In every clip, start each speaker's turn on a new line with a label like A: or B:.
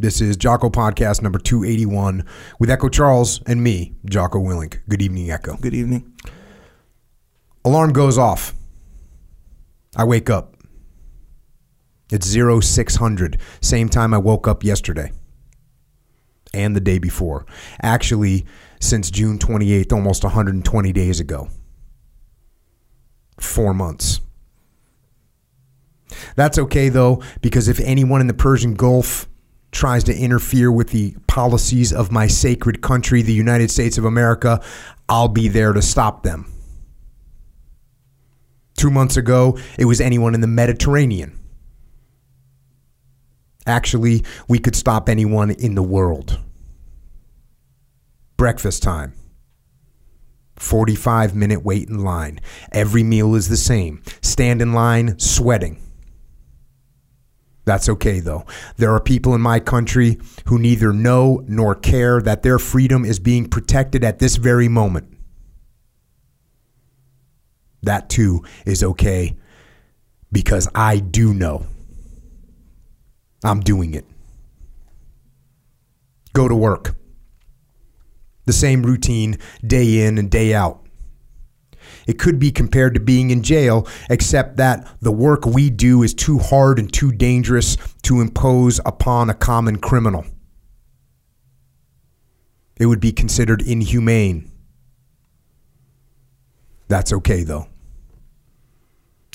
A: This is Jocko Podcast number 281 with Echo Charles and me, Jocko Willink. Good evening, Echo.
B: Good evening.
A: Alarm goes off. I wake up. It's 0600, same time I woke up yesterday and the day before. Actually, since June 28th, almost 120 days ago. Four months. That's okay though, because if anyone in the Persian Gulf tries to interfere with the policies of my sacred country, the United States of America, I'll be there to stop them. Two months ago, it was anyone in the Mediterranean. Actually, we could stop anyone in the world. Breakfast time. 45 minute wait in line. Every meal is the same. Stand in line, sweating. That's okay, though. There are people in my country who neither know nor care that their freedom is being protected at this very moment. That too is okay because I do know. I'm doing it. Go to work. The same routine day in and day out. It could be compared to being in jail, except that the work we do is too hard and too dangerous to impose upon a common criminal. It would be considered inhumane. That's okay, though.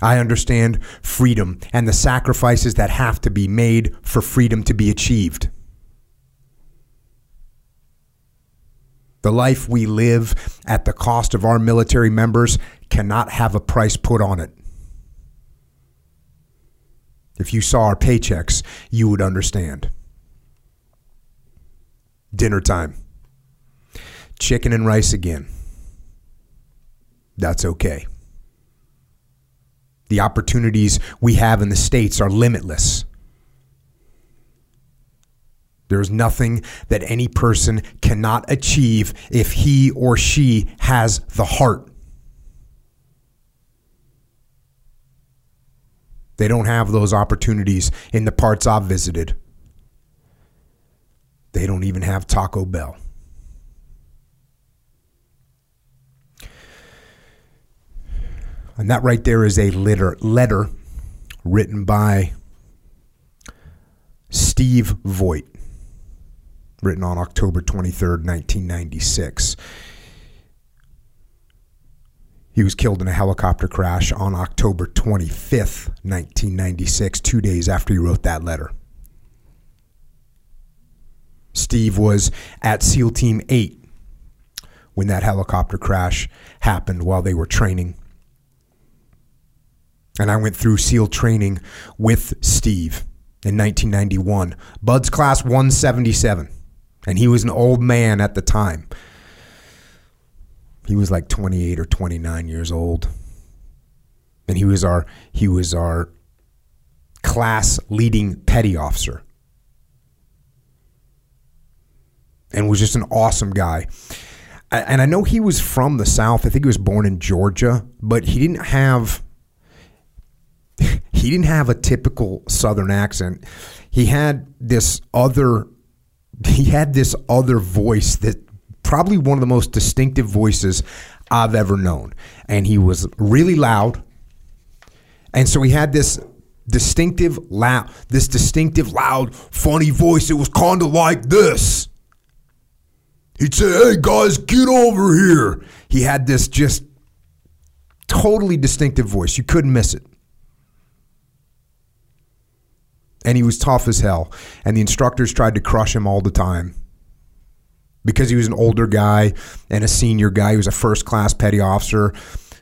A: I understand freedom and the sacrifices that have to be made for freedom to be achieved. The life we live at the cost of our military members cannot have a price put on it. If you saw our paychecks, you would understand. Dinner time. Chicken and rice again. That's okay. The opportunities we have in the States are limitless. There is nothing that any person cannot achieve if he or she has the heart. They don't have those opportunities in the parts I've visited. They don't even have Taco Bell. And that right there is a letter, letter written by Steve Voigt, written on October 23rd, 1996. He was killed in a helicopter crash on October 25th, 1996, two days after he wrote that letter. Steve was at SEAL Team 8 when that helicopter crash happened while they were training and I went through SEAL training with Steve in 1991. BUD/S class 177, and he was an old man at the time. He was like 28 or 29 years old, and he was our he was our class leading petty officer, and was just an awesome guy. And I know he was from the South. I think he was born in Georgia, but he didn't have he didn't have a typical southern accent. He had this other he had this other voice that probably one of the most distinctive voices I've ever known. And he was really loud. And so he had this distinctive loud this distinctive loud funny voice. It was kind of like this. He'd say, "Hey guys, get over here." He had this just totally distinctive voice. You couldn't miss it and he was tough as hell. And the instructors tried to crush him all the time because he was an older guy and a senior guy. He was a first class petty officer.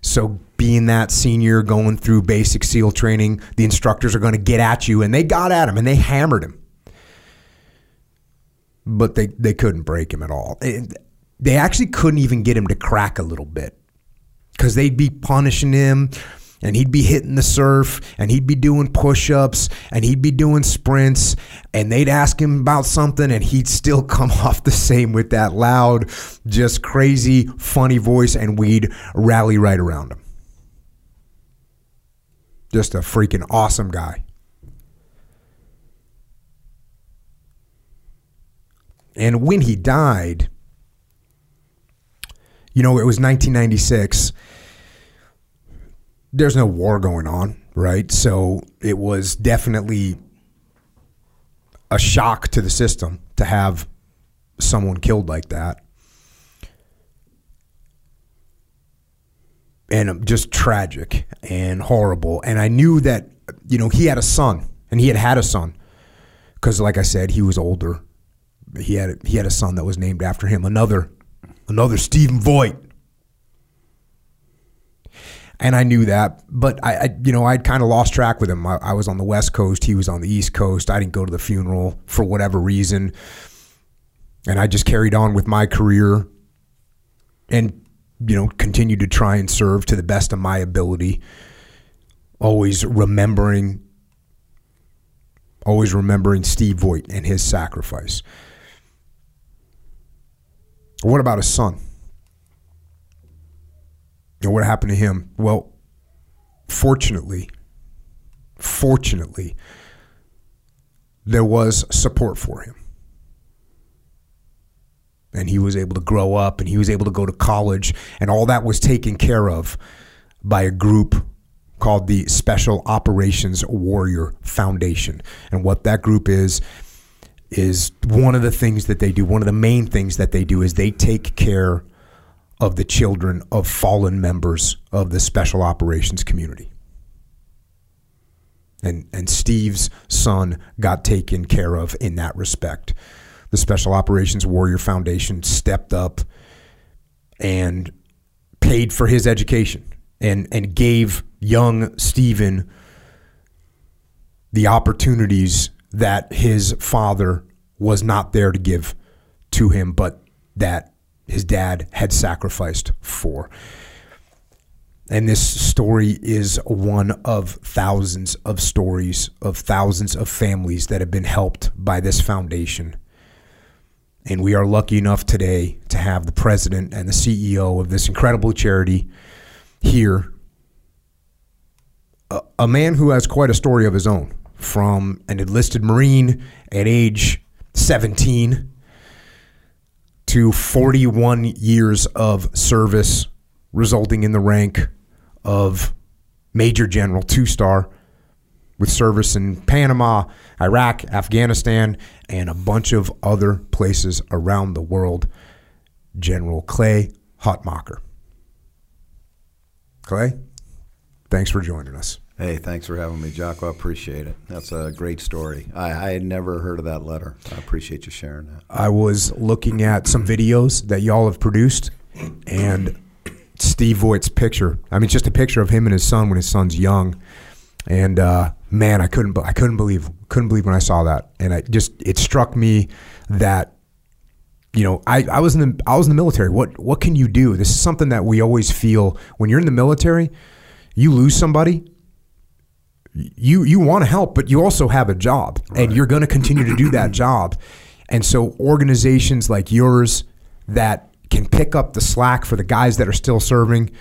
A: So, being that senior going through basic SEAL training, the instructors are going to get at you. And they got at him and they hammered him. But they, they couldn't break him at all. They actually couldn't even get him to crack a little bit because they'd be punishing him and he'd be hitting the surf and he'd be doing push-ups and he'd be doing sprints and they'd ask him about something and he'd still come off the same with that loud just crazy funny voice and we'd rally right around him just a freaking awesome guy And when he died, you know, it was 1996. There's no war going on, right? So it was definitely a shock to the system to have someone killed like that. And um, just tragic and horrible. And I knew that, you know, he had a son and he had had a son because, like I said, he was older. He had he had a son that was named after him. Another another Stephen Voigt. And I knew that, but I, I you know, I'd kind of lost track with him. I, I was on the West Coast, he was on the East Coast. I didn't go to the funeral for whatever reason, and I just carried on with my career, and you know, continued to try and serve to the best of my ability. Always remembering, always remembering Steve Voigt and his sacrifice. What about his son? And what happened to him? Well, fortunately, fortunately, there was support for him. And he was able to grow up and he was able to go to college, and all that was taken care of by a group called the Special Operations Warrior Foundation. And what that group is, is one of the things that they do, one of the main things that they do is they take care of the children of fallen members of the special operations community. And, and Steve's son got taken care of in that respect. The Special Operations Warrior Foundation stepped up and paid for his education and, and gave young Stephen the opportunities that his father was not there to give to him, but that his dad had sacrificed for. And this story is one of thousands of stories of thousands of families that have been helped by this foundation. And we are lucky enough today to have the president and the CEO of this incredible charity here. A, a man who has quite a story of his own from an enlisted Marine at age 17 to 41 years of service, resulting in the rank of Major General, two star, with service in Panama, Iraq, Afghanistan, and a bunch of other places around the world. General Clay Hutmacher. Clay, thanks for joining us.
B: Hey, thanks for having me, Jocko. I appreciate it. That's a great story. I, I, had never heard of that letter. I appreciate you sharing that.
A: I was looking at some videos that y'all have produced, and Steve Voigt's picture. I mean, just a picture of him and his son when his son's young. And uh, man, I couldn't, I couldn't believe, couldn't believe when I saw that, and I just, it struck me that you know, I, I was in the I was in the military. What what can you do? This is something that we always feel when you're in the military. You lose somebody, you you want to help, but you also have a job, right. and you're going to continue to do that job. And so, organizations like yours that can pick up the slack for the guys that are still serving,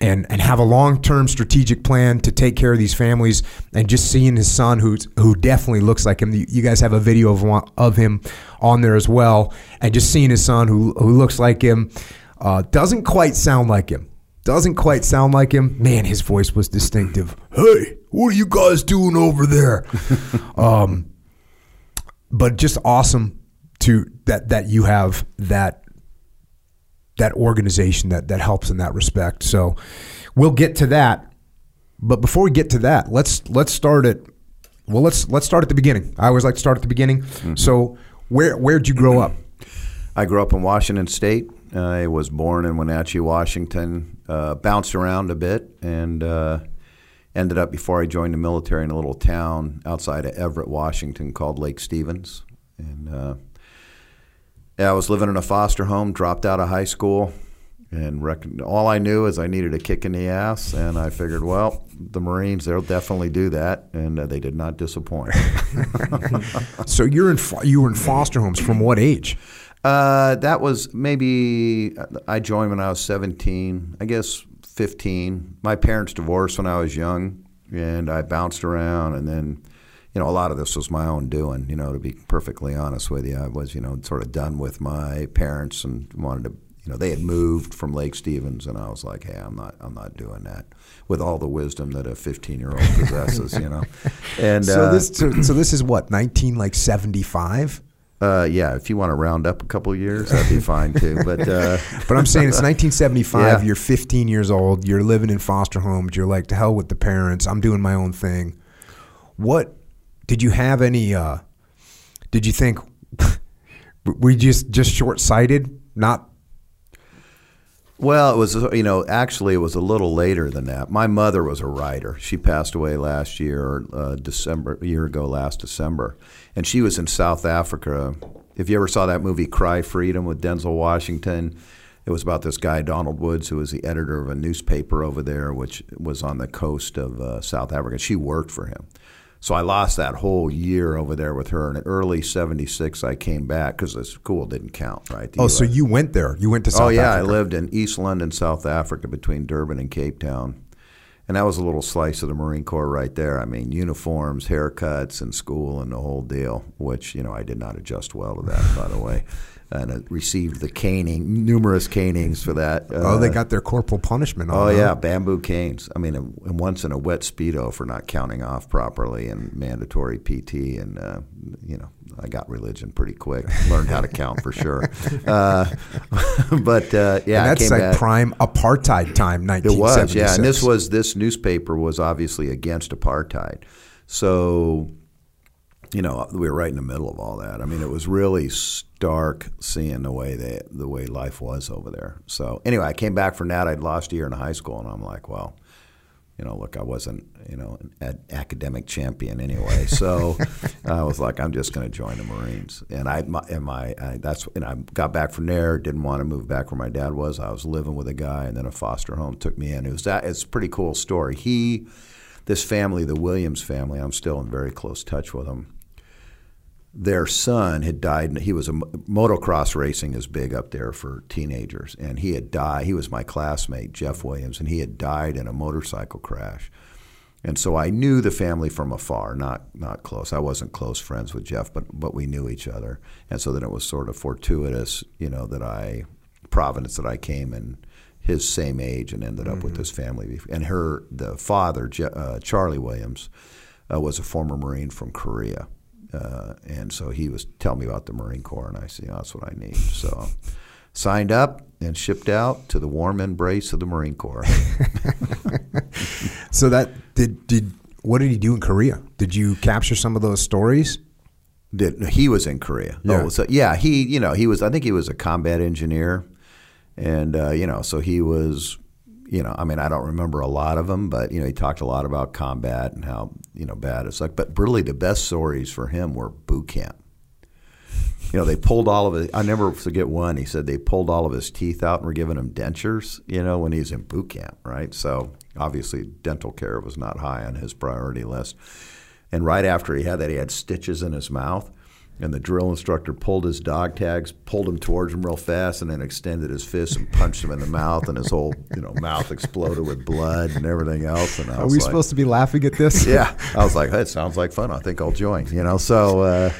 A: and and have a long term strategic plan to take care of these families, and just seeing his son, who who definitely looks like him. You guys have a video of of him on there as well, and just seeing his son, who who looks like him, uh, doesn't quite sound like him doesn't quite sound like him. Man, his voice was distinctive. Hey, what are you guys doing over there? um, but just awesome to that that you have that that organization that that helps in that respect. So we'll get to that. But before we get to that, let's let's start at well let's let's start at the beginning. I always like to start at the beginning. Mm-hmm. So where where'd you grow up?
B: I grew up in Washington State. I was born in Wenatchee, Washington. Uh, bounced around a bit and uh, ended up before I joined the military in a little town outside of Everett, Washington called Lake Stevens. And uh, yeah, I was living in a foster home, dropped out of high school, and all I knew is I needed a kick in the ass, and I figured, well, the Marines they'll definitely do that, and uh, they did not disappoint.
A: so you're in you were in foster homes from what age?
B: Uh, that was maybe I joined when I was 17, I guess 15. My parents divorced when I was young, and I bounced around, and then you know, a lot of this was my own doing. You know, to be perfectly honest with you, I was, you know, sort of done with my parents and wanted to, you know, they had moved from Lake Stevens, and I was like, hey, I'm not, I'm not doing that. With all the wisdom that a 15 year old possesses, you know. And
A: So
B: uh,
A: this so, so this is what nineteen like seventy five.
B: Uh, yeah, if you want to round up a couple of years, that'd be fine too. But uh,
A: But I'm saying it's 1975.
B: Yeah.
A: You're 15 years old. You're living in foster homes. You're like, to hell with the parents. I'm doing my own thing. What did you have any? Uh, did you think we just just short sighted? Not
B: Well, it was you know actually it was a little later than that. My mother was a writer. She passed away last year, uh, December, a year ago last December, and she was in South Africa. If you ever saw that movie Cry Freedom with Denzel Washington, it was about this guy Donald Woods who was the editor of a newspaper over there, which was on the coast of uh, South Africa. She worked for him. So I lost that whole year over there with her. And in early '76, I came back because the school didn't count, right? The
A: oh, so you went there. You went to oh, South
B: oh yeah,
A: Africa.
B: I lived in East London, South Africa, between Durban and Cape Town, and that was a little slice of the Marine Corps right there. I mean, uniforms, haircuts, and school, and the whole deal. Which you know, I did not adjust well to that, by the way, and uh, received the caning, numerous canings for that.
A: Oh, they
B: Uh,
A: got their corporal punishment.
B: Oh yeah,
A: huh?
B: bamboo canes. I mean, and and once in a wet speedo for not counting off properly, and mandatory PT, and uh, you know, I got religion pretty quick. Learned how to count for sure. Uh, but uh, yeah,
A: And that's like
B: back.
A: prime apartheid time.
B: It
A: 1976.
B: was, yeah, and this was this newspaper was obviously against apartheid, so you know we were right in the middle of all that. I mean, it was really stark seeing the way that the way life was over there. So anyway, I came back from that. I'd lost a year in high school, and I'm like, well, you know, look, I wasn't, you know, an academic champion anyway. So I was like, I'm just going to join the Marines. And I, my, and my, I, that's, and I got back from there. Didn't want to move back where my dad was. I was living with a guy, and then a foster home took me in. It was that. It's a pretty cool story. He, this family, the Williams family, I'm still in very close touch with them their son had died. He was a motocross racing is big up there for teenagers, and he had died. He was my classmate, Jeff Williams, and he had died in a motorcycle crash. And so I knew the family from afar, not not close. I wasn't close friends with Jeff, but but we knew each other, and so then it was sort of fortuitous, you know, that I Providence that I came and his same age and ended up with this family. And her the father, Je- uh, Charlie Williams, uh, was a former Marine from Korea. Uh, and so he was telling me about the Marine Corps, and I said, yeah, that's what I need. So signed up and shipped out to the warm embrace of the Marine Corps.
A: So that did did what did he do in Korea? Did you capture some of those stories?
B: Did he was in Korea?
A: Yeah.
B: Oh, so yeah, he you know he was. I think he was a combat engineer, and uh, you know so he was. You know, I mean, I don't remember a lot of them, but you know, he talked a lot about combat and how you know bad it's like. But really, the best stories for him were boot camp. You know, they pulled all of it. I never forget one. He said they pulled all of his teeth out and were giving him dentures. You know, when he's in boot camp, right? So obviously, dental care was not high on his priority list. And right after he had that, he had stitches in his mouth. And the drill instructor pulled his dog tags, pulled him towards him real fast, and then extended his fist and punched him in the mouth, and his whole you know mouth exploded with blood and everything else. And I
A: Are we
B: like,
A: supposed to be laughing at this?
B: yeah, I was like, that sounds like fun. I think I'll join. You know, so uh,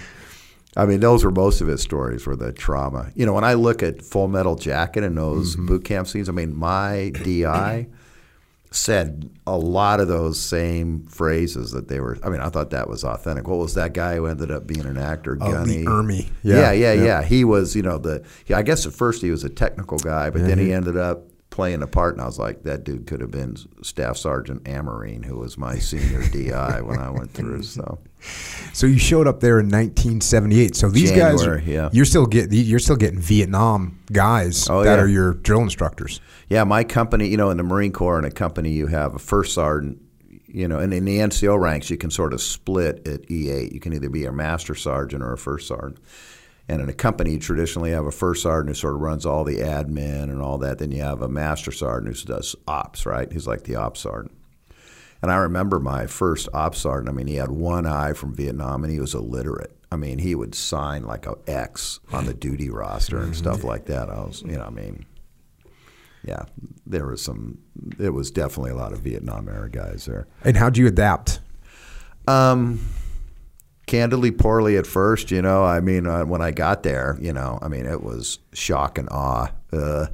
B: I mean, those were most of his stories were the trauma. You know, when I look at Full Metal Jacket and those boot camp scenes, I mean, my DI said a lot of those same phrases that they were. I mean, I thought that was authentic. What was that guy who ended up being an actor?
A: Oh,
B: Gunny.
A: Ermey.
B: Yeah,
A: Yeah,
B: yeah, yeah,
A: yeah.
B: He was, you know, the. I guess at first he was a technical guy, but then he ended up playing a part, and I was like, that dude could have been Staff Sergeant Amarine, who was my senior DI when I went through. So
A: So you showed up there in 1978. So these guys, are,
B: yeah.
A: you're still get you're still getting Vietnam guys
B: Oh,
A: that
B: yeah.
A: are your drill instructors.
B: Yeah, my company, you know, in the Marine Corps, in a company, you have a first sergeant, you know, and in the NCO ranks, you can sort of split at E8. You can either be a master sergeant or a first sergeant. And in a company, traditionally, you have a first sergeant who sort of runs all the admin and all that. Then you have a master sergeant who does ops, right? He's like the ops sergeant. And I remember my first ops sergeant. I mean, he had one eye from Vietnam, and he was illiterate. I mean, he would sign like a X on the duty roster and stuff like that. I was, you know, I mean, yeah, there was some. It was definitely a lot of Vietnam era guys there.
A: And how'd you adapt?
B: Um, candidly poorly at first. You know, I mean, uh, when I got there, you know, I mean, it was shock and awe. Uh,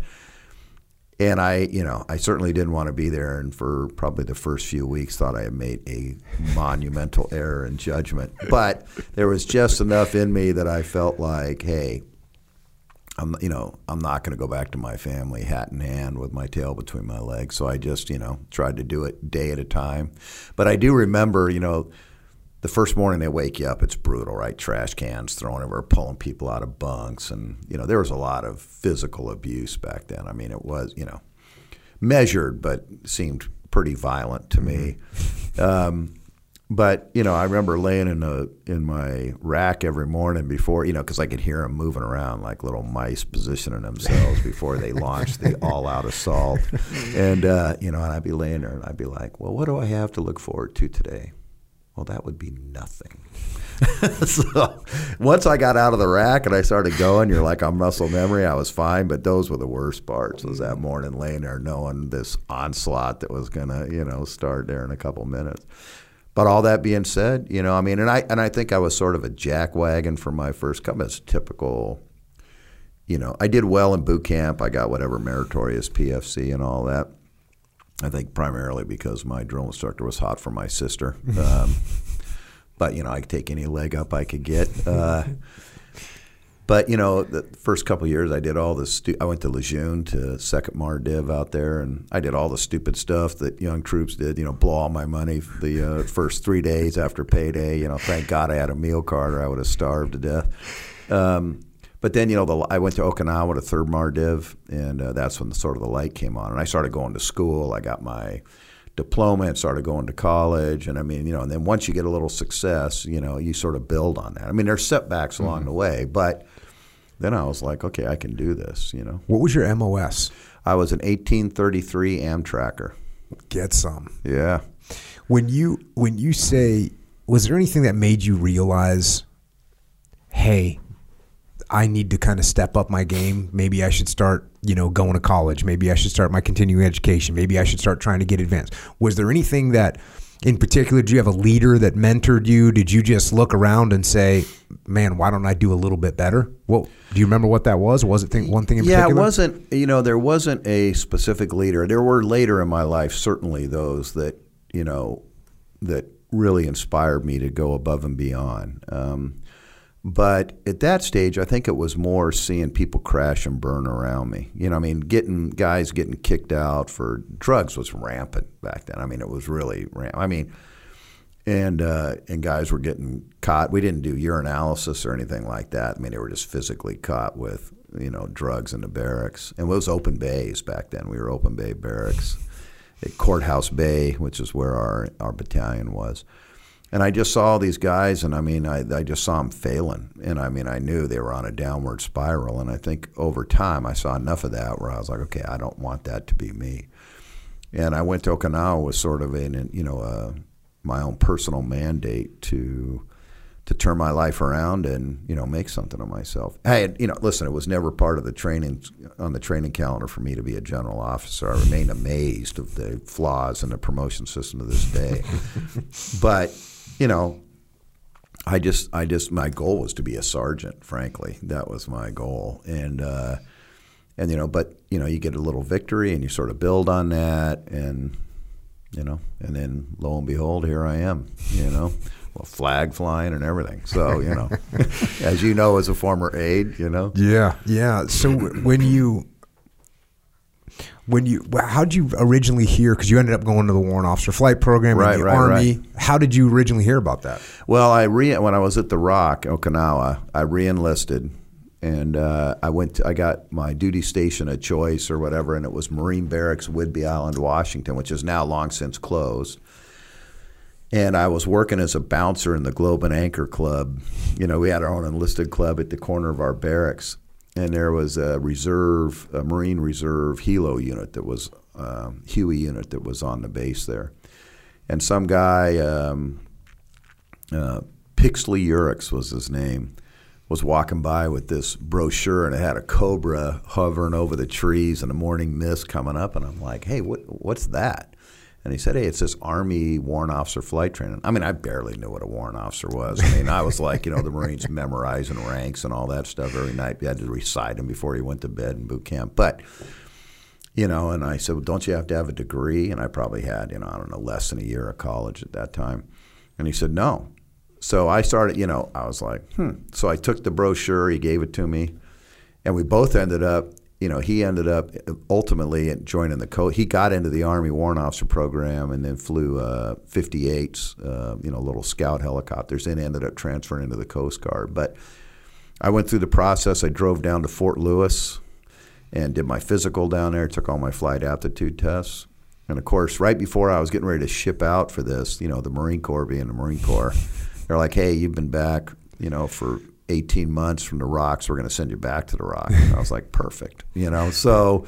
B: and I, you know, I certainly didn't want to be there. And for probably the first few weeks, thought I had made a monumental error in judgment. But there was just enough in me that I felt like, hey, I'm, you know, I'm not going to go back to my family hat in hand with my tail between my legs. So I just, you know, tried to do it day at a time. But I do remember, you know, the first morning they wake you up, it's brutal, right? Trash cans thrown over, pulling people out of bunks, and you know there was a lot of physical abuse back then. I mean, it was you know measured, but seemed pretty violent to me. Um, but you know, I remember laying in a in my rack every morning before you know because I could hear them moving around like little mice positioning themselves before they launched the all out assault, and uh, you know, and I'd be laying there and I'd be like, well, what do I have to look forward to today? Well, that would be nothing. so once I got out of the rack and I started going, you're like I'm muscle memory. I was fine, but those were the worst parts. Was that morning laying there knowing this onslaught that was gonna, you know, start there in a couple minutes. But all that being said, you know, I mean, and I and I think I was sort of a jackwagon for my first couple. It's typical. You know, I did well in boot camp. I got whatever meritorious PFC and all that. I think primarily because my drill instructor was hot for my sister. Um, but you know, I could take any leg up I could get. Uh, but you know, the first couple years, I did all this. Stu- I went to Lejeune to Second Mar Div out there, and I did all the stupid stuff that young troops did. You know, blow all my money the uh, first three days after payday. You know, thank God I had a meal card, or I would have starved to death. Um, but then, you know, the, I went to Okinawa to Third Mar Div, and uh, that's when the, sort of the light came on. And I started going to school. I got my diploma and started going to college. And I mean, you know, and then once you get a little success, you know, you sort of build on that. I mean, there's setbacks along mm-hmm. the way, but then I was like, okay, I can do this, you know.
A: What was your MOS?
B: I was an 1833 Amtracker.
A: Get some.
B: Yeah.
A: When you when you say, was there anything that made you realize, hey, I need to kind of step up my game. Maybe I should start, you know, going to college. Maybe I should start my continuing education. Maybe I should start trying to get advanced. Was there anything that, in particular, do you have a leader that mentored you? Did you just look around and say, "Man, why don't I do a little bit better?" Well, do you remember what that was? Was it thing, one thing in
B: yeah,
A: particular?
B: Yeah, it wasn't. You know, there wasn't a specific leader. There were later in my life certainly those that you know that really inspired me to go above and beyond. Um, but at that stage, I think it was more seeing people crash and burn around me. You know, I mean, getting guys getting kicked out for drugs was rampant back then. I mean, it was really rampant. I mean, and uh, and guys were getting caught. We didn't do urinalysis or anything like that. I mean, they were just physically caught with you know drugs in the barracks. And it was open bays back then. We were open bay barracks at Courthouse Bay, which is where our our battalion was. And I just saw these guys, and I mean, I, I just saw them failing. And I mean, I knew they were on a downward spiral. And I think over time, I saw enough of that where I was like, okay, I don't want that to be me. And I went to Okinawa with sort of an, you know, uh, my own personal mandate to to turn my life around and you know make something of myself. I had, you know, listen, it was never part of the training on the training calendar for me to be a general officer. I remain amazed of the flaws in the promotion system to this day. but you know, I just, I just, my goal was to be a sergeant. Frankly, that was my goal, and uh, and you know, but you know, you get a little victory, and you sort of build on that, and you know, and then lo and behold, here I am. You know. Well, flag flying and everything. So you know, as you know, as a former aide, you know.
A: Yeah, yeah. So when you when you how did you originally hear because you ended up going to the warrant officer flight program
B: right,
A: in the
B: right,
A: army
B: right.
A: how did you originally hear about that
B: well i re when i was at the rock okinawa i re-enlisted and uh, i went to, i got my duty station a choice or whatever and it was marine barracks whidbey island washington which is now long since closed and I was working as a bouncer in the Globe and Anchor Club. You know, we had our own enlisted club at the corner of our barracks and there was a reserve, a Marine Reserve Helo unit that was um, Huey unit that was on the base there, and some guy, um, uh, Pixley Urix was his name, was walking by with this brochure and it had a cobra hovering over the trees and a morning mist coming up, and I'm like, hey, what, what's that? And he said, "Hey, it's this Army warrant officer flight training." I mean, I barely knew what a warrant officer was. I mean, I was like, you know, the Marines memorizing ranks and all that stuff every night. You had to recite them before you went to bed in boot camp. But you know, and I said, well, "Don't you have to have a degree?" And I probably had, you know, I don't know, less than a year of college at that time. And he said, "No." So I started, you know, I was like, "Hmm." So I took the brochure. He gave it to me, and we both ended up you know, he ended up ultimately joining the coast. He got into the Army Warrant Officer program and then flew uh, 58s, uh, you know, little scout helicopters, and ended up transferring into the Coast Guard. But I went through the process. I drove down to Fort Lewis and did my physical down there, took all my flight aptitude tests. And of course, right before I was getting ready to ship out for this, you know, the Marine Corps being the Marine Corps, they're like, hey, you've been back, you know, for 18 months from the rocks. We're going to send you back to the rock. And I was like, perfect. You know, so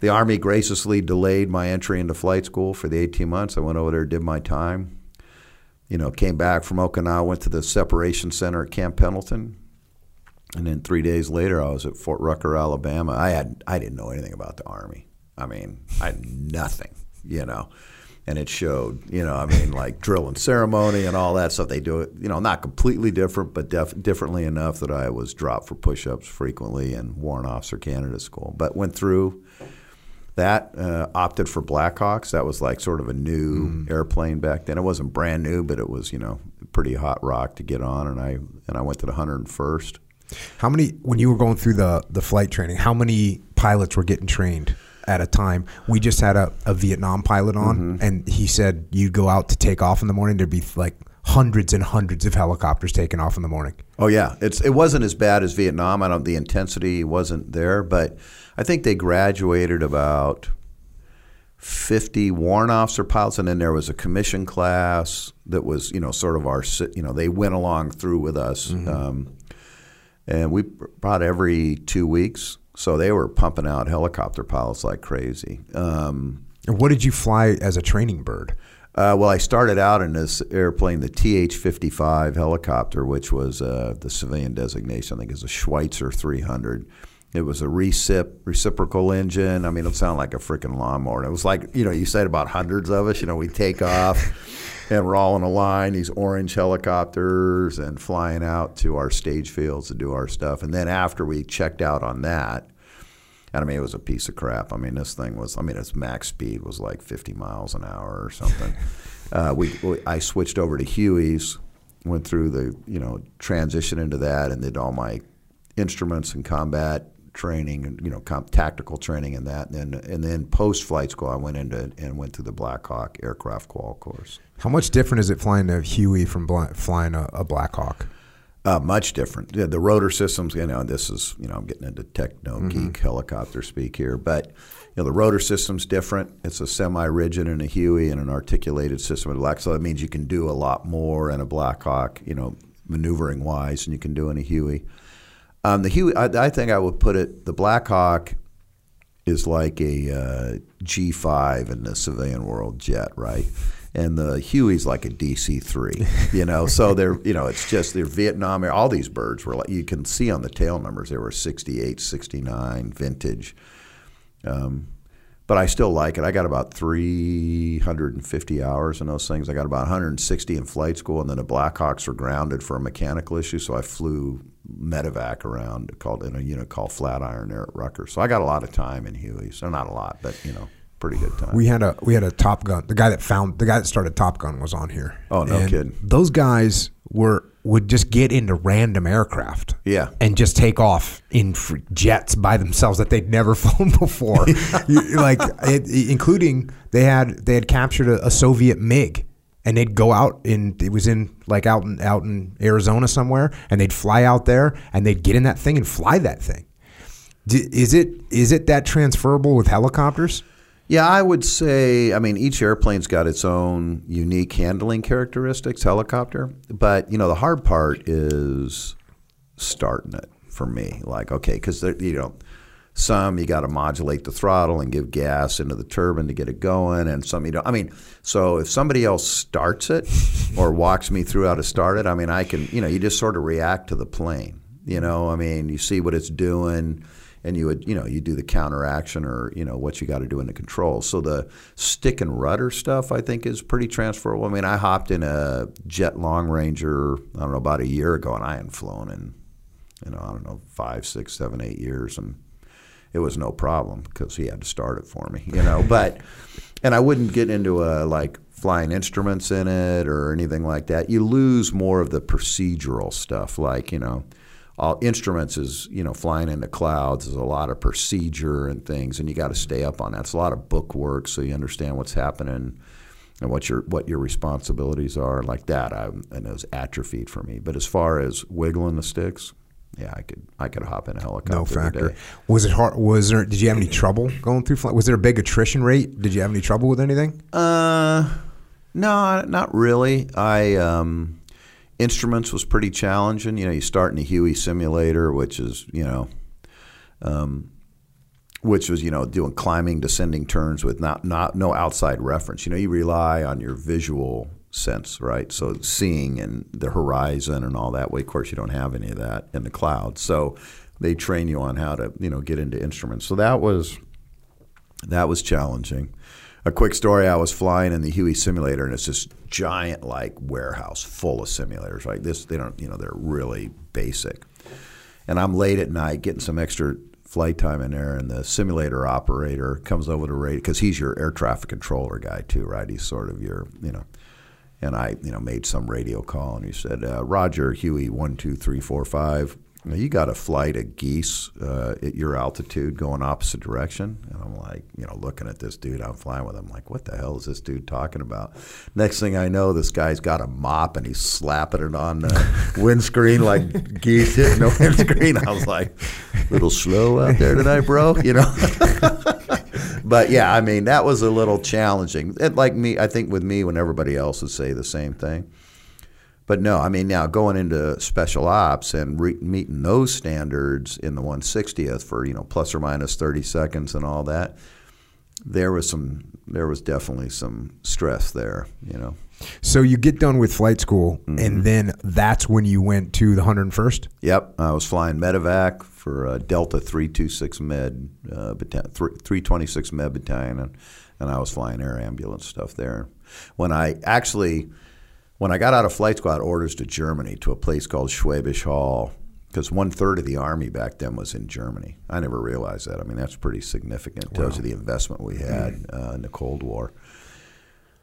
B: the Army graciously delayed my entry into flight school for the 18 months. I went over there, did my time. You know, came back from Okinawa, went to the separation center at Camp Pendleton. And then three days later, I was at Fort Rucker, Alabama. I had I didn't know anything about the Army. I mean, I had nothing, you know and it showed. You know, I mean, like drill and ceremony and all that stuff. They do it, you know, not completely different, but def- differently enough that I was dropped for push-ups frequently and warrant officer candidate school. But went through that, uh, opted for Blackhawks. That was like sort of a new mm. airplane back then. It wasn't brand new, but it was you know pretty hot rock to get on. And I and I went to the 101st.
A: How many when you were going through the the flight training? How many pilots were getting trained? At a time. We just had a, a Vietnam pilot on, mm-hmm. and he said you'd go out to take off in the morning. There'd be like hundreds and hundreds of helicopters taking off in the morning.
B: Oh yeah, it's it wasn't as bad as Vietnam. I don't the intensity wasn't there, but I think they graduated about. 50 warrant officer pilots, and then there was a commission class that was, you know, sort of our, you know, they went along through with us. Mm-hmm. Um, and we brought every two weeks so they were pumping out helicopter pilots like crazy. Um,
A: what did you fly as a training bird?
B: Uh, well, I started out in this airplane, the TH 55 helicopter, which was uh, the civilian designation. I think is a Schweizer 300. It was a recip, reciprocal engine. I mean, it sounded like a freaking lawnmower. It was like, you know, you said about hundreds of us, you know, we take off and we're all in a line, these orange helicopters, and flying out to our stage fields to do our stuff. And then after we checked out on that, and I mean, it was a piece of crap. I mean, this thing was, I mean, its max speed was like 50 miles an hour or something. uh, we, we, I switched over to Huey's, went through the, you know, transition into that and did all my instruments and combat training and you know tactical training and that and then and then post flight school I went into and went through the Black Hawk aircraft qual course.
A: How much different is it flying a Huey from flying a, a Black Hawk?
B: Uh, much different. Yeah, the rotor systems, you know, this is, you know, I'm getting into techno mm-hmm. geek helicopter speak here, but you know, the rotor system's different. It's a semi-rigid and a Huey and an articulated system Black, so that means you can do a lot more in a Black Hawk, you know, maneuvering wise, than you can do in a Huey. Um, the Huey, I, I, think I would put it. The Blackhawk is like a uh, G5 in the civilian world jet, right? And the Huey's like a DC three, you know. so they're, you know, it's just they're Vietnam. All these birds were like you can see on the tail numbers. They were 68, 69 vintage. Um, but I still like it. I got about 350 hours in those things. I got about 160 in flight school, and then the Blackhawks were grounded for a mechanical issue, so I flew medevac around called in a unit called Flatiron there at Rucker's. So I got a lot of time in Huey. So not a lot, but you know, pretty good time.
A: We had a we had a Top Gun. The guy that found the guy that started Top Gun was on here.
B: Oh no and kidding.
A: Those guys were would just get into random aircraft.
B: Yeah.
A: And just take off in jets by themselves that they'd never flown before. like it, including they had they had captured a, a, Soviet MiG and they'd go out in it was in like out in out in Arizona somewhere and they'd fly out there and they'd get in that thing and fly that thing. Is it is it that transferable with helicopters?
B: Yeah, I would say, I mean, each airplane's got its own unique handling characteristics, helicopter. But, you know, the hard part is starting it for me. Like, okay, because, you know, some you got to modulate the throttle and give gas into the turbine to get it going, and some you don't. I mean, so if somebody else starts it or walks me through how to start it, I mean, I can, you know, you just sort of react to the plane. You know, I mean, you see what it's doing and you would you know you do the counteraction or you know what you got to do in the controls. So the stick and rudder stuff I think is pretty transferable. I mean, I hopped in a Jet Long Ranger I don't know about a year ago, and I hadn't flown in you know I don't know five, six, seven, eight years, and it was no problem because he had to start it for me, you know. but and I wouldn't get into a like flying instruments in it or anything like that. You lose more of the procedural stuff, like you know all instruments is you know flying into clouds is a lot of procedure and things, and you got to stay up on that. It's a lot of book work, so you understand what's happening and what your what your responsibilities are. Like that, I and it was atrophied for me. But as far as wiggling the sticks, yeah, I could I could hop in a helicopter.
A: No factor. Was it hard? Was there? Did you have any trouble going through flight? Was there a big attrition rate? Did you have any trouble with anything?
B: Uh, no, not really. I um, instruments was pretty challenging. You know, you start in the Huey simulator, which is you know, um, which was you know doing climbing, descending turns with not not no outside reference. You know, you rely on your visual sense, right? So seeing and the horizon and all that. Way, of course, you don't have any of that in the cloud. So they train you on how to you know get into instruments. So that was that was challenging. A quick story: I was flying in the Huey simulator, and it's this giant like warehouse full of simulators. Like this they don't you know they're really basic. And I'm late at night getting some extra flight time in there, and the simulator operator comes over to radio because he's your air traffic controller guy too, right? He's sort of your you know. And I, you know, made some radio call, and he said, uh, "Roger, Huey, one, two, three, four, five. Now, you got a flight of geese uh, at your altitude going opposite direction. And I'm like, you know, looking at this dude I'm flying with. I'm like, what the hell is this dude talking about? Next thing I know, this guy's got a mop and he's slapping it on the windscreen like geese hitting the windscreen. I was like, a little slow out there tonight, bro, you know? but yeah, I mean, that was a little challenging. And like me, I think with me, when everybody else would say the same thing. But no, I mean now going into special ops and re- meeting those standards in the 160th for you know plus or minus 30 seconds and all that, there was some there was definitely some stress there, you know.
A: So you get done with flight school,
B: Mm-hmm.
A: and then that's when you went to the 101st.
B: Yep, I was flying medevac for uh, Delta 326 Med, uh, battalion, 326 Med Battalion, and, and I was flying air ambulance stuff there. When I actually, when I got out of flight squad orders to Germany to a place called Schwäbisch Hall because one third of the army back then was in Germany. I never realized that. I mean, that's pretty significant. Tells you the investment we had uh, in the Cold War.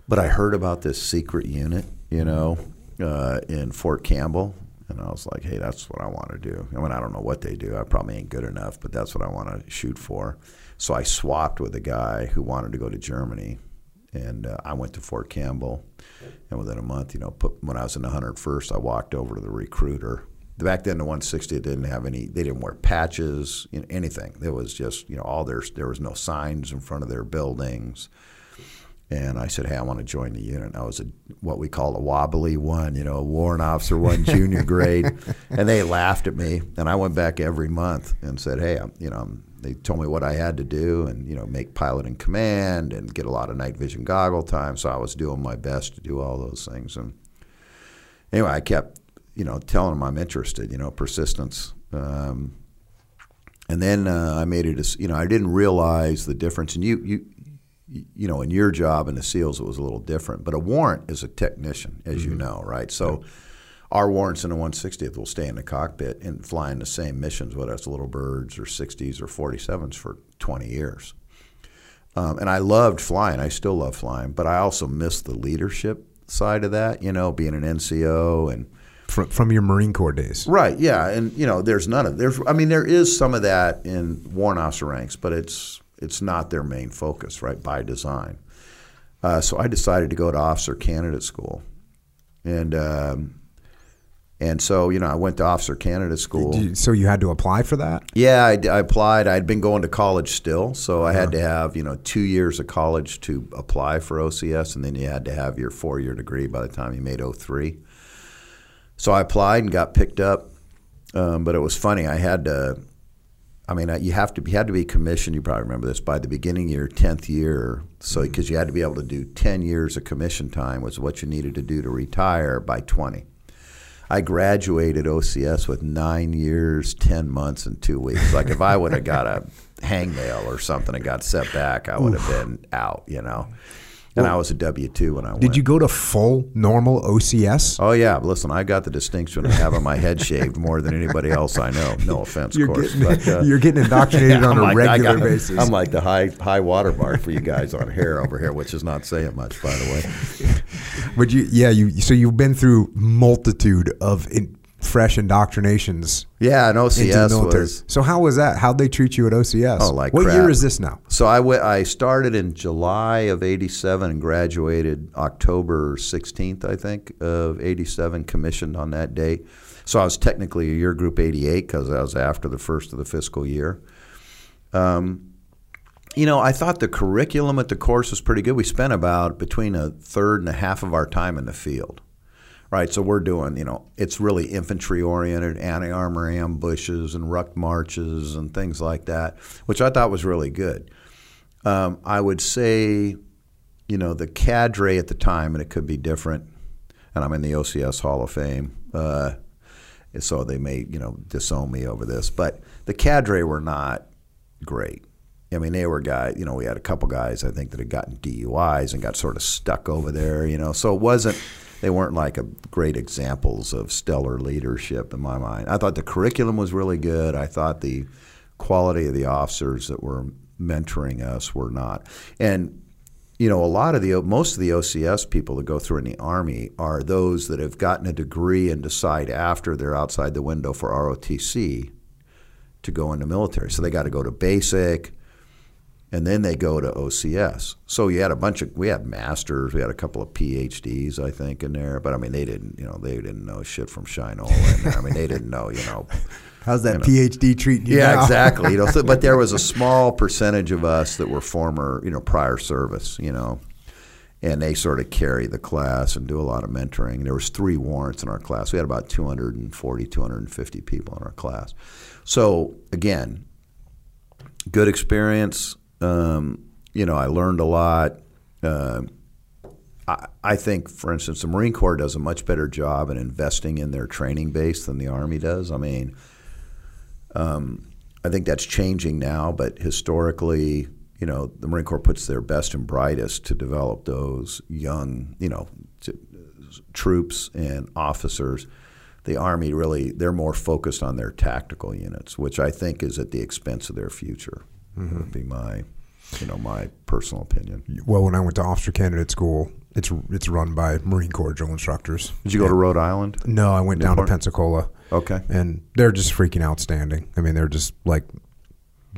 B: But I heard about this secret unit, you know, uh, in Fort Campbell, and I was like, hey, that's what I want to do. I mean, I don't know what they do. I probably ain't good enough, but that's what I want to shoot for. So I swapped with a guy who wanted to go to Germany, and uh, I went to Fort Campbell. And within a month, you know, put, when I was in the 101st, I walked over to the recruiter. Back then, the 160 didn't have any. They didn't wear patches, you know, anything. There was just, you know, all their. There was no signs in front of their buildings. And I said, "Hey, I want to join the unit." I was a what we call a wobbly one, you know, a warrant officer one, junior grade, and they laughed at me. And I went back every month and said, "Hey, I'm, you know, I'm, they told me what I had to do, and you know, make pilot in command and get a lot of night vision goggle time." So I was doing my best to do all those things. And anyway, I kept, you know, telling them I'm interested. You know, persistence. Um, and then uh, I made it. You know, I didn't realize the difference. And you, you, you know, in your job in the SEALs, it was a little different. But a warrant is a technician, as you know, right? So our warrants in the 160th will stay in the cockpit and fly in the same missions, whether it's little birds or 60s or 47s for 20 years. Um, and I loved flying. I still love flying, but I also miss the leadership side of that. You know, being an NCO and
A: From, from your Marine Corps days.
B: Right. Yeah. And you know, there's none of there's. I mean, there is some of that in warrant officer ranks, but it's it's not their main focus, right? By design. Uh, so I decided to go to officer candidate school, and um, and so you know I went to officer candidate school.
A: So you had to apply for that?
B: Yeah, I, I applied. I'd been going to college still, so I had to have you know two years of college to apply for OCS, and then you had to have your four year degree by the time you made 03. So I applied and got picked up, um, but it was funny. I had to. I mean, uh, you have to you had to be commissioned. You probably remember this by the beginning of your tenth year, so mm-hmm. because you had to be able to do ten years of commission time was what you needed to do to retire by twenty. I graduated OCS with nine years, ten months, and two weeks. Like if I would have got a hangnail or something and got set back, I would have been out. You know. And I was a W two when I went.
A: Did you go to full normal OCS?
B: Oh yeah, listen, I got the distinction of having my head shaved more than anybody else I know. No offense,
A: You're
B: of course.
A: getting,
B: but, uh,
A: you're getting indoctrinated on
B: I'm
A: a
B: like-
A: regular
B: got-
A: basis.
B: I'm like the high high water mark for you guys on hair over here, which is not saying much, by the way.
A: but you, yeah, you. So you've been through multitude of in, fresh indoctrinations
B: Yeah, and OCS was.
A: So how was that? How'd they treat you at OCS?
B: Oh, like
A: what
B: crap.
A: year is this now?
B: So I went- I started in July of '87 and graduated October 16th, I think, of '87. Commissioned on that date. So I was technically a year group 88 because I was after the first of the fiscal year. Um, you know, I thought the curriculum at the course was pretty good. We spent about between a third and a half of our time in the field. Right, so we're doing, you know, it's really infantry oriented, anti armor ambushes and ruck marches and things like that, which I thought was really good. Um, I would say, you know, the cadre at the time, and it could be different, and I'm in the OCS Hall of Fame, uh, so they may, you know, disown me over this, but the cadre were not great. I mean, they were guys, you know, we had a couple guys, I think, that had gotten DUIs and got sort of stuck over there, you know, so it wasn't, they weren't like a great examples of stellar leadership in my mind. I thought the curriculum was really good. I thought the quality of the officers that were mentoring us were not. And you know, a lot of the most of the OCS people that go through in the Army are those that have gotten a degree and decide after they're outside the window for ROTC to go into military. So they got to go to basic, and then they go to OCS. So you had a bunch of we had masters, we had a couple of PhDs, I think, in there. But I mean, they didn't, you know, they didn't know shit from Shinola in there. I mean, they didn't know, you know.
A: How's that PhD treating you?
B: Yeah,
A: now?
B: exactly. You know, so, but there was a small percentage of us that were former, you know, prior service, you know, and they sort of carry the class and do a lot of mentoring. There was three warrants in our class. We had about 240, 250 people in our class. So again, good experience. Um, you know, I learned a lot. Uh, I, I think, for instance, the Marine Corps does a much better job in investing in their training base than the Army does. I mean, um, I think that's changing now, but historically, you know, the Marine Corps puts their best and brightest to develop those young, you know, to, troops and officers. The Army really, they're more focused on their tactical units, which I think is at the expense of their future. Would be my, you know, my personal opinion.
A: Well, when I went to officer candidate school, it's it's run by Marine Corps drill instructors.
B: Did you go to Rhode Island?
A: No, I went down to Pensacola.
B: Okay.
A: and they're just freaking outstanding. I mean, they're just like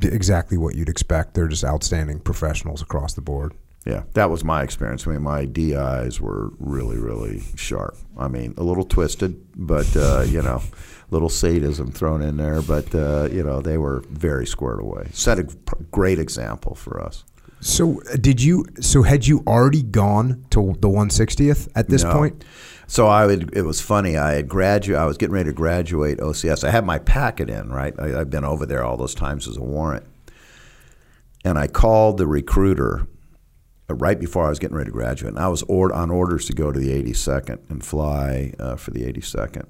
A: exactly what you'd expect. They're just outstanding professionals across the board.
B: Yeah, that was my experience. I mean, my DIs were really, really sharp. I mean, a little twisted, but uh, you know, little sadism thrown in there. But uh, you know, they were very squared away. Set a great example for us.
A: So, uh, did you? So, had you already gone to the 160th at this
B: No.
A: point?
B: So I would. It was funny. I had graduate. I was getting ready to graduate OCS. I had my packet in. Right. I, I've been over there all those times as a warrant, and I called the recruiter uh, right before I was getting ready to graduate. And I was on orders to go to the 82nd and fly uh, for the 82nd.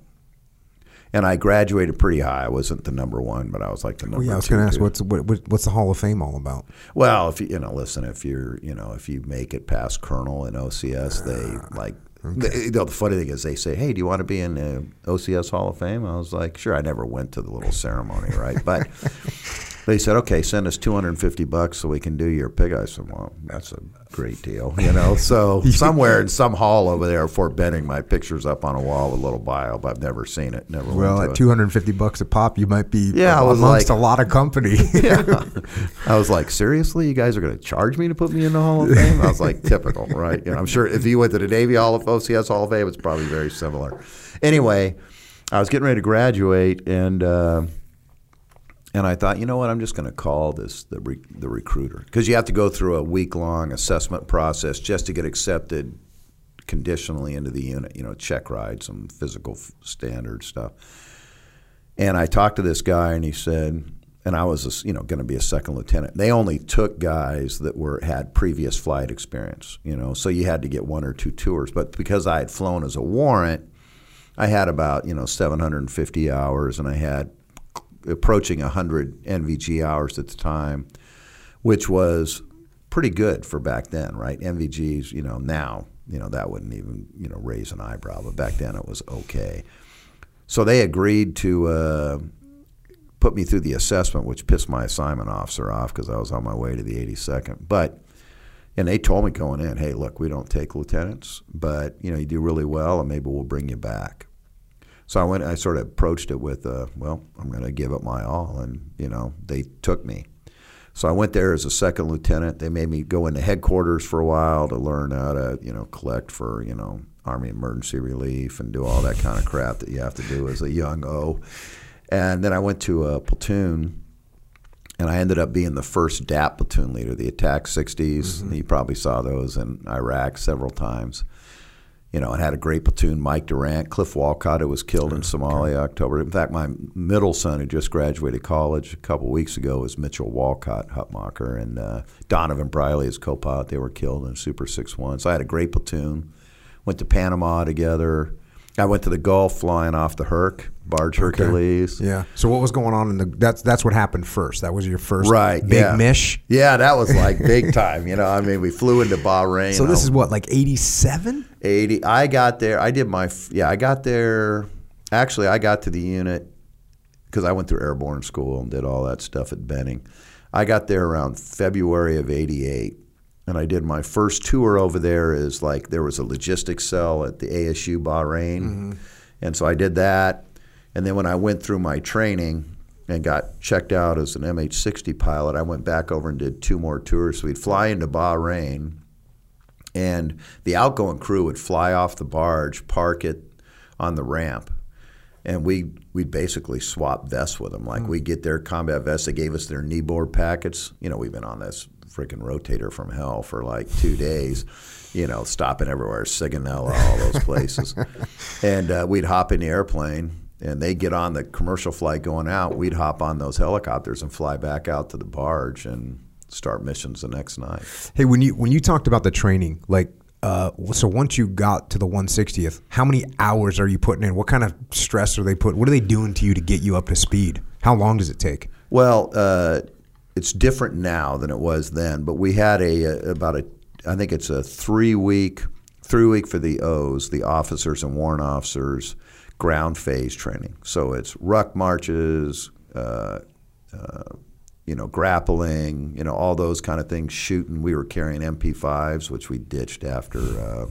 B: And I graduated pretty high. I wasn't the number one, but I was like the number.
A: Well, yeah, I was going to ask what's what, what- what's the Hall of Fame all about?
B: Well, if you you know, listen, if you're you know, if you make it past colonel in OCS, they ah, like. They, you know, the funny thing is, they say, "Hey, do you want to be in the OCS Hall of Fame?" I was like, "Sure." I never went to the little ceremony, right? But they said, "Okay, send us 250 bucks so we can do your pig." I said, "Well, that's a great deal, you know." So somewhere in some hall over there Fort Benning, my picture's up on a wall with a little bio, but I've never seen it. Never.
A: Well, at
B: to it.
A: 250 bucks a pop, you might be
B: Yeah, I was
A: amongst
B: like-
A: a lot of company.
B: yeah. I was like, seriously, you guys are going to charge me to put me in the Hall of Fame? I was like, typical, right? You know, I'm sure if you went to the Navy Hall of OCS Hall of Fame, it's probably very similar. Anyway, I was getting ready to graduate, and uh, and I thought, you know what, I'm just going to call this the re- the recruiter because you have to go through a week long assessment process just to get accepted conditionally into the unit. You know, check ride, some physical f- standard stuff. And I talked to this guy, and he said, and I was, you know, going to be a second lieutenant. They only took guys that were had previous flight experience, you know, so you had to get one or two tours. But because I had flown as a warrant, I had about you know 750 hours, and I had approaching 100 NVG hours at the time, which was pretty good for back then, right? NVGs, you know, now you know that wouldn't even you know raise an eyebrow, but back then it was okay. So they agreed to uh, put me through the assessment, which pissed my assignment officer off because I was on my way to the 82nd. But and they told me going in, hey, look, we don't take lieutenants, but you know you do really well, and maybe we'll bring you back. So I went. I sort of approached it with, uh, well, I'm going to give it my all, and you know they took me. So I went there as a second lieutenant. They made me go into headquarters for a while to learn how to, you know, collect for, you know, Army emergency relief and do all that kind of crap that you have to do as a young O. And then I went to a platoon, and I ended up being the first DAP platoon leader, the Attack 60s. Mm-hmm. You probably saw those in Iraq several times you know, it had a great platoon, Mike Durant, Cliff Wolcott, who was killed in Somalia, October. In fact, my middle son, who just graduated college a couple weeks ago, was Mitchell Wolcott, Hutmacher, and uh, Donovan Briley, his co-pilot. They were killed in Super Six One. So I had a great platoon. Went to Panama together. I went to the Gulf flying off the Herc, Barge Hercules.
A: Yeah. So what was going on in the? That's that's what happened first. That was your first
B: right
A: big
B: yeah.
A: mish.
B: Yeah, that was like big time. You know, I mean, we flew into Bahrain.
A: So this is what like eighty seven.
B: 80. I got there. I did my, yeah, I got there. Actually, I got to the unit because I went through airborne school and did all that stuff at Benning. I got there around February of 88. And I did my first tour over there is like there was a logistics cell at the ASU Bahrain. Mm-hmm. And so I did that. And then when I went through my training and got checked out as an MH60 pilot, I went back over and did two more tours. So we'd fly into Bahrain and the outgoing crew would fly off the barge, park it on the ramp, and we we'd basically swap vests with them. Like mm. we get their combat vests, they gave us their knee board packets. You know, we've been on this freaking rotator from hell for like two days. You know, stopping everywhere, Sigonella, all those places, and uh, we'd hop in the airplane and they get on the commercial flight going out. We'd hop on those helicopters and fly back out to the barge and start missions the next night.
A: Hey, when you when you talked about the training, like uh, so once you got to the 160th, how many hours are you putting in? What kind of stress are they putting? What are they doing to you to get you up to speed? How long does it take?
B: Well, uh, it's different now than it was then. But we had a, a about a I think it's a three week three week for the O's, the officers and warrant officers, ground phase training. So it's ruck marches. Uh, uh you know, grappling, you know, all those kind of things, shooting. We were carrying MP5s, which we ditched after uh,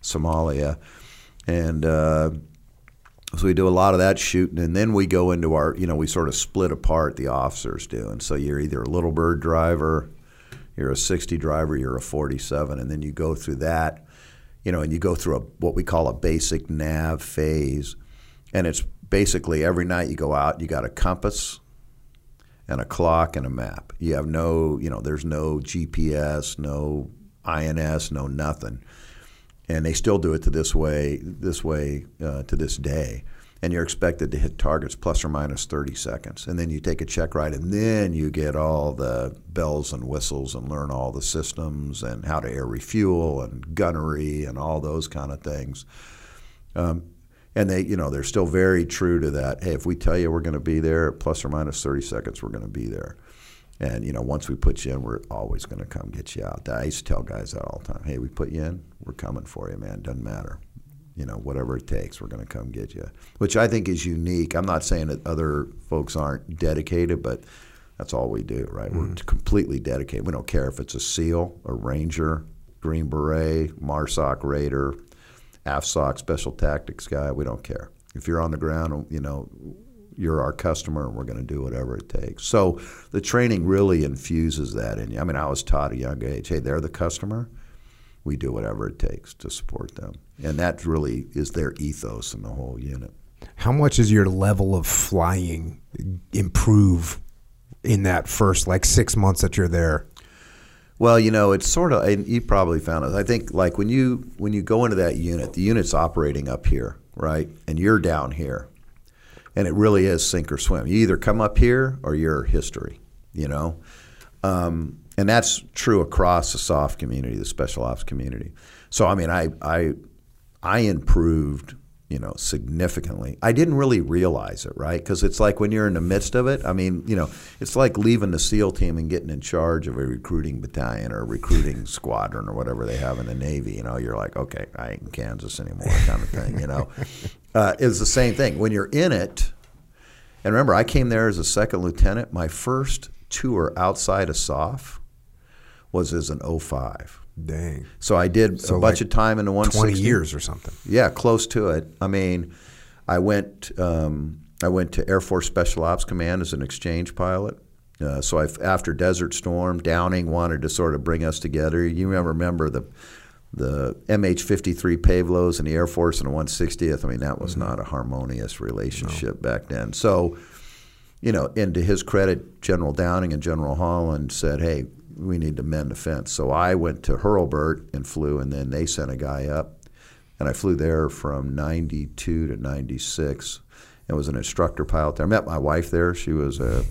B: Somalia. And uh, so we do a lot of that shooting. And then we go into our, you know, we sort of split apart, the officers do. And so you're either a little bird driver, you're a 60 driver, you're a 47. And then you go through that, you know, and you go through a, what we call a basic nav phase. And it's basically every night you go out, you got a compass and a clock and a map. You have no, you know, there's no GPS, no INS, no nothing, and they still do it to this way, this way uh, to this day. And you're expected to hit targets plus or minus 30 seconds, and then you take a check ride, and then you get all the bells and whistles and learn all the systems and how to air refuel and gunnery and all those kind of things. Um, and they you know they're still very true to that hey if we tell you we're going to be there plus or minus 30 seconds we're going to be there. And you know once we put you in we're always going to come get you out. I used to tell guys that all the time hey we put you in we're coming for you man. Doesn't matter. You know whatever it takes we're going to come get you. Which i think is unique. I'm not saying that other folks aren't dedicated but that's all we do right? Mm-hmm. we're completely dedicated. We don't care if it's a seal a ranger green beret marsoc raider AFSOC special tactics guy. We don't care. If you're on the ground, you know, you're our customer and we're going to do whatever it takes. So the training really infuses that in you. I mean, I was taught at a young age, hey, they're the customer. We do whatever it takes to support them. And that really is their ethos in the whole unit.
A: How much is your level of flying improve in that first like six months that you're there?
B: Well, you know, it's sort of, and you probably found it. I think like when you when you go into that unit, the unit's operating up here, right, and you're down here, and it really is sink or swim. You either come up here or you're history, you know, um, and that's true across the soft community, the special ops community. So I mean, I I I improved you know, significantly. I didn't really realize it, right? Because it's like when you're in the midst of it. I mean, you know, it's like leaving the SEAL team and getting in charge of a recruiting battalion or a recruiting squadron or whatever they have in the Navy. You know, you're like, okay, I ain't in Kansas anymore, kind of thing. You know, uh, it's the same thing when you're in it. And remember, I came there as a second lieutenant. My first tour outside of SOF was as an 05.
A: Dang.
B: So I did
A: So
B: a bunch
A: like
B: of time in the 160.
A: 20 years or something.
B: Yeah, close to it. I mean, I went um, I went to Air Force Special Ops Command as an exchange pilot. Uh, so I, after Desert Storm, Downing wanted to sort of bring us together. You remember the the MH-53 Pave Lows and the Air Force and the 160th. I mean, that was not a harmonious relationship back then. So, you know, and to his credit, General Downing and General Holland said, "Hey, we need to mend the fence." So I went to Hurlburt and flew, and then they sent a guy up, and I flew there from '92 to '96, and was an instructor pilot there. I met my wife there. She was a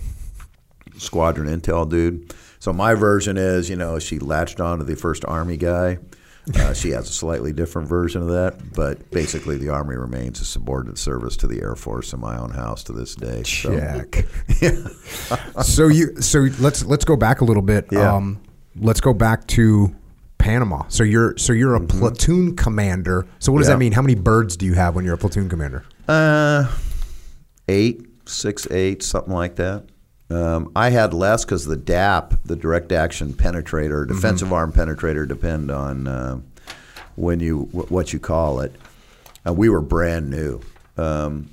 B: squadron intel dude. So my version is, you know, she latched on to the first Army guy. Uh, she has a slightly different version of that, but basically the Army remains a subordinate service to the Air Force in my own house to this day. So,
A: Check. so you so let's let's go back a little bit.
B: Yeah.
A: Um, let's go back to Panama. So you're so you're a platoon commander. So what does
B: Mm-hmm. Yeah.
A: that mean? How many birds do you have when you're a platoon commander?
B: Uh, eight, six, eight, something like that. Um, I had less because the DAP, the direct action penetrator, defensive arm penetrator, depend on uh, when you wh- what you call it. Uh, we were brand new, um,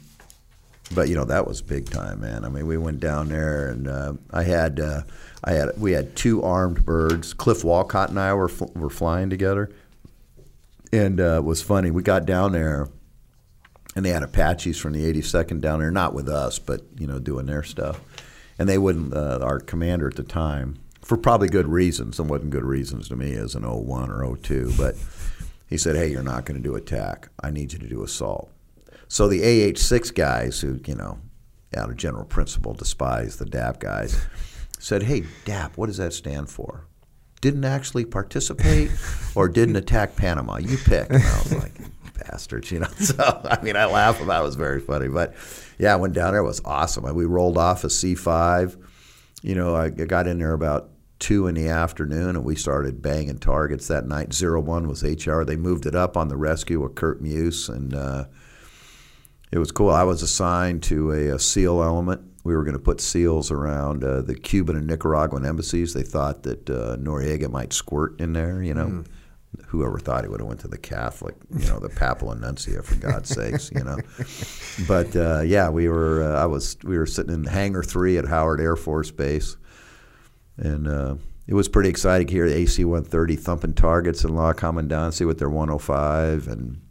B: but you know that was big time, man. I mean, we went down there, and uh, I had uh, I had we had two armed birds. Cliff Wolcott and I were fl- were flying together, and uh, it was funny. We got down there and they had Apaches from the 82nd down there, not with us, but you know, doing their stuff. And they wouldn't. Uh, our commander at the time, for probably good reasons, and wasn't good reasons to me as an 01 or 02, but he said, "Hey, you're not going to do attack. I need you to do assault." So the AH6 guys, who you know, out of general principle, despise the DAP guys, said, "Hey, DAP, what does that stand for?" Didn't actually participate or didn't attack Panama. You pick. And I was like, bastards, you know. So I mean, I laugh about it. It was very funny, but yeah, I went down there. It was awesome. We rolled off a C five. You know, I got in there about two in the afternoon, and we started banging targets that night. Zero one was HR. They moved it up on the rescue with Kurt Muse, and uh, it was cool. I was assigned to a, a SEAL element. We were going to put SEALs around uh, the Cuban and Nicaraguan embassies. They thought that uh, Noriega might squirt in there, you know. Whoever thought he would have went to the Catholic, you know, the Papal Annuncia, for God's sakes, you know. But uh, yeah, we were. Uh, I was. We were sitting in Hangar Three at Howard Air Force Base, and uh, it was pretty exciting the AC-130 thumping targets in La Commandancia with their 105 and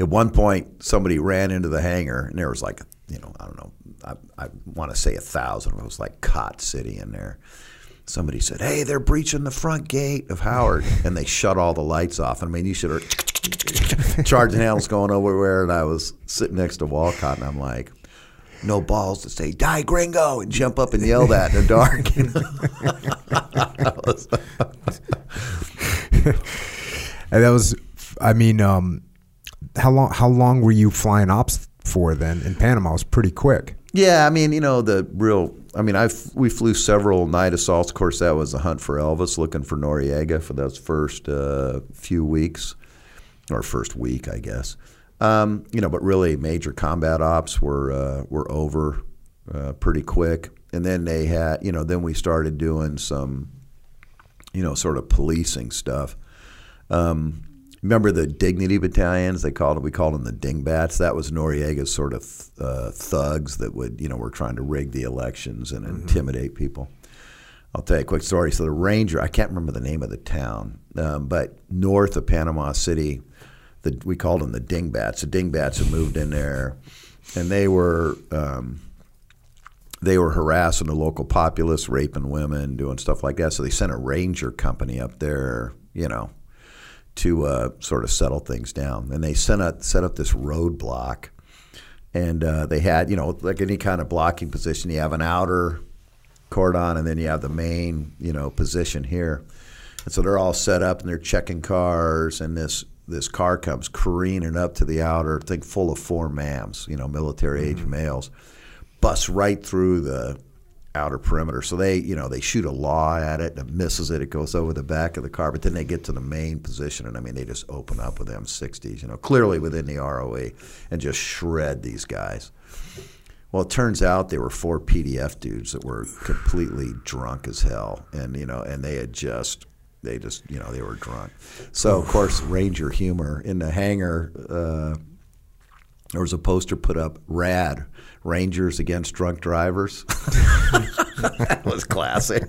B: at one point somebody ran into the hangar and there was like you know i don't know i, I want to say a thousand it was like cot city in there somebody said hey they're breaching the front gate of howard and they shut all the lights off i mean you should have charging handles going everywhere and i was sitting next to wolcott and i'm like no balls to say die gringo and jump up and yell that in the dark you know?
A: And that was, I mean, um, how long? How long were you flying ops for then in Panama? It was pretty quick.
B: Yeah, I mean, you know, the real. I mean, I we flew several night assaults. Of course, that was the hunt for Elvis, looking for Noriega for those first uh, few weeks, or first week, I guess. Um, you know, but really, major combat ops were uh, were over uh, pretty quick, and then they had, you know, then we started doing some, you know, sort of policing stuff. Um, remember the dignity battalions? They called we called them the dingbats. That was Noriega's sort of uh, thugs that would you know were trying to rig the elections and intimidate people. I'll tell you a quick story. So the ranger, I can't remember the name of the town, um, but north of Panama City, the, we called them the dingbats. The dingbats had moved in there, and they were. Um, they were harassing the local populace, raping women, doing stuff like that. So they sent a ranger company up there, you know, to uh, sort of settle things down. And they sent up, set up this roadblock. And uh, they had, you know, like any kind of blocking position, you have an outer cordon and then you have the main, you know, position here. And so they're all set up and they're checking cars. And this this car comes careening up to the outer thing full of four mams, you know, military age males, busts right through the outer perimeter. So they, you know, they shoot a law at it and it misses it. It goes over the back of the car, but then they get to the main position, and I mean, they just open up with M60s, you know, clearly within the ROE, and just shred these guys. Well, it turns out there were four PDF dudes that were completely drunk as hell, and you know, and they had just, they just, you know, they were drunk. So of course, Ranger humor in the hangar. Uh, there was a poster put up, "Rad Rangers against drunk drivers." that was classic.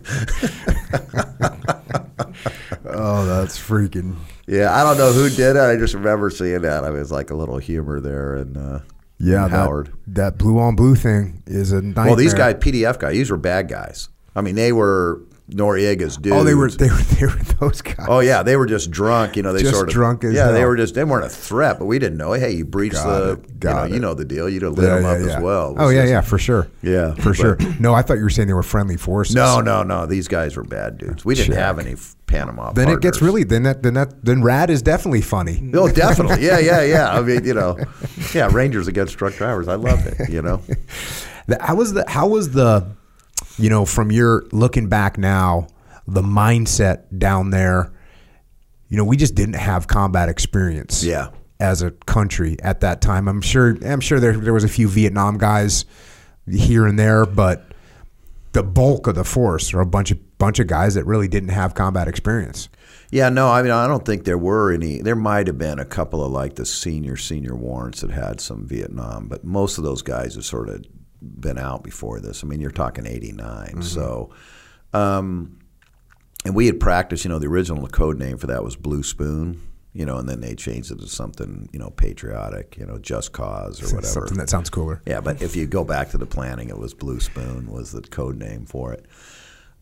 A: Oh, that's freaking.
B: Yeah, I don't know who did it. I just remember seeing that. I mean, it's like a little humor there, and uh,
A: Yeah,
B: and
A: that,
B: Howard.
A: that blue on blue thing is a nightmare.
B: Well, these guys, PDF guys, these were bad guys. I mean, they were Noriega's dudes.
A: Oh, they were they were they were those guys.
B: Oh yeah, they were just drunk. You know, they
A: Just
B: sort of
A: drunk as
B: yeah. They were just they weren't a threat, but we didn't know. Hey, you breached
A: Got
B: the.
A: it, got
B: you, know,
A: it.
B: you know the deal. You'd have lit
A: Yeah,
B: them
A: yeah,
B: up
A: yeah.
B: as well.
A: Oh yeah,
B: just-
A: yeah, for sure.
B: Yeah,
A: for
B: but-
A: sure. No, I thought you were saying they were friendly forces.
B: No, no, no. These guys were bad dudes. We didn't
A: Check.
B: have any Panama.
A: Then it gets really then that then that then rad is definitely funny.
B: Oh, definitely. Yeah, yeah, yeah. I mean, you know, yeah. Rangers against truck drivers. I loved it. You know.
A: How was the how was the you know from your looking back now the mindset down there? You know, we just didn't have combat experience.
B: Yeah.
A: As a country at that time, I'm sure. I'm sure there there was a few Vietnam guys here and there, but the bulk of the force are a bunch of bunch of guys that really didn't have combat experience.
B: Yeah, no, I mean, I don't think there were any. There might have been a couple of like the senior, senior warrants that had some Vietnam, but most of those guys have sort of been out before this. I mean, you're talking 89. So, um, and we had practiced, you know, the original code name for that was Blue Spoon, you know, and then they changed it to something, you know, patriotic, you know, Just Cause or whatever.
A: Something that sounds cooler.
B: Yeah, but if you go back to the planning, it was Blue Spoon was the code name for it.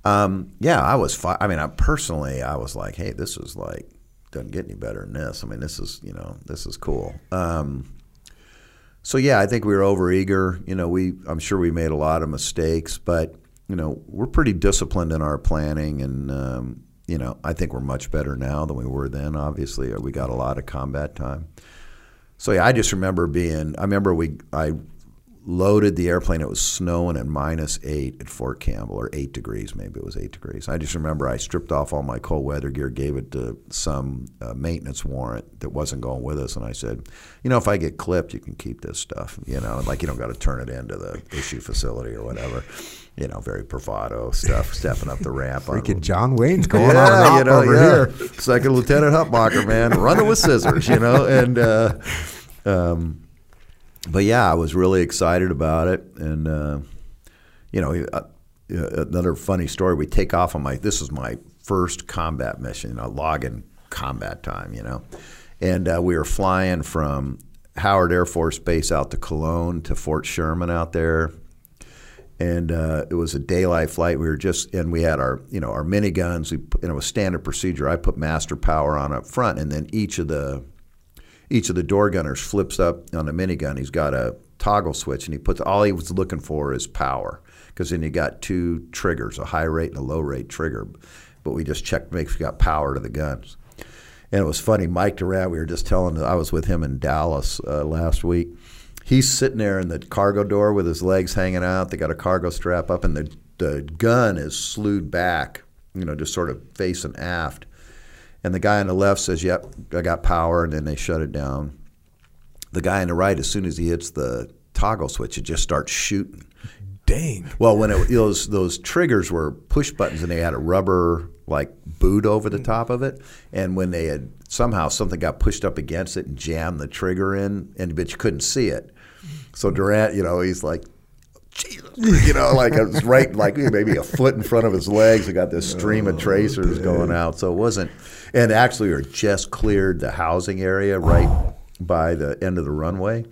B: Um, yeah, I was. Fi- I mean, I personally, I was like, hey, this is like doesn't get any better than this. I mean, this is you know, this is cool. Um, so yeah, I think we were overeager. You know, we I'm sure we made a lot of mistakes, but you know, we're pretty disciplined in our planning, and um, you know, I think we're much better now than we were then. Obviously, we got a lot of combat time. So yeah, I just remember being. I remember we. I loaded the airplane. It was snowing at minus eight at Fort Campbell, or eight degrees, maybe it was eight degrees. I just remember I stripped off all my cold weather gear, gave it to some uh, maintenance warrant that wasn't going with us, and I said, you know, if I get clipped, you can keep this stuff. You know, like you don't got to turn it into the issue facility or whatever. You know, very bravado stuff, stepping up the ramp. on-
A: Freaking John Wayne's going on
B: yeah,
A: and
B: you know,
A: over
B: yeah.
A: here.
B: Second Lieutenant Hutmacher, man, running with scissors, you know, and uh, um, but yeah, I was really excited about it, and uh, you know, uh, uh, another funny story. We take off on my. This is my first combat mission, you know, logging combat time, you know, and uh, we were flying from Howard Air Force Base out to Colón to Fort Sherman out there, and uh, it was a daylight flight. We were just and we had our you know our miniguns. We and it was standard procedure. I put master power on up front, and then each of the each of the door gunners flips up on a minigun. He's got a toggle switch, and he puts all he was looking for is power because then you got two triggers, a high rate and a low rate trigger. But we just checked to make sure we got power to the guns. And it was funny. Mike Durant, we were just telling. I was with him in Dallas uh, last week. He's sitting there in the cargo door with his legs hanging out. They got a cargo strap up, and the the gun is slewed back, you know, just sort of facing aft. And the guy on the left says, "Yep, I got power," and then they shut it down. The guy on the right, as soon as he hits the toggle switch, it just starts shooting.
A: Dang.
B: Well, when it, those those triggers were push buttons and they had a rubber like boot over the top of it, and when they had somehow something got pushed up against it and jammed the trigger in, and but you couldn't see it. So Durant, you know, he's like, Jesus, you know, like it was right, like maybe a foot in front of his legs. He got this stream of oh, tracers going out, so it wasn't. And actually, were just cleared the housing area right by the end of the runway,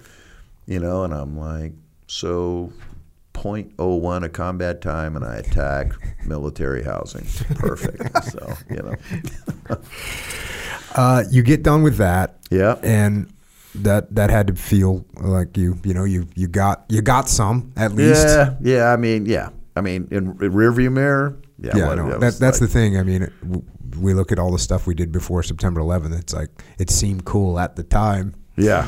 B: you know, and I'm like, so 0.01 of combat time, and I attack military housing. Perfect. so you know,
A: Uh, you get done with that.
B: Yeah.
A: And that that had to feel like you you know you you got you got some at least.
B: yeah, yeah. I mean, yeah. I mean, in, in rearview mirror, yeah.
A: Yeah, no,
B: that
A: that, that's
B: like-
A: the thing. I mean, w- we look at all the stuff we did before September 11th. It's like it seemed cool at the time.
B: Yeah.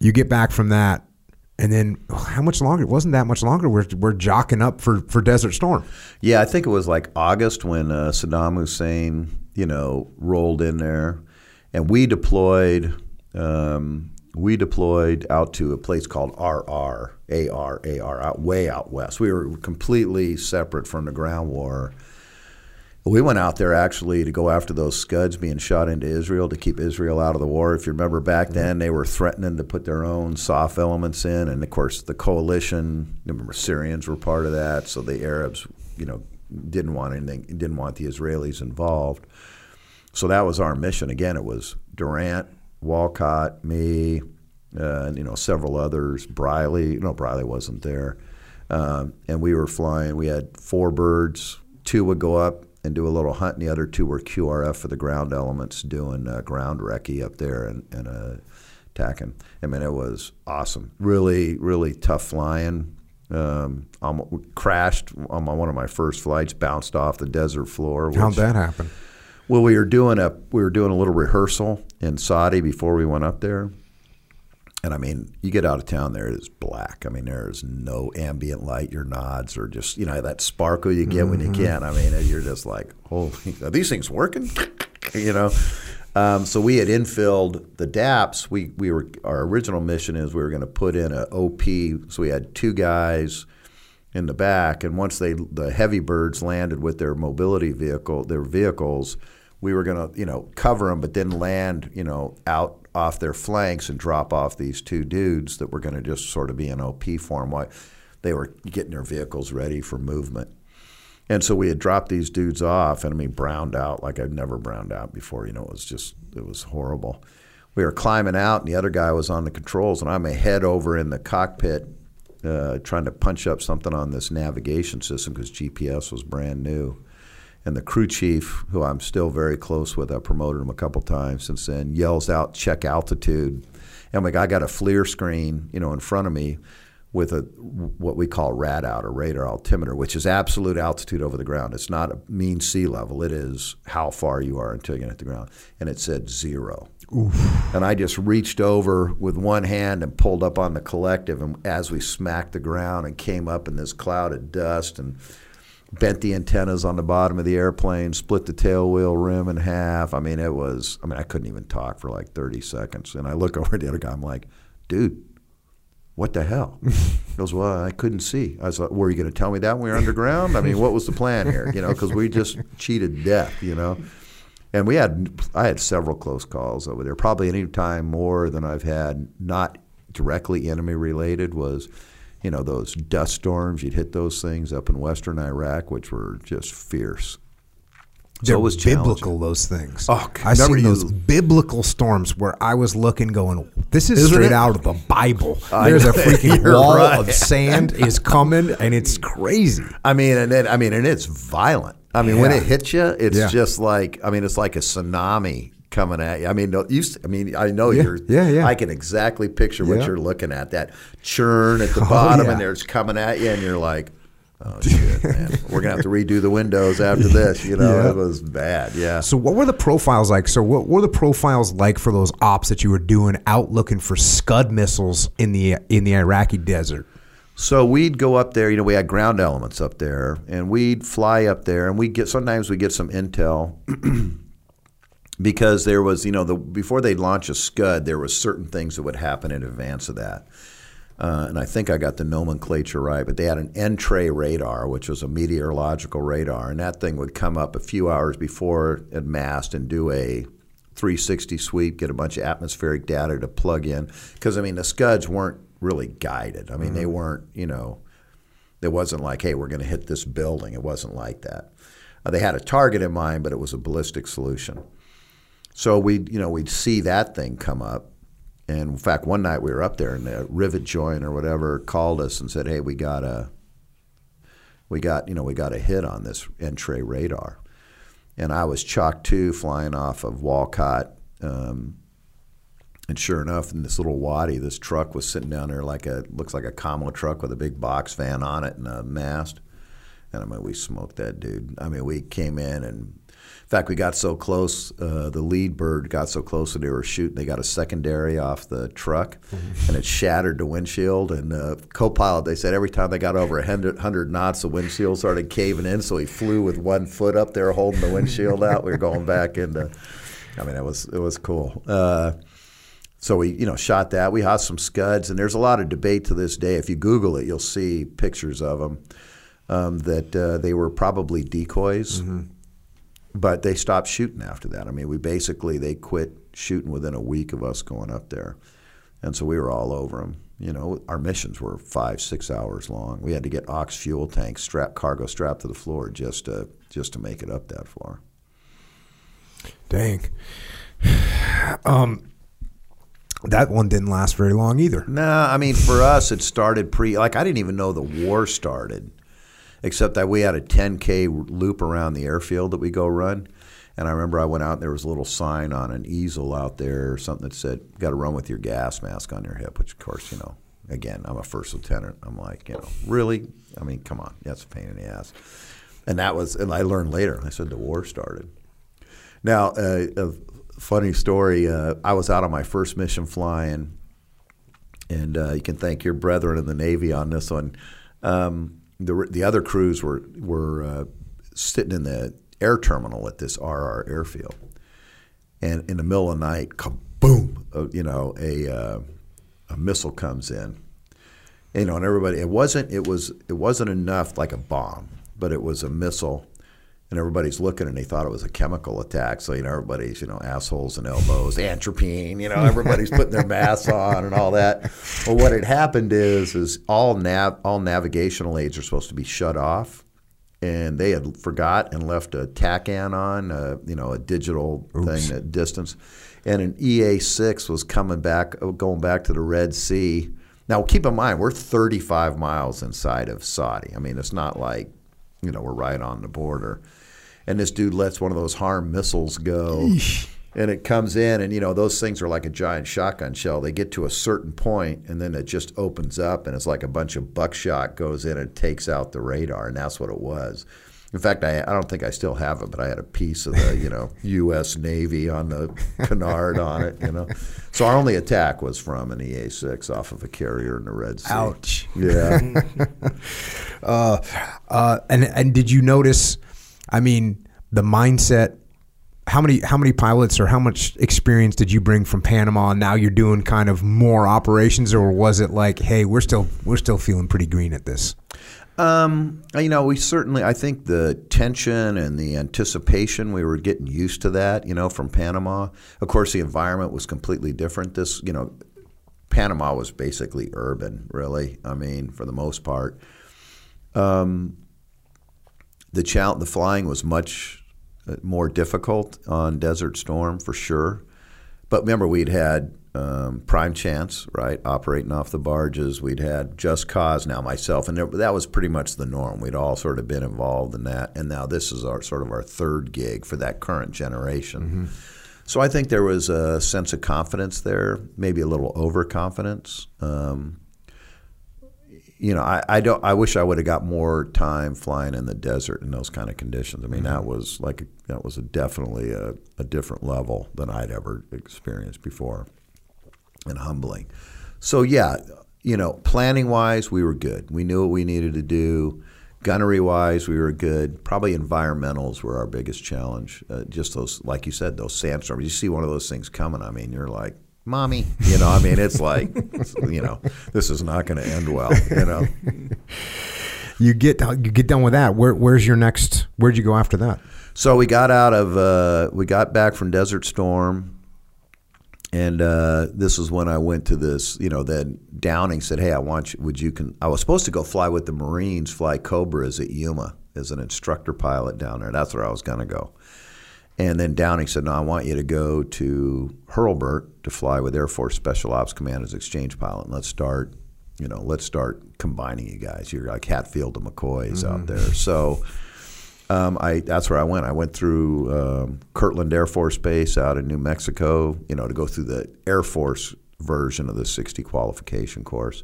A: You get back from that, and then how much longer? It wasn't that much longer. We're we're jocking up for for Desert Storm.
B: Yeah, I think it was like August when uh, Saddam Hussein, you know, rolled in there, and we deployed. Um, we deployed out to a place called RR, AR, AR, out way out west. We were completely separate from the ground war. We went out there actually to go after those Scuds being shot into Israel to keep Israel out of the war. If you remember back then, they were threatening to put their own soft elements in, and of course the coalition. Remember, Syrians were part of that, so the Arabs, you know, didn't want anything, didn't want the Israelis involved. So that was our mission. Again, it was Durant, Wolcott, me, uh, and you know several others. Briley, no, Briley wasn't there, um, and we were flying. We had four birds. Two would go up and do a little hunt, and the other two were QRF for the ground elements, doing uh, ground recce up there and, and uh, attacking. I mean, it was awesome. Really, really tough flying. Um, crashed on my, one of my first flights, bounced off the desert floor.
A: How'd that happen?
B: well, we were doing a we were doing a little rehearsal in Saudi before we went up there, and I mean, you get out of town there, it is black. I mean, there is no ambient light. Your nods are just you know that sparkle you get when you can. I mean, you're just like, holy, are these things working? you know. Um, so we had infilled the DAPS. We we were our original mission is we were going to put in a OP. So we had two guys in the back, and once they the heavy birds landed with their mobility vehicle, their vehicles, we were going to you know cover them, but then land you know out off their flanks and drop off these two dudes that were going to just sort of be in OP form while they were getting their vehicles ready for movement. And so we had dropped these dudes off, and I mean, browned out like I'd never browned out before. You know, it was just, it was horrible. We were climbing out, and the other guy was on the controls, and I'm a head over in the cockpit uh, trying to punch up something on this navigation system because GPS was brand new. And the crew chief, who I'm still very close with, I promoted him a couple times since then, yells out, check altitude. And like, I got a FLIR screen, you know, in front of me with a what we call rad out or radar altimeter, which is absolute altitude over the ground. It's not a mean sea level. It is how far you are until you to the ground. And it said zero. Oof. And I just reached over with one hand and pulled up on the collective. And as we smacked the ground and came up in this cloud of dust and bent the antennas on the bottom of the airplane, split the tail wheel rim in half. I mean, it was, I mean, I couldn't even talk for like 30 seconds. And I look over at the other guy, I'm like, dude, what the hell? He goes, well, I couldn't see. I was like, were you going to tell me that when we were underground? I mean, what was the plan here? You know, because we just cheated death, you know. And we had, I had several close calls over there. Probably any time more than I've had, not directly enemy related, was, you know, those dust storms. You'd hit those things up in western Iraq, which were just fierce. So
A: They're
B: it was
A: biblical. Those things.
B: Oh,
A: I seen those biblical storms where I was looking, going, "This is
B: Isn't
A: straight
B: it?
A: out of the Bible."
B: I
A: There's a freaking
B: You're
A: wall
B: right.
A: of sand is coming, and it's crazy.
B: I mean, and it, I mean, and it's violent. I mean, when it hits you, it's
A: Yeah.
B: just like I mean, it's like a tsunami coming at you. I mean, you. I mean, I know
A: Yeah,
B: you're.
A: yeah, yeah.
B: I can exactly picture what
A: Yeah.
B: you're looking at. That churn at the
A: Oh,
B: bottom,
A: yeah.
B: and there's coming at you, and you're like. Oh shit, man! We're gonna have to redo the windows after this. You know, it was bad. Yeah.
A: So, what were the profiles like? So, what were the profiles like for those ops that you were doing out looking for Scud missiles in the in the Iraqi desert?
B: So we'd go up there. You know, we had ground elements up there, and we'd fly up there, and we get sometimes we get some intel because there was, you know, the before they'd launch a Scud, there was certain things that would happen in advance of that. Uh, and I think I got the nomenclature right, but they had an End Tray radar, which was a meteorological radar, and that thing would come up a few hours before it massed and do a 360 sweep, get a bunch of atmospheric data to plug in. Because I mean, the Scuds weren't really guided. I mean, they weren't, you know, it wasn't like, hey, we're going to hit this building. It wasn't like that. Uh, they had a target in mind, but it was a ballistic solution. So we, you know, we'd see that thing come up. And in fact, one night we were up there, and the rivet joint or whatever called us and said, "Hey, we got a, we got, you know, we got a hit on this End Tray radar." And I was Chalk two flying off of Wolcott, um, and sure enough, in this little wadi, this truck was sitting down there like a looks like a commo truck with a big box van on it and a mast. And I mean, we smoked that dude. I mean, we came in and fact, we got so close. Uh, the lead bird got so close that they were shooting. They got a secondary off the truck, mm-hmm. and it shattered the windshield. And uh, co-pilot, they said every time they got over 100, 100 knots, the windshield started caving in. So he flew with one foot up there, holding the windshield out. We were going back into. I mean, it was it was cool. Uh, so we, you know, shot that. We had some scuds, and there's a lot of debate to this day. If you Google it, you'll see pictures of them. Um, that uh, they were probably decoys. Mm-hmm but they stopped shooting after that. I mean, we basically they quit shooting within a week of us going up there, and so we were all over them. You know, our missions were five, six hours long. We had to get ox fuel tanks, strap cargo strapped to the floor just to just to make it up that far.
A: Dang. Um, that one didn't last very long either.
B: Nah, I mean, for us, it started pre. Like I didn't even know the war started except that we had a 10K loop around the airfield that we go run. And I remember I went out and there was a little sign on an easel out there, something that said, got to run with your gas mask on your hip, which, of course, you know, again, I'm a first lieutenant. I'm like, you know, really? I mean, come on. That's a pain in the ass. And that was, and I learned later, I said the war started. Now, uh, a funny story uh, I was out on my first mission flying, and uh, you can thank your brethren in the Navy on this one. Um, the the other crews were were uh, sitting in the air terminal at this RR airfield, and in the middle of the night, boom! Uh, you know, a uh, a missile comes in. You know, and everybody. It wasn't. It was. It wasn't enough like a bomb, but it was a missile and everybody's looking and they thought it was a chemical attack. So, you know, everybody's, you know, assholes and elbows, atropine, you know, everybody's putting their masks on and all that. Well, what had happened is, is all nav, all navigational aids are supposed to be shut off. And they had forgot and left a TACAN on, uh, you know, a digital Oops. thing at distance. And an EA6 was coming back, going back to the Red Sea. Now, keep in mind, we're 35 miles inside of Saudi. I mean, it's not like, you know, we're right on the border and this dude lets one of those harm missiles go. Eesh. And it comes in, and you know those things are like a giant shotgun shell. They get to a certain point, and then it just opens up, and it's like a bunch of buckshot goes in and takes out the radar, and that's what it was. In fact, I, I don't think I still have it, but I had a piece of the you know U.S. Navy on the canard on it. You know, so our only attack was from an EA-6 off of a carrier in the Red Sea.
A: Ouch.
B: Yeah.
A: uh, uh, and and did you notice? I mean, the mindset. How many how many pilots or how much experience did you bring from Panama? And now you're doing kind of more operations, or was it like, hey, we're still we're still feeling pretty green at this?
B: Um, you know, we certainly. I think the tension and the anticipation we were getting used to that. You know, from Panama. Of course, the environment was completely different. This, you know, Panama was basically urban, really. I mean, for the most part. Um, the challenge, the flying was much uh, more difficult on Desert Storm for sure. But remember, we'd had um, Prime Chance, right, operating off the barges. We'd had Just Cause now myself, and there, that was pretty much the norm. We'd all sort of been involved in that, and now this is our sort of our third gig for that current generation. Mm-hmm. So I think there was a sense of confidence there, maybe a little overconfidence. Um, you know, I, I don't. I wish I would have got more time flying in the desert in those kind of conditions. I mean, mm-hmm. that was like that was a definitely a, a different level than I'd ever experienced before, and humbling. So yeah, you know, planning wise, we were good. We knew what we needed to do. Gunnery wise, we were good. Probably environmentals were our biggest challenge. Uh, just those, like you said, those sandstorms. You see one of those things coming. I mean, you're like, mommy. You know, I mean, it's like, you know, this is not going to end well. You know.
A: You get you get done with that. Where, where's your next? Where'd you go after that?
B: So we got out of uh, we got back from Desert Storm, and uh, this is when I went to this. You know, then Downing said, "Hey, I want you. Would you can?" I was supposed to go fly with the Marines, fly Cobras at Yuma as an instructor pilot down there. That's where I was going to go. And then Downing said, "No, I want you to go to Hurlburt to fly with Air Force Special Ops Command as exchange pilot. And let's start, you know, let's start combining you guys. You're like Hatfield and McCoys mm-hmm. out there. So um, I that's where I went. I went through um, Kirtland Air Force Base out in New Mexico, you know, to go through the Air Force version of the 60 qualification course.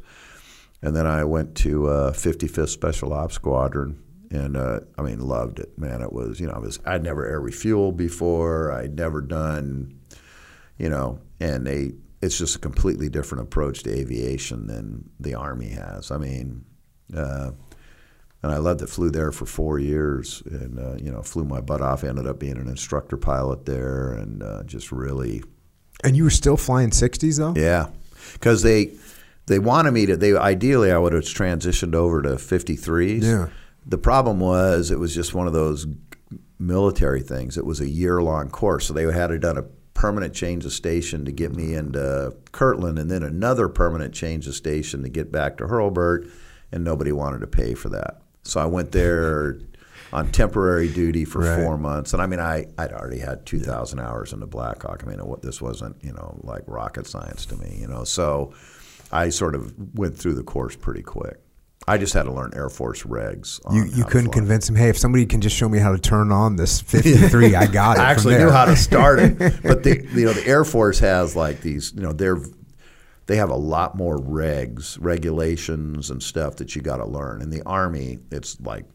B: And then I went to uh, 55th Special Ops Squadron and uh, I mean, loved it, man. It was, you know, I was I'd never air refueled before. I'd never done, you know, and they it's just a completely different approach to aviation than the Army has. I mean, uh, and I loved it. Flew there for four years, and uh, you know, flew my butt off. Ended up being an instructor pilot there, and uh, just really,
A: And you were still flying 60s though?
B: yeah, because they they wanted me to. They ideally I would have transitioned over to 53s.
A: Yeah.
B: The problem was it was just one of those military things. It was a year long course, so they had to done a permanent change of station to get me into Kirtland, and then another permanent change of station to get back to Hurlburt, and nobody wanted to pay for that. So I went there on temporary duty for
A: Right.
B: four months, and I mean I I'd already had two thousand hours in the Blackhawk. I mean it, this wasn't you know like rocket science to me, you know. So I sort of went through the course pretty quick. I just had to learn Air Force regs.
A: You, you couldn't convince him, hey, if somebody can just show me how to turn on this 53, I got it.
B: I actually knew how to start it, but the you know the Air Force has like these you know they're they have a lot more regs, regulations, and stuff that you got to learn. In the Army, it's like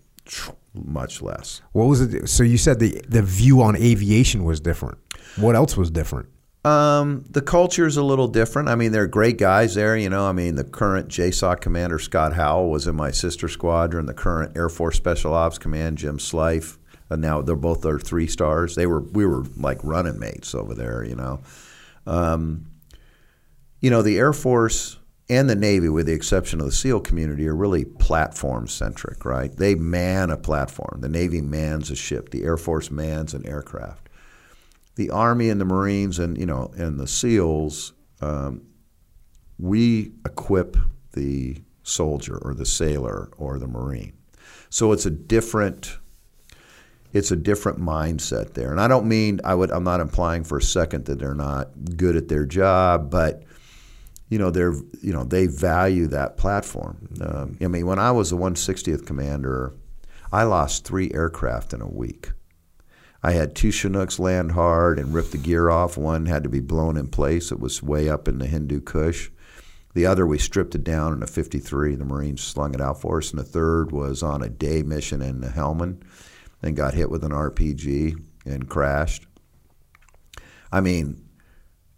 B: much less.
A: What was it? So you said the the view on aviation was different. What else was different?
B: Um, the culture is a little different. I mean, they're great guys there. You know, I mean, the current JSOC commander Scott Howell was in my sister squadron. The current Air Force Special Ops Command Jim Slife. And now they're both are three stars. They were we were like running mates over there. You know, um, you know the Air Force and the Navy, with the exception of the SEAL community, are really platform centric. Right? They man a platform. The Navy mans a ship. The Air Force mans an aircraft the Army and the Marines and you know and the SEALs, um, we equip the soldier or the sailor or the Marine. So it's a different it's a different mindset there. And I don't mean I would I'm not implying for a second that they're not good at their job, but you know they're you know they value that platform. Um, I mean, when I was the 160th commander, I lost three aircraft in a week. I had two Chinooks land hard and rip the gear off. One had to be blown in place. It was way up in the Hindu Kush. The other, we stripped it down in a 53. The Marines slung it out for us. And the third was on a day mission in the Helmand and got hit with an RPG and crashed. I mean,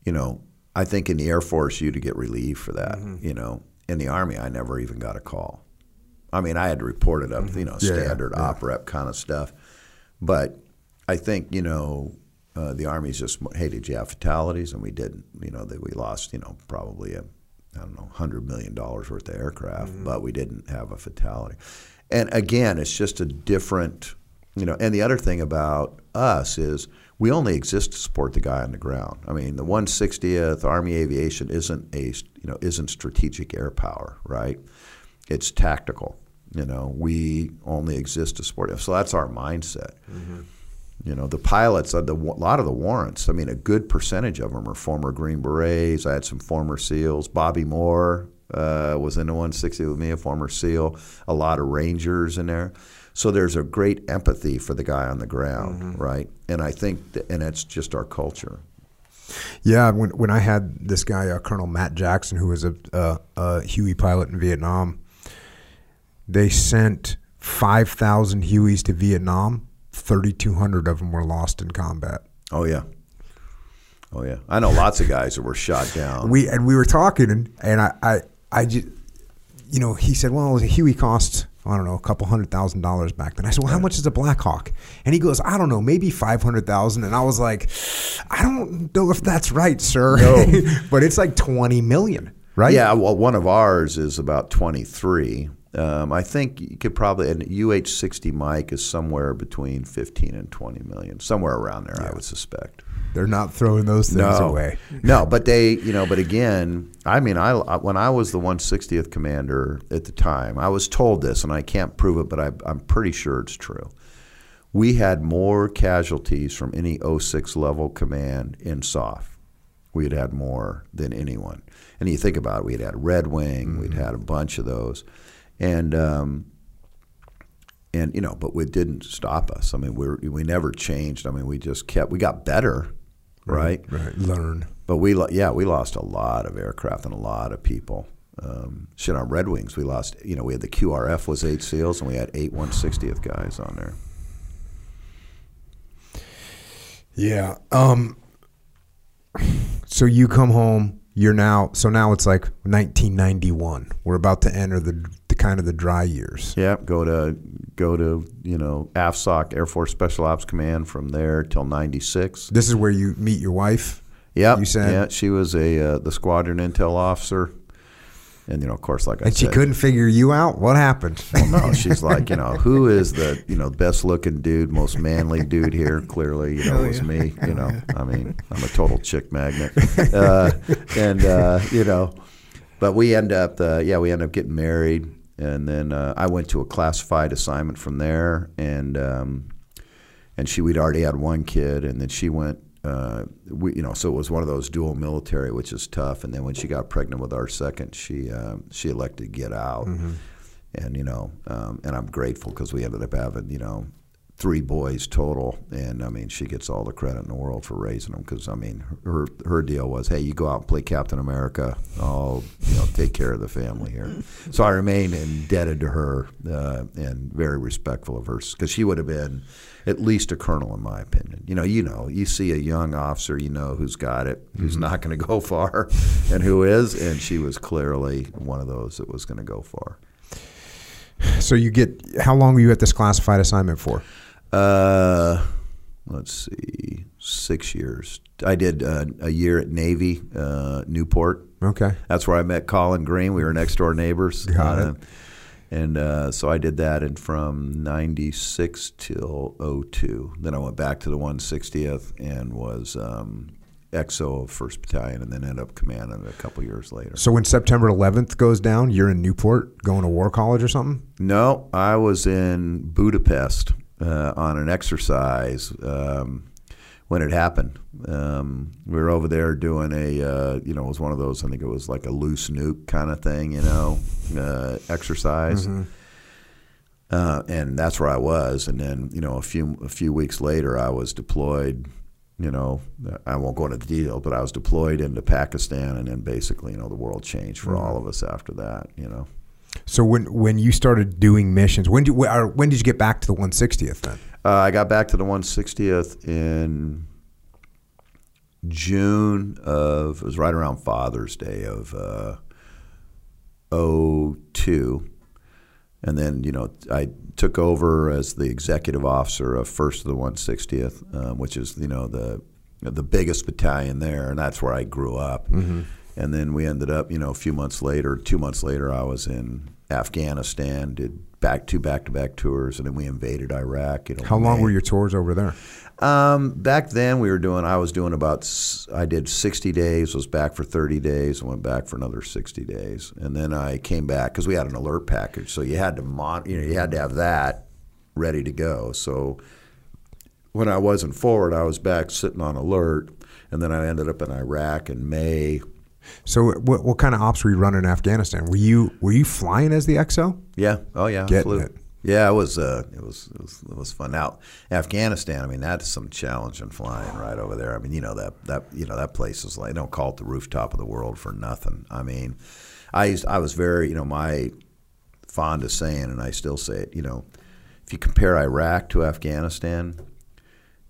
B: you know, I think in the Air Force, you to get relief for that. Mm-hmm. You know, in the Army, I never even got a call. I mean, I had to report it up, mm-hmm. you know,
A: Yeah, yeah,
B: standard op rep kind of stuff. But I think you know uh, the Army's just hey, did you have fatalities? And we didn't. You know that we lost you know probably a I don't know hundred million dollars worth of aircraft, but we didn't have a fatality. And again, it's just a different you know. And the other thing about us is we only exist to support the guy on the ground. I mean, the 160th Army Aviation isn't a you know isn't strategic air power, right? It's tactical. You know, we only exist to support it. So that's our mindset. You know, the pilots, uh, the, a lot of the warrants, I mean, a good percentage of them are former Green Berets. I had some former SEALs. Bobby Moore uh, was in the 160 with me, a former SEAL. A lot of Rangers in there. So there's a great empathy for the guy on the ground, right? And I think, that, and it's just our culture.
A: Yeah, when when I had this guy uh, Colonel Matt Jackson, who was a, a, a Huey pilot in Vietnam, they sent five thousand Hueys to Vietnam. Thirty two hundred of them were lost in combat.
B: Oh, yeah. Oh, yeah. I know lots of guys that were shot down.
A: We and we were talking, and, and I, I I just you know he said, well, a Huey cost I don't know a couple hundred thousand dollars back then. I said, well, how much is a Black Hawk? And he goes, I don't know, maybe five hundred thousand. And I was like, I don't know if that's right, sir.
B: No.
A: but it's like twenty million, right?
B: Yeah, well, one of ours is about 23. Um, I think you could probably, an UH-60 Mike is somewhere between 15 and 20 million, somewhere around there, I would suspect.
A: They're not throwing those things
B: no,
A: away.
B: no, but they, you know, but again, I mean, I when I was the 160th commander at the time, I was told this, and I can't prove it, but I, I'm pretty sure it's true. We had more casualties from any 06 level command in SOF. We had had more than anyone. And you think about it, we had had Red Wing, we'd had a bunch of those, and um, and you know, but it didn't stop us. I mean, we we never changed. I mean, we just kept. We got better, right?
A: Right. Learn.
B: But we, yeah, we lost a lot of aircraft and a lot of people. um, shit on Red Wings. We lost. You know, we had the QRF was eight SEALs, and we had eight 160th guys on there.
A: Yeah. Um. So you come home. You're now. So now it's like 1991. We're about to enter the kind of the dry years.
B: Yeah, go to go to you know AFSOC Air Force Special Ops Command from there till '96.
A: This is where you meet your wife.
B: Yeah,
A: You said-
B: yeah, she was a uh, the squadron intel officer, and you know, of course, like I said.
A: And she couldn't figure you out. What happened?
B: Well, no, she's like, you know, who is the you know best looking dude, most manly dude here? Clearly, you know, it was me. You know, I mean, I'm a total chick magnet, uh, and uh, you know, but we end up, uh, yeah, we end up getting married, and then uh, I went to a classified assignment from there, and um, and she we'd already had one kid, and then she went. Uh, we, you know, so it was one of those dual military, which is tough. And then when she got pregnant with our second, she um, she elected to get out and you know, um, and I'm grateful because we ended up having you know three boys total, and I mean she gets all the credit in the world for raising them because I mean her her deal was, hey, you go out and play Captain America, I'll you know take care of the family here. So I remain indebted to her uh, and very respectful of her because she would have been at least a colonel in my opinion. You know, you know, you see a young officer, you know who's got it, who's not going to go far, and who is, and she was clearly one of those that was going to go far.
A: so you get. How long were you at this classified assignment for?
B: Uh, let's see, six years. I did uh, a year at Navy, uh, Newport.
A: Okay.
B: That's where I met Colin Green. We were next door neighbors.
A: Got
B: Uh,
A: it.
B: And uh, so I did that, and from '96 till '02. Then I went back to the 160th and was um, XO of First Battalion, and then ended up commanding a couple years later.
A: So when September 11th goes down, you're in Newport going to war college or something.
B: No, I was in Budapest uh, on an exercise um, when it happened. Um, we were over there doing a, uh, you know, it was one of those. I think it was like a loose nuke kind of thing, you know, uh, exercise. Uh, and that's where I was. And then, you know, a few a few weeks later, I was deployed. You know, I won't go into the detail, but I was deployed into Pakistan, and then basically, you know, the world changed for all of us after that. You know.
A: So when when you started doing missions, when did or when did you get back to the 160th then?
B: Uh, I got back to the 160th in June of it was right around Father's Day of uh, 02. and then you know I took over as the executive officer of First of the 160th, um, which is you know the the biggest battalion there, and that's where I grew up. And then we ended up, you know, a few months later, two months later, I was in Afghanistan, did back two back to back tours, and then we invaded Iraq. You know,
A: How long
B: May.
A: were your tours over there?
B: Um, back then, we were doing. I was doing about. I did sixty days. Was back for thirty days. and went back for another sixty days, and then I came back because we had an alert package. So you had to mon. You know, you had to have that ready to go. So when I wasn't forward, I was back sitting on alert, and then I ended up in Iraq in May.
A: So what what kind of ops were you running in Afghanistan? Were you were you flying as the XO?
B: Yeah. Oh yeah.
A: Getting
B: flew.
A: it.
B: Yeah, it was. Uh, it was. It was. It was fun. Now, Afghanistan. I mean, that's some challenging flying right over there. I mean, you know that that you know that place is like they don't call it the rooftop of the world for nothing. I mean, I used. I was very. You know, my fond of saying, and I still say it. You know, if you compare Iraq to Afghanistan,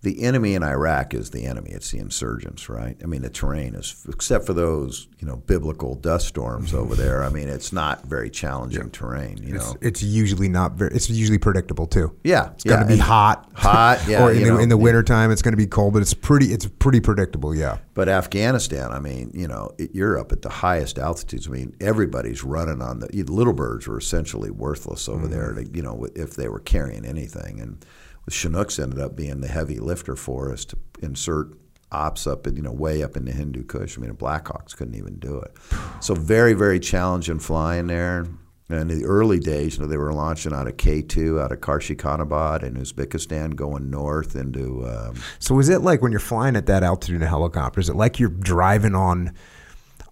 B: the enemy in Iraq is the enemy. It's the insurgents, right? I mean, the terrain is, except for those, you know, biblical dust storms mm-hmm. over there. I mean, it's not very challenging terrain. You
A: It's,
B: know,
A: it's usually not very. It's usually predictable too.
B: yeah,
A: It's going to be hot,
B: hot, yeah,
A: or in
B: you
A: the,
B: know,
A: in the wintertime, it's going to be cold, but it's pretty. It's pretty predictable. Yeah.
B: But Afghanistan, I mean, you know, you're up at the highest altitudes. I mean, everybody's running on the the little birds were essentially worthless over mm-hmm. there. To, you know, if they were carrying anything, and the Chinooks ended up being the heavy lifter for us to insert ops up you know way up in the Hindu Kush. I mean, the Blackhawks couldn't even do it. So very very challenging flying there. And in the early days, you know, they were launching out of K two, out of Karshi-Khanabad in Uzbekistan, going north into. Um,
A: So is it like when you're flying at that altitude in a helicopter? Is it like you're driving on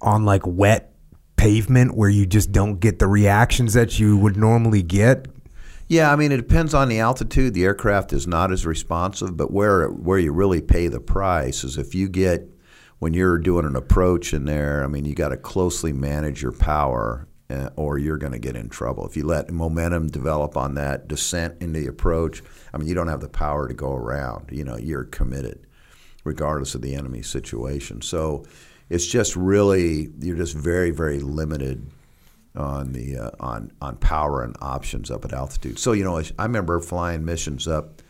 A: on like wet pavement where you just don't get the reactions that you would normally get?
B: Yeah, I mean, it depends on the altitude. The aircraft is not as responsive, but where where you really pay the price is if you get when you're doing an approach in there. I mean, you got to closely manage your power uh, or you're going to get in trouble. If you let momentum develop on that descent into the approach, I mean, you don't have the power to go around. You know, you're committed, regardless of the enemy situation. So it's just really you're just very very limited on the uh, on on power and options up at altitude. So you know, I remember flying missions up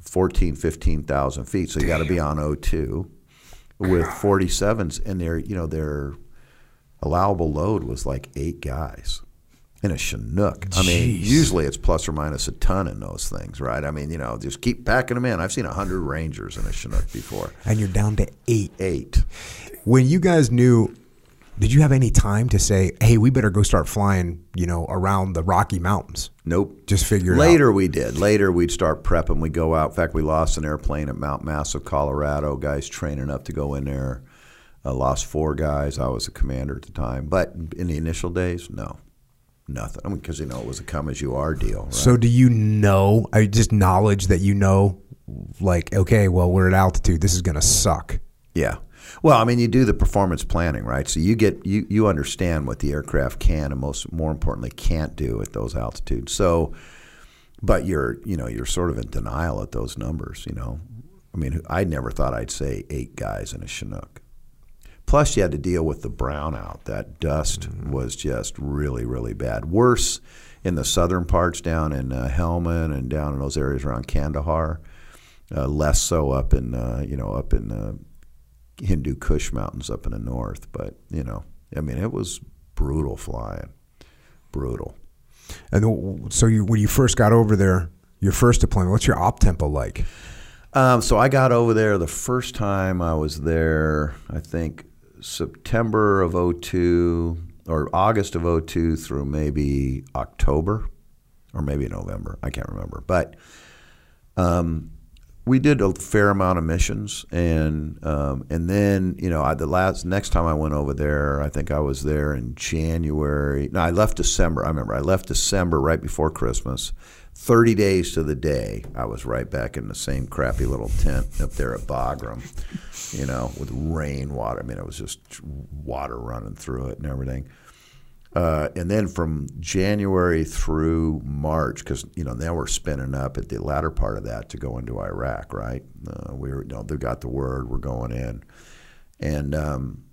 B: 14, 15,000 feet. So you got to be on O2 with 47s, and their you know their allowable load was like eight guys in a Chinook. I mean, usually it's plus or minus a ton in those things, right? I mean, you know, just keep packing them in. I've seen hundred Rangers in a Chinook before.
A: And you're down to eight.
B: Eight.
A: When you guys knew, did you have any time to say, "Hey, we better go start flying"? You know, around the Rocky Mountains.
B: Nope.
A: Just figure it out.
B: Later we did. Later we'd start prepping. We'd go out. In fact, we lost an airplane at Mount Massive, Colorado. Guys training up to go in there. Uh, lost four guys. I was a commander at the time. But in the initial days, no, nothing. I mean, because you know it was a come as you are deal. Right?
A: So, do you know? I just knowledge that you know, like, okay, well, we're at altitude. This is gonna suck.
B: Yeah. Well, I mean, you do the performance planning, right? So you get you you understand what the aircraft can and most more importantly can't do at those altitudes. So, but you're you know you're sort of in denial at those numbers. You know, I mean, I never thought I'd say eight guys in a Chinook. Plus, you had to deal with the brownout. That dust was just really, really bad. Worse in the southern parts, down in uh, Helmand and down in those areas around Kandahar. Uh, less so up in uh, you know up in uh, Hindu Kush mountains up in the north. But you know, I mean, it was brutal flying, brutal.
A: And so, you when you first got over there, your first deployment, what's your op tempo like?
B: Um, so I got over there the first time I was there, I think September of 02 or August of 02 through maybe October or maybe November. I can't remember. But um, we did a fair amount of missions, and um, and then you know I, the last next time I went over there, I think I was there in January. No, I left December. I remember I left December right before Christmas. Thirty days to the day, I was right back in the same crappy little tent up there at Bagram, you know, with rainwater. I mean, it was just water running through it and everything. Uh, and then from January through March, because you know now we're spinning up at the latter part of that to go into Iraq, right? Uh, we were, you know, they got the word we're going in, and um,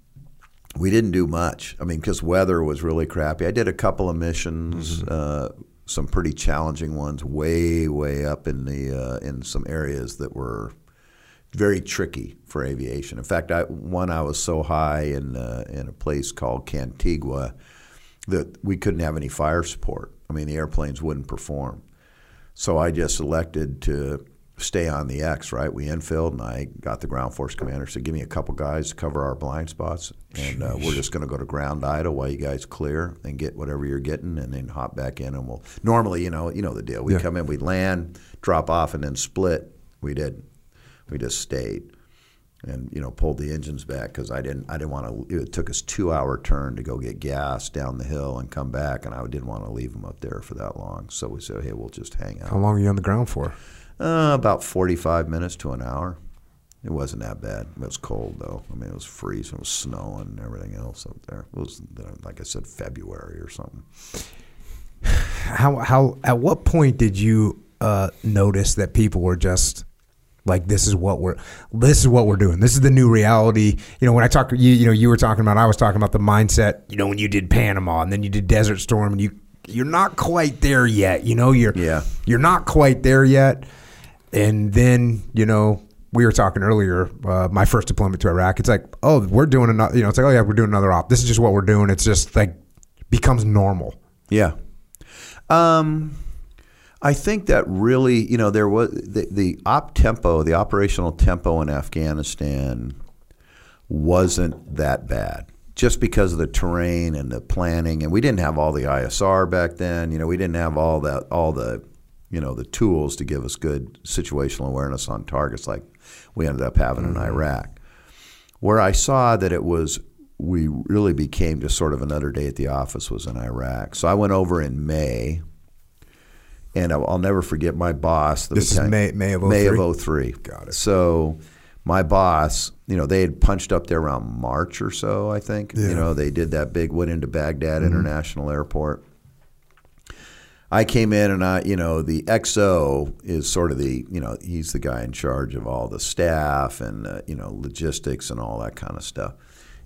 B: we didn't do much. I mean, because weather was really crappy. I did a couple of missions, uh, some pretty challenging ones, way way up in the uh, in some areas that were very tricky for aviation. In fact, I, one I was so high in uh, in a place called Cantigua that we couldn't have any fire support. I mean, the airplanes wouldn't perform. So I just elected to stay on the X, right? We infilled, and I got the ground force commander said, "Give me a couple guys to cover our blind spots, and uh, we're just going to go to ground idle while you guys clear and get whatever you're getting, and then hop back in, and we'll normally, you know, you know the deal. We
A: Yeah.
B: come in, we land, drop off, and then split. We did. We just stayed." And you know pulled the engines back because I didn't I didn't want to. It took us two hour turn to go get gas down the hill and come back, and I didn't want to leave them up there for that long. So we said, hey, we'll just hang out.
A: How long were you on the ground for?
B: Uh, about forty five minutes to an hour. It wasn't that bad. It was cold though. I mean, it was freezing. It was snowing and everything else up there. It was uh, like I said, February or something.
A: How how at what point did you uh, notice that people were just like this is what we're this is what we're doing. This is the new reality. You know, when I talk you you know you were talking about I was talking about the mindset, you know, when you did Panama and then you did Desert Storm and you you're not quite there yet. You know, you're
B: Yeah.
A: you're not quite there yet. And then, you know, we were talking earlier, uh, my first deployment to Iraq, it's like, oh, we're doing another, you know, it's like, oh, yeah, we're doing another op. This is just what we're doing. It's just like becomes normal.
B: Yeah. Um, I think that really, you know, there was the, the op tempo, the operational tempo in Afghanistan wasn't that bad just because of the terrain and the planning. And we didn't have all the ISR back then. You know, we didn't have all that, all the, you know, the tools to give us good situational awareness on targets like we ended up having in mm-hmm. Iraq. Where I saw that it was, we really became just sort of another day at the office was in Iraq. So I went over in May, and I'll, I'll never forget my boss. The
A: This is May- May of
B: May
A: 03?
B: of 03.
A: Got it.
B: So my boss, you know, they had punched up there around March or so, I think.
A: Yeah.
B: You know, they did that big went into Baghdad International Airport. I came in and I, you know, the XO is sort of the, you know, he's the guy in charge of all the staff and, uh, you know, logistics and all that kind of stuff.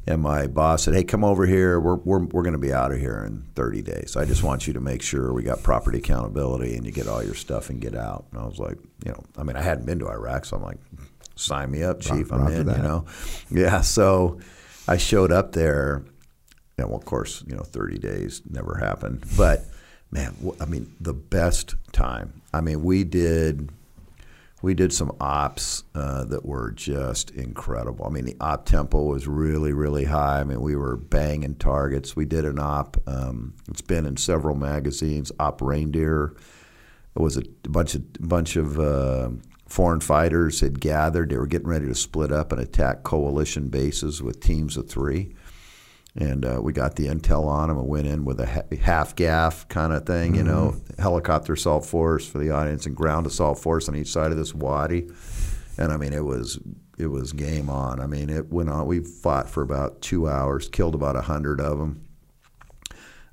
B: And my boss said, "Hey, come over here. We're we're we're going to be out of here in 30 days. I just want you to make sure we got property accountability and you get all your stuff and get out." And I was like, you know, I mean, I hadn't been to Iraq, so I'm like, "Sign me up, chief. I'm in." You know, yeah. So I showed up there, and well, of course, you know, 30 days never happened. But man, I mean, the best time. I mean, we did we did some ops uh, that were just incredible. I mean, the op tempo was really, really high. I mean, we were banging targets. We did an op. Um, it's been in several magazines. Op Reindeer. It was a bunch of bunch of uh, foreign fighters had gathered. They were getting ready to split up and attack coalition bases with teams of three. And uh, we got the intel on them and went in with a half gaff kind of thing, you know, helicopter assault force for the audience and ground assault force on each side of this wadi. And I mean, it was it was game on. I mean, it went on. We fought for about two hours, killed about a hundred of them.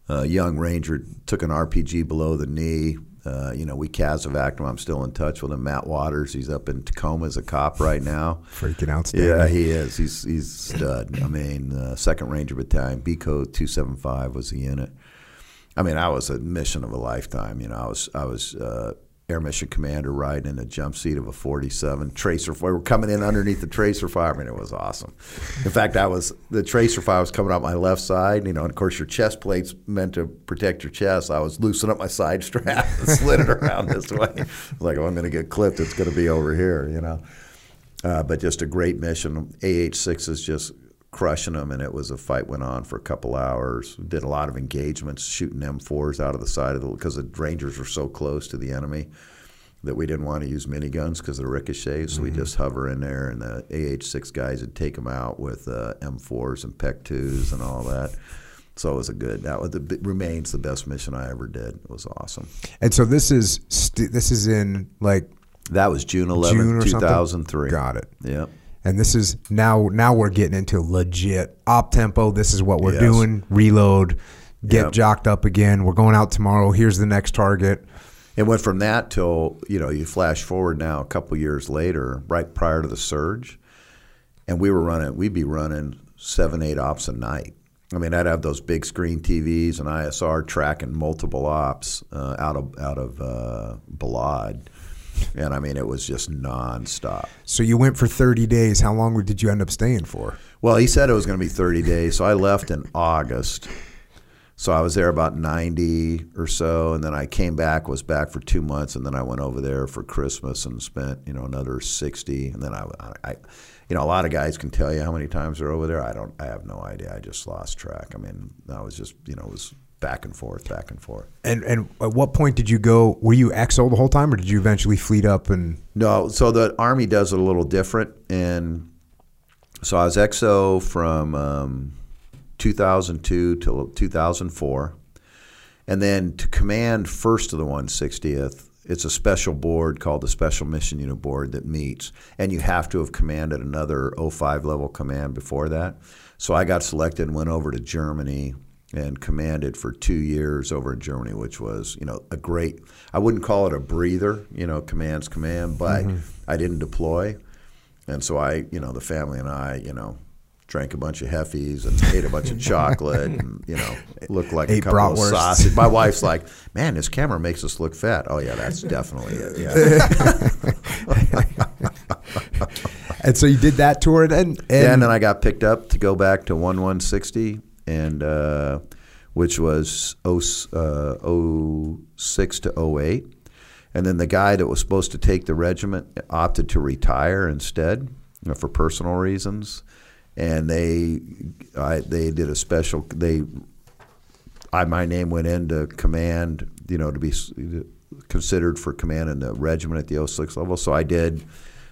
B: A young ranger took an RPG below the knee. Uh, you know, we casevaced him. I'm still in touch with him. Matt Waters, he's up in Tacoma as a cop right now.
A: Freaking outstanding.
B: Yeah, he is. He's he's stud. I mean, uh, Second Ranger Battalion, B Code two seven five was the unit. I mean, I was a mission of a lifetime. You know, I was I was uh, air mission commander riding in a jump seat of a forty seven tracer. We were coming in underneath the tracer fire. Mean, it was awesome. In fact, I was the tracer fire was coming out my left side. You know, and of course, your chest plate's meant to protect your chest. I was loosening up my side strap and slid it around this way. I was like, oh, I'm going to get clipped. It's going to be over here. You know. Uh, but just a great mission. AH6 is just crushing them, and it was a fight went on for a couple hours. Did a lot of engagements, shooting M4s out of the side of the because the Rangers were so close to the enemy that we didn't want to use miniguns because of the ricochets. So we just hover in there, and the AH6 guys would take them out with uh, M4s and PEQ-2s and all that. So it was a good. That was the, remains the best mission I ever did. It was awesome.
A: And so this is st- this is in like
B: That was June
A: June
B: 11th,
A: something?
B: 2003.
A: Got it.
B: Yep.
A: And this is now now we're getting into legit op tempo. This is what we're
B: Yes.
A: doing. Reload, get
B: Yep.
A: jocked up again. We're going out tomorrow. Here's the next target.
B: It went from that till you know you flash forward now a couple years later, right prior to the surge, and we were running. We'd be running seven, eight ops a night. I mean, I'd have those big screen TVs and ISR tracking multiple ops uh, out of out of uh, Balad, and I mean it was just nonstop.
A: So you went for 30 days. How long did you end up staying for?
B: Well, he said it was going to be 30 days, so I left in August. So I was there about 90 or so, and then I came back, was back for two months, and then I went over there for Christmas and spent, you know, another 60. And then I, I, you know, a lot of guys can tell you how many times they're over there. I don't, I have no idea. I just lost track. I mean, I was just, you know, it was back and forth, back and forth.
A: And and at what point did you go? Were you XO the whole time, or did you eventually fleet up and?
B: No, so the Army does it a little different. And so I was XO from um, 2002 till 2004. And then to command first of the 160th, it's a special board called the Special Mission Unit Board that meets. And you have to have commanded another 05 level command before that. So I got selected and went over to Germany and commanded for two years over in Germany, which was, you know, a great, I wouldn't call it a breather, you know, command's command, but mm-hmm. I didn't deploy. And so I, you know, the family and I, you know, drank a bunch of heffies and ate a bunch of chocolate and, you know, looked like a couple of sausage. My wife's like, man, this camera makes us look fat. Oh, yeah, that's definitely it. Yeah.
A: And so you did that tour, and and,
B: Yeah, and then I got picked up to go back to one one sixty, and uh, which was 0, uh, 06 to 08. and then the guy that was supposed to take the regiment opted to retire instead you know, for personal reasons, and they I, they did a special they I my name went into command, you know, to be considered for command in the regiment at the 06 level. So I did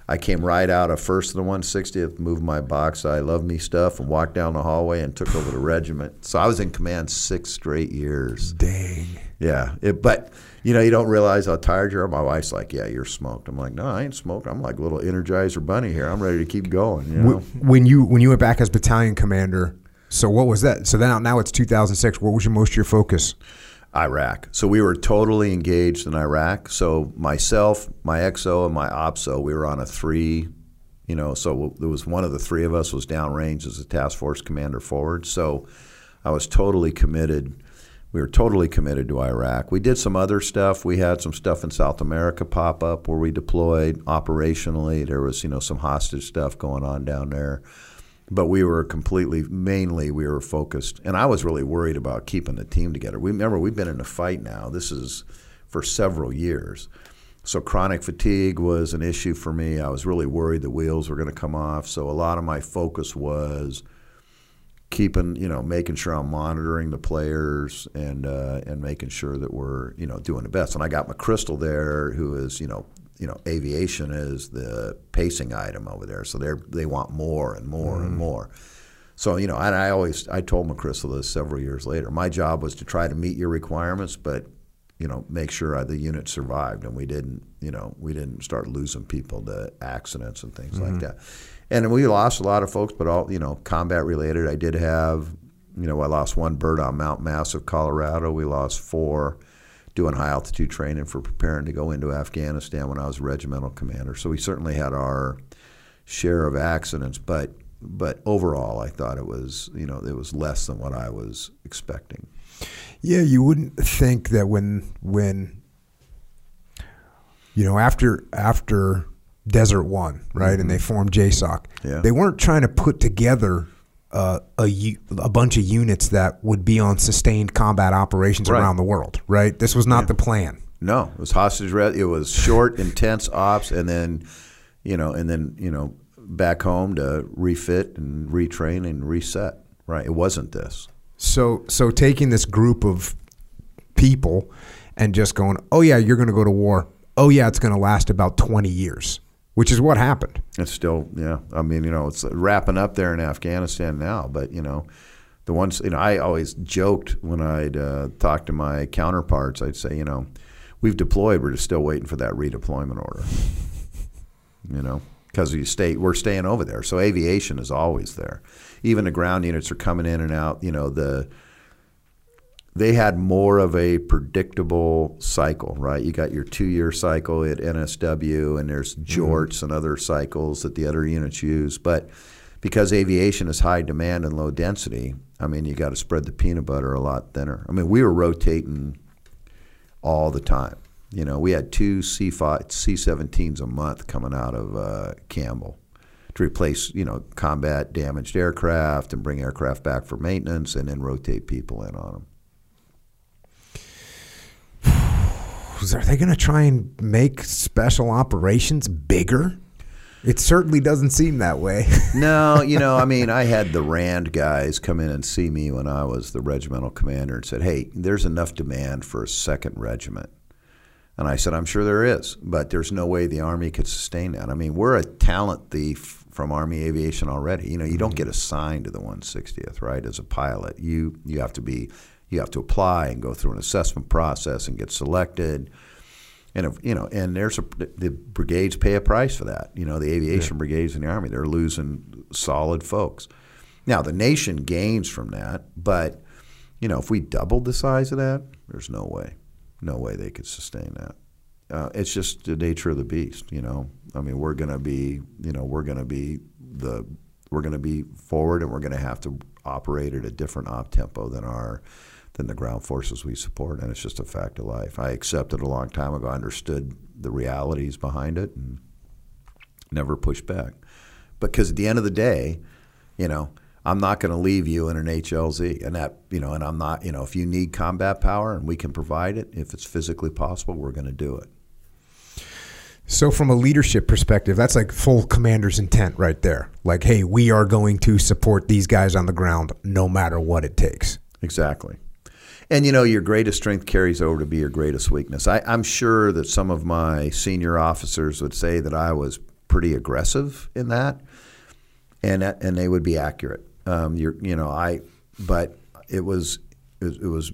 B: I came right out of first of the 160th, moved my box, I love me stuff, and walked down the hallway and took over the regiment. So I was in command six straight years.
A: Dang.
B: Yeah, it, but you know, you don't realize how tired you are. My wife's like, "Yeah, you're smoked." I'm like, "No, I ain't smoked. I'm like a little Energizer bunny here. I'm ready to keep going." You know?
A: When you when you went back as battalion commander, so what was that? So then now it's 2006. What was your most of your focus?
B: Iraq. So we were totally engaged in Iraq. So myself, my XO, and my OPSO, we were on a three. You know, so there was one of the three of us was downrange as a task force commander forward. So I was totally committed. We were totally committed to Iraq. We did some other stuff. We had some stuff in South America pop up where we deployed operationally. There was, you know, some hostage stuff going on down there but we were completely mainly we were focused and i was really worried about keeping the team together. We remember we've been in a fight now. This is for several years. So chronic fatigue was an issue for me. I was really worried the wheels were going to come off. So a lot of my focus was keeping you know making sure i'm monitoring the players and uh, and making sure that we're you know doing the best. And i got McChrystal there who is you know you know, aviation is the pacing item over there. So they they want more and more mm. and more. So you know, and I always I told McChrystal this several years later. My job was to try to meet your requirements, but you know, make sure the unit survived, and we didn't. You know, we didn't start losing people to accidents and things mm-hmm. like that. And we lost a lot of folks, but all you know, combat related. I did have, you know, I lost one bird on Mount Massive, Colorado. We lost four doing high altitude training for preparing to go into Afghanistan when I was regimental commander. So we certainly had our share of accidents, but but overall, I thought it was you know it was less than what I was expecting.
A: Yeah, you wouldn't think that when when you know after after Desert One, right, mm-hmm. and they formed JSOC, yeah. they weren't trying to put together uh, a, a bunch of units that would be on sustained combat operations right. around the world, right? This was not yeah. the plan.
B: No, it was hostage. It was short, intense ops, and then, you know, and then you know, back home to refit and retrain and reset. Right. It wasn't this.
A: So, so taking this group of people and just going, oh yeah, you're going to go to war. Oh yeah, it's going to last about twenty years which is what happened.
B: It's still, yeah. I mean, you know, it's wrapping up there in Afghanistan now, but you know, the ones, you know, I always joked when I'd uh, talk to my counterparts, I'd say, you know, we've deployed, we're just still waiting for that redeployment order. You know, because we stay, we're staying over there, so aviation is always there. Even the ground units are coming in and out. You know, the they had more of a predictable cycle, right? You got your two year cycle at NSW, and there's mm-hmm. jorts mm-hmm. and other cycles that the other units use. But because aviation is high demand and low density, I mean, you got to spread the peanut butter a lot thinner. I mean, we were rotating all the time. You know, we had two C5, C-17s a month coming out of uh, Campbell to replace, you know, combat damaged aircraft and bring aircraft back for maintenance and then rotate people in on them.
A: Are they going to try and make special operations bigger? It certainly doesn't seem that way.
B: no, you know, I mean, I had the Rand guys come in and see me when I was the regimental commander and said, hey, there's enough demand for a second regiment. And I said, I'm sure there is, but there's no way the Army could sustain that. I mean, we're a talent thief from Army Aviation already. You know, you don't mm-hmm. get assigned to the 160th, right, as a pilot. You, you have to be you have to apply and go through an assessment process and get selected. And if, you know, and there's a the brigades pay a price for that. You know, the aviation yeah. brigades in the army they're losing solid folks. Now the nation gains from that, but you know, if we doubled the size of that, there's no way, no way they could sustain that. Uh, it's just the nature of the beast. You know, I mean, we're going to be, you know, we're going to be the, we're going to be forward, and we're going to have to operate at a different op tempo than our than the ground forces we support, and it's just a fact of life. I accepted a long time ago, I understood the realities behind it, and never pushed back. Because at the end of the day, you know, I'm not going to leave you in an HLZ, and that you know, and I'm not, you know, if you need combat power and we can provide it, if it's physically possible, we're going to do it.
A: So, from a leadership perspective, that's like full commander's intent right there. Like, hey, we are going to support these guys on the ground no matter what it takes.
B: Exactly. And you know, your greatest strength carries over to be your greatest weakness. I, am sure that some of my senior officers would say that I was pretty aggressive in that, and and they would be accurate. Um, you're, you know, I, but it was it was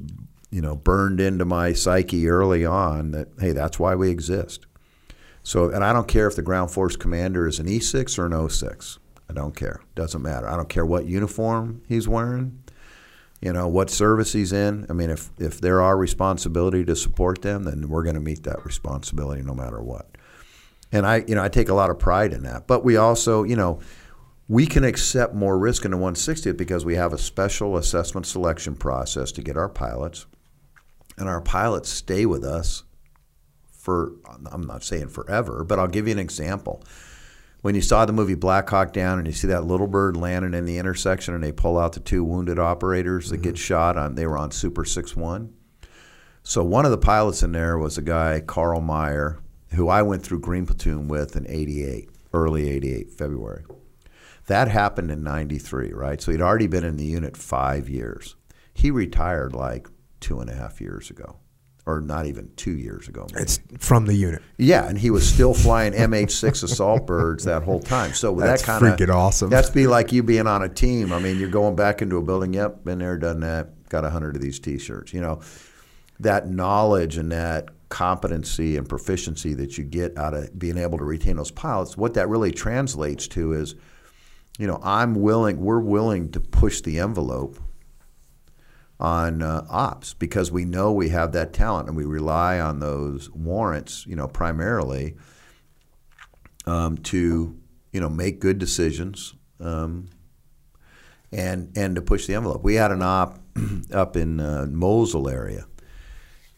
B: you know burned into my psyche early on that hey, that's why we exist. So, and I don't care if the ground force commander is an E6 or an O6. I don't care. Doesn't matter. I don't care what uniform he's wearing, you know, what service he's in. I mean, if, if there are responsibility to support them, then we're going to meet that responsibility no matter what. And I, you know, I take a lot of pride in that. But we also, you know, we can accept more risk in the 160th because we have a special assessment selection process to get our pilots. And our pilots stay with us for, I'm not saying forever, but I'll give you an example. When you saw the movie Black Hawk Down and you see that little bird landing in the intersection and they pull out the two wounded operators that mm-hmm. get shot on, they were on Super 6 1. So one of the pilots in there was a guy, Karl Maier, who I went through Green Platoon with in 88, early 88, February. That happened in 93, right? So he'd already been in the unit five years. He retired like two and a half years ago or not even two years ago.
A: Maybe. It's from the unit.
B: Yeah, and he was still flying MH6 assault birds that whole time. So
A: that's
B: that
A: kind of freaking awesome.
B: That's be like you being on a team. I mean, you're going back into a building. Yep, been there, done that. Got a hundred of these T-shirts. You know, that knowledge and that competency and proficiency that you get out of being able to retain those pilots. What that really translates to is, you know, I'm willing. We're willing to push the envelope on uh, ops because we know we have that talent and we rely on those warrants, you know, primarily um, to, you know, make good decisions um, and and to push the envelope. We had an op up in uh, Mosul area,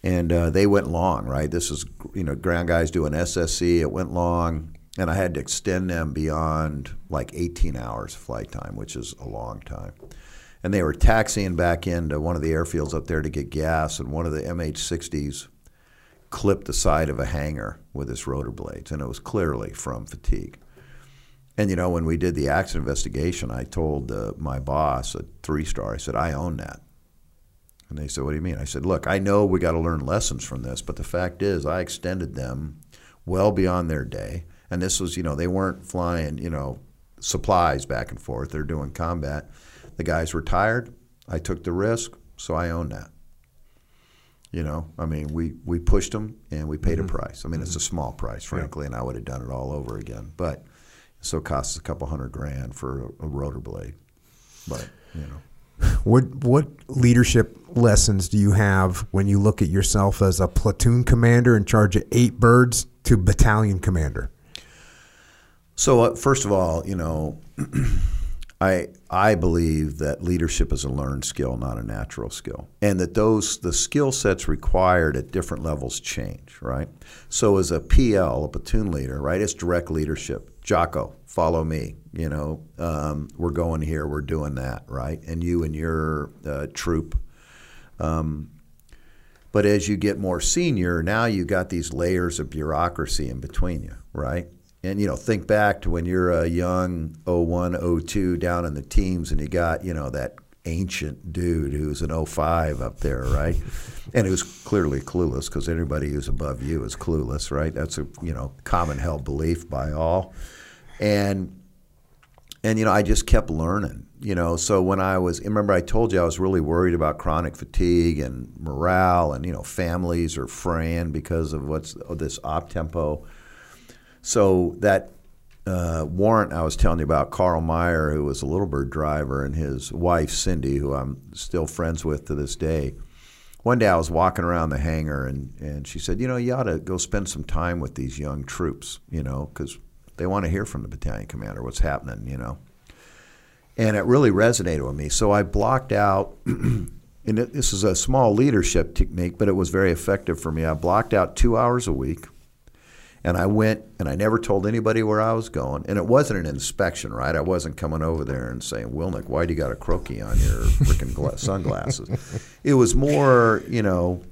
B: and uh, they went long. Right, this is you know ground guys doing SSE. It went long, and I had to extend them beyond like 18 hours flight time, which is a long time and they were taxiing back into one of the airfields up there to get gas, and one of the MH-60s clipped the side of a hangar with its rotor blades, and it was clearly from fatigue. And you know, when we did the accident investigation, I told uh, my boss at Three Star, I said, I own that. And they said, What do you mean? I said, Look, I know we got to learn lessons from this, but the fact is, I extended them well beyond their day. And this was, you know, they weren't flying, you know, supplies back and forth. They're doing combat. The guy's retired. I took the risk, so I own that. You know, I mean, we, we pushed them and we paid mm-hmm. a price. I mean, mm-hmm. it's a small price, frankly, yeah. and I would have done it all over again. But so it costs a couple hundred grand for a, a rotor blade. But, you know.
A: What what leadership lessons do you have when you look at yourself as a platoon commander in charge of eight birds to battalion commander?
B: So uh, first of all, you know, I I believe that leadership is a learned skill, not a natural skill, and that those the skill sets required at different levels change. Right. So as a PL, a platoon leader, right, it's direct leadership. Jocko, follow me. You know, um, we're going here, we're doing that, right, and you and your uh, troop. Um, but as you get more senior, now you've got these layers of bureaucracy in between you, right? And you know think back to when you're a young 01 02 down in the teams and you got you know that ancient dude who's an 05 up there right? And who's clearly clueless because anybody who's above you is clueless right? That's a you know common held belief by all. And and you know i just kept learning you know? So when i was remember i told you i was really worried about chronic fatigue and morale and you know families are fraying because of what's this op tempo so that uh, warrant I was telling you about, Karl Maier, who was a Little Bird driver, and his wife Cindy, who I'm still friends with to this day. One day I was walking around the hangar, and, and she said, "You know, you ought to go spend some time with these young troops, you know, because they want to hear from the battalion commander what's happening, you know." And it really resonated with me. So I blocked out, and this is a small leadership technique, but it was very effective for me. I blocked out two hours a week and I went and I never told anybody where I was going. And it wasn't an inspection, right? I wasn't coming over there and saying, Wilnick, why do you got a croaky on your freaking gla- sunglasses? It was more, you know,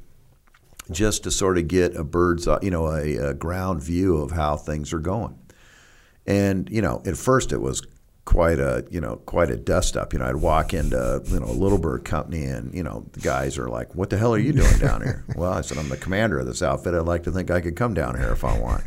B: just to sort of get a bird's, you know, a, a ground view of how things are going. And, you know, at first it was quite a you know quite a dust up. You know, I'd walk into you know a Little Bird company, and you know the guys are like, "What the hell are you doing down here?" well, I said, "I'm the commander of this outfit. I'd like to think I could come down here if I want."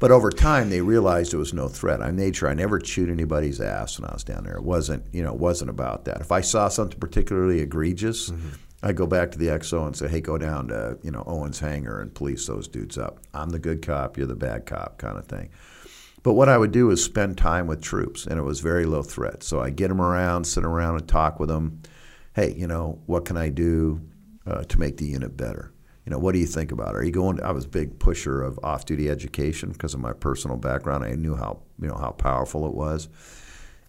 B: but over time, they realized it was no threat. I made sure I never chewed anybody's ass when I was down there. It wasn't, you know, it wasn't about that. If I saw something particularly egregious, mm-hmm. I'd go back to the XO and say, "Hey, go down to you know Owens Hangar and police those dudes up. I'm the good cop, you're the bad cop, kind of thing." But what I would do is spend time with troops, and it was very low threat. So I get them around, sit around, and talk with them. Hey, you know, what can I do uh, to make the unit better? you know, what do you think about it? Are you going? I was a big pusher of off-duty education because of my personal background. I knew how you know how powerful it was,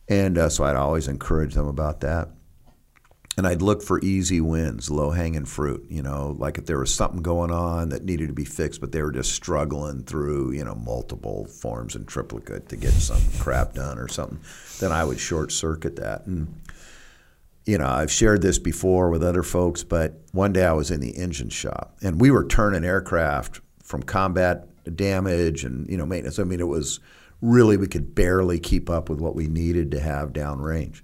B: and uh, so I'd always encourage them about that. And I'd look for easy wins, low-hanging fruit. You know, like if there was something going on that needed to be fixed, but they were just struggling through you know multiple forms and triplicate to get some crap done or something, then I would short circuit that and you know, I've shared this before with other folks, but one day I was in the engine shop and we were turning aircraft from combat damage and, you know, maintenance. I mean, it was really, we could barely keep up with what we needed to have downrange.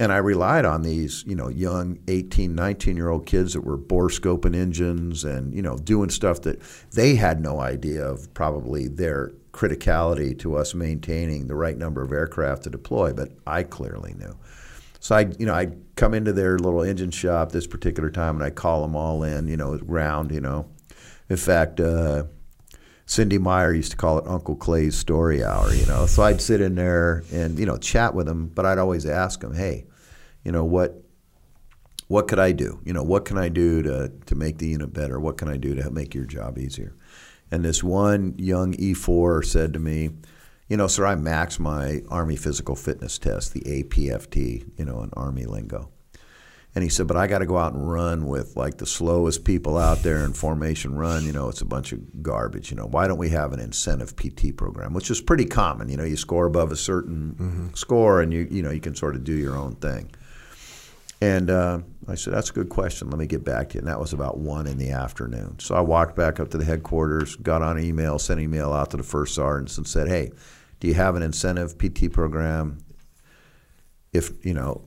B: And I relied on these, you know, young 18, 19 year old kids that were bore scoping engines and, you know, doing stuff that they had no idea of probably their criticality to us maintaining the right number of aircraft to deploy, but I clearly knew. So I, you know, I'd come into their little engine shop this particular time, and I call them all in, you know, round, you know. In fact, uh, Cindy Meyer used to call it Uncle Clay's story hour, you know. So I'd sit in there and you know chat with them, but I'd always ask them, hey, you know what, what could I do? You know, what can I do to to make the unit better? What can I do to make your job easier? And this one young E4 said to me, you know, sir, I maxed my Army physical fitness test, the APFT, you know, in Army lingo. And he said, but I got to go out and run with like the slowest people out there in formation run. You know, it's a bunch of garbage. You know, why don't we have an incentive PT program, which is pretty common. You know, you score above a certain mm-hmm. score, and you you know you can sort of do your own thing. And uh, I said, that's a good question. Let me get back to you. And that was about one in the afternoon. So I walked back up to the headquarters, got on email, sent email out to the first sergeants, and said, hey do you have an incentive PT program? If you know,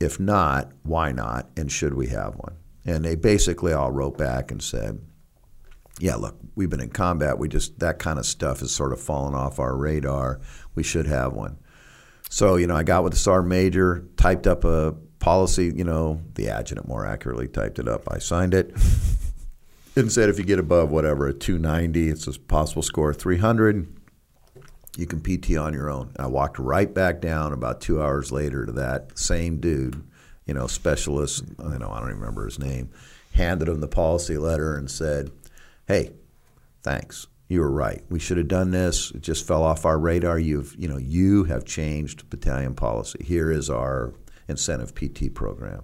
B: if not, why not? And should we have one? And they basically all wrote back and said, "Yeah, look, we've been in combat. We just that kind of stuff has sort of fallen off our radar. We should have one." So you know, I got with the sergeant major, typed up a policy. You know, the adjutant more accurately typed it up. I signed it. and said if you get above whatever a 290, it's a possible score of 300 you can PT on your own. I walked right back down about two hours later to that same dude, you know, specialist. You know, I don't even remember his name. Handed him the policy letter and said, "Hey, thanks. You were right. We should have done this. It just fell off our radar. You've, you know, you have changed battalion policy. Here is our incentive PT program."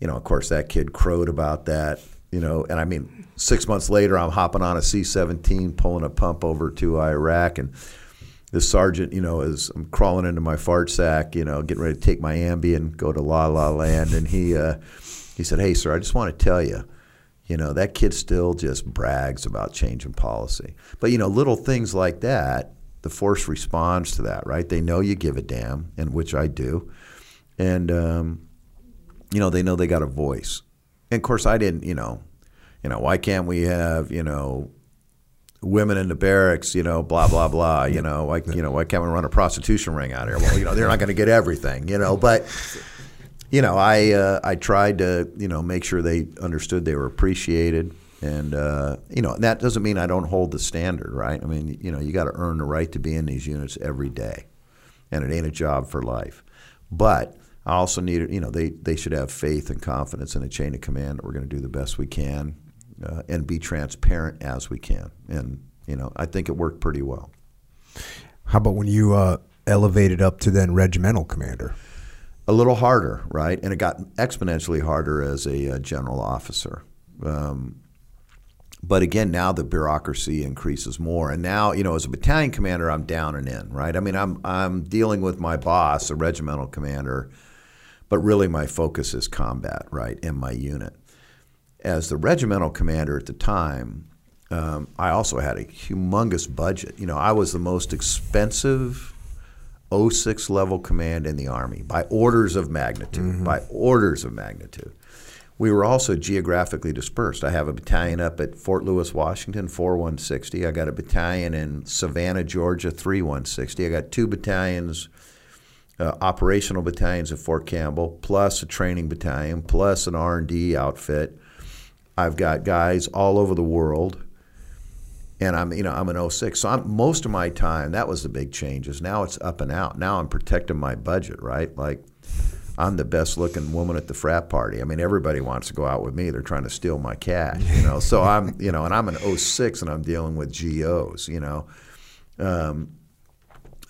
B: You know, of course, that kid crowed about that. You know, and I mean, six months later, I'm hopping on a C-17, pulling a pump over to Iraq, and the sergeant, you know, is I'm crawling into my fart sack, you know, getting ready to take my Ambien, go to La La Land, and he uh, he said, "Hey, sir, I just want to tell you." You know, that kid still just brags about changing policy. But, you know, little things like that, the force responds to that, right? They know you give a damn, and which I do. And, um, you know, they know they got a voice. And of course, I didn't, you know, you know, why can't we have, you know, women in the barracks, you know, blah blah blah. You know, like you know, why can't we run a prostitution ring out here? Well, you know, they're not going to get everything, you know. But you know, I uh, I tried to you know make sure they understood they were appreciated, and uh, you know, that doesn't mean I don't hold the standard, right? I mean, you know, you got to earn the right to be in these units every day, and it ain't a job for life. But I also need, you know, they they should have faith and confidence in a chain of command that we're going to do the best we can uh, and be transparent as we can. And you know, I think it worked pretty well.
A: How about when you uh, elevated up to then regimental commander?
B: A little harder, right? And it got exponentially harder as a, uh, general officer. Um, but again, now the bureaucracy increases more, and now you know, as a battalion commander, I'm down and in, right? I mean, I'm I'm dealing with my boss, a regimental commander, but really my focus is combat, right, in my unit as the regimental commander at the time, um, I also had a humongous budget. You know, I was the most expensive 06 level command in the Army by orders of magnitude, mm-hmm. by orders of magnitude. we were also geographically dispersed. I have a battalion up at Fort Lewis, Washington, 4160. I got a battalion in Savannah, Georgia, 3160. I got two battalions, uh, operational battalions at Fort Campbell, plus a training battalion, plus an R&D outfit. I've got guys all over the world. And I'm, you know, I'm an 06. So I'm, most of my time, that was the big changes. Now it's up and out. Now I'm protecting my budget, right? Like I'm the best looking woman at the frat party. I mean, everybody wants to go out with me. They're trying to steal my cash, you know. So I'm, you know, and I'm an 06 and I'm dealing with GOs, you know. Um,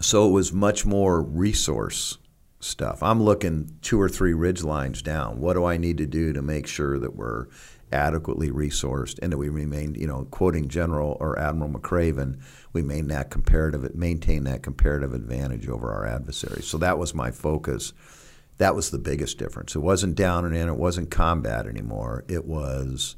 B: so it was much more resource stuff. I'm looking two or three ridge lines down. What do I need to do to make sure that we're adequately resourced and that we remain, you know, quoting General or Admiral McRaven, we maintain that comparative maintain that comparative advantage over our adversaries. So that was my focus that was the biggest difference. It wasn't down and in, it wasn't combat anymore. It was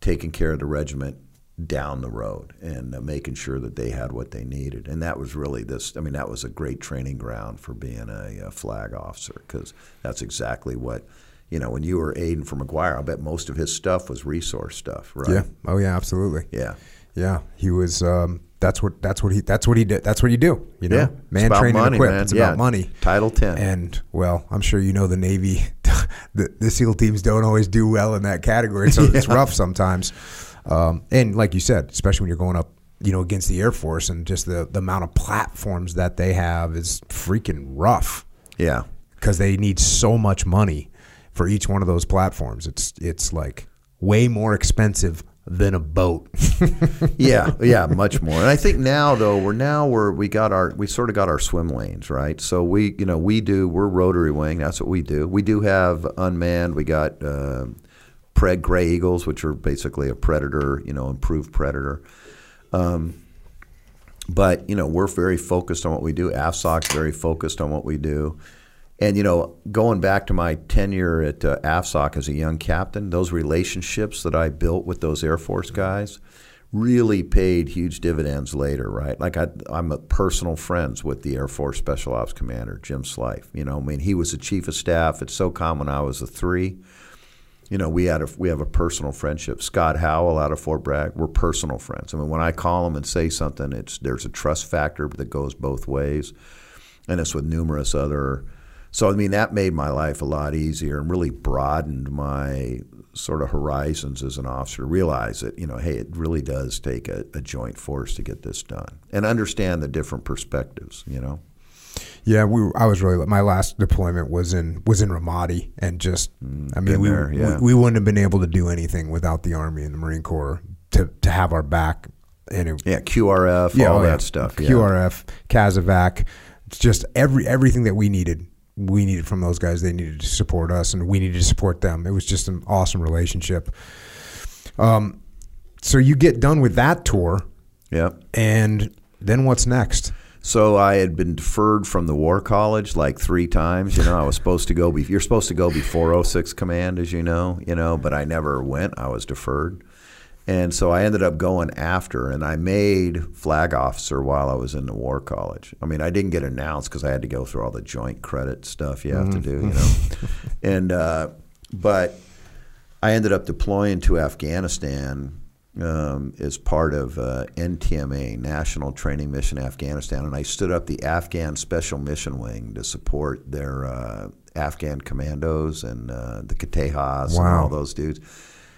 B: taking care of the regiment down the road and uh, making sure that they had what they needed. And that was really this I mean, that was a great training ground for being a, a flag officer because that's exactly what. You know, when you were aiding for Maguire, I bet most of his stuff was resource stuff, right?
A: Yeah. Oh, yeah, absolutely.
B: Yeah.
A: Yeah. He was um, that's what that's what he that's what he did. That's what you do. You know,
B: Yeah.
A: man
B: it's about money,
A: equip.
B: man.
A: It's
B: Yeah.
A: about money.
B: Title 10.
A: And well, I'm sure you know the Navy, the, the SEAL teams don't always do well in that category, so it's rough sometimes. Um, and like you said, especially when you're going up, you know, against the Air Force and just the the amount of platforms that they have is freaking rough
B: yeah.
A: because they need so much money for each one of those platforms. It's it's like way more expensive than a boat.
B: yeah, yeah, much more. And I think now though we're now we're we got our we sort of got our swim lanes right. So we you know we do we're rotary wing. That's what we do. We do have unmanned. We got uh, Pred Gray Eagles, which are basically a predator, you know, improved predator. Um, but you know we're very focused on what we do. AFSOC's very focused on what we do. And you know, going back to my tenure at uh, AFSOC as a young captain, those relationships that I built with those Air Force guys really paid huge dividends later, right? Like I, I'm a personal friends with the Air Force Special Ops Commander Jim Slife. You know, I mean, he was the chief of staff at SOCOM when I was a three. You know, we had a we have a personal friendship. Scott Howell out of Fort Bragg, we're personal friends. I mean, when I call him and say something, it's there's a trust factor that goes both ways, and it's with numerous other. So I mean, that made my life a lot easier and really broadened my sort of horizons as an officer. Realize that you know, hey, it really does take a, a joint force to get this done, and understand the different perspectives. You know.
A: Yeah, we. Were, I was really. My last deployment was in was in Ramadi, and just I mean, we,
B: there, yeah.
A: we we wouldn't have been able to do anything without the Army and the Marine Corps to to have our back. And it,
B: Yeah, QRF,
A: yeah,
B: all
A: oh,
B: that
A: yeah.
B: stuff. Yeah.
A: QRF, CASEVAC, just every everything that we needed. We needed from those guys. They needed to support us, and we needed to support them. It was just an awesome relationship. Um, so you get done with that tour,
B: Yep.
A: and then what's next?
B: So I had been deferred from the War College like three times. You know, I was supposed to go. Be, you're supposed to go before 06 Command, as you know. You know, but I never went. I was deferred, and so I ended up going after. And I made flag officer while I was in the War College. I mean, I didn't get announced because I had to go through all the joint credit stuff you have to do. You know, and uh, but I ended up deploying to Afghanistan um, as part of uh, NTMA, National Training Mission Afghanistan, and I stood up the Afghan Special Mission Wing to support their uh, Afghan commandos and uh, the Ktah Khas
A: and
B: all those dudes.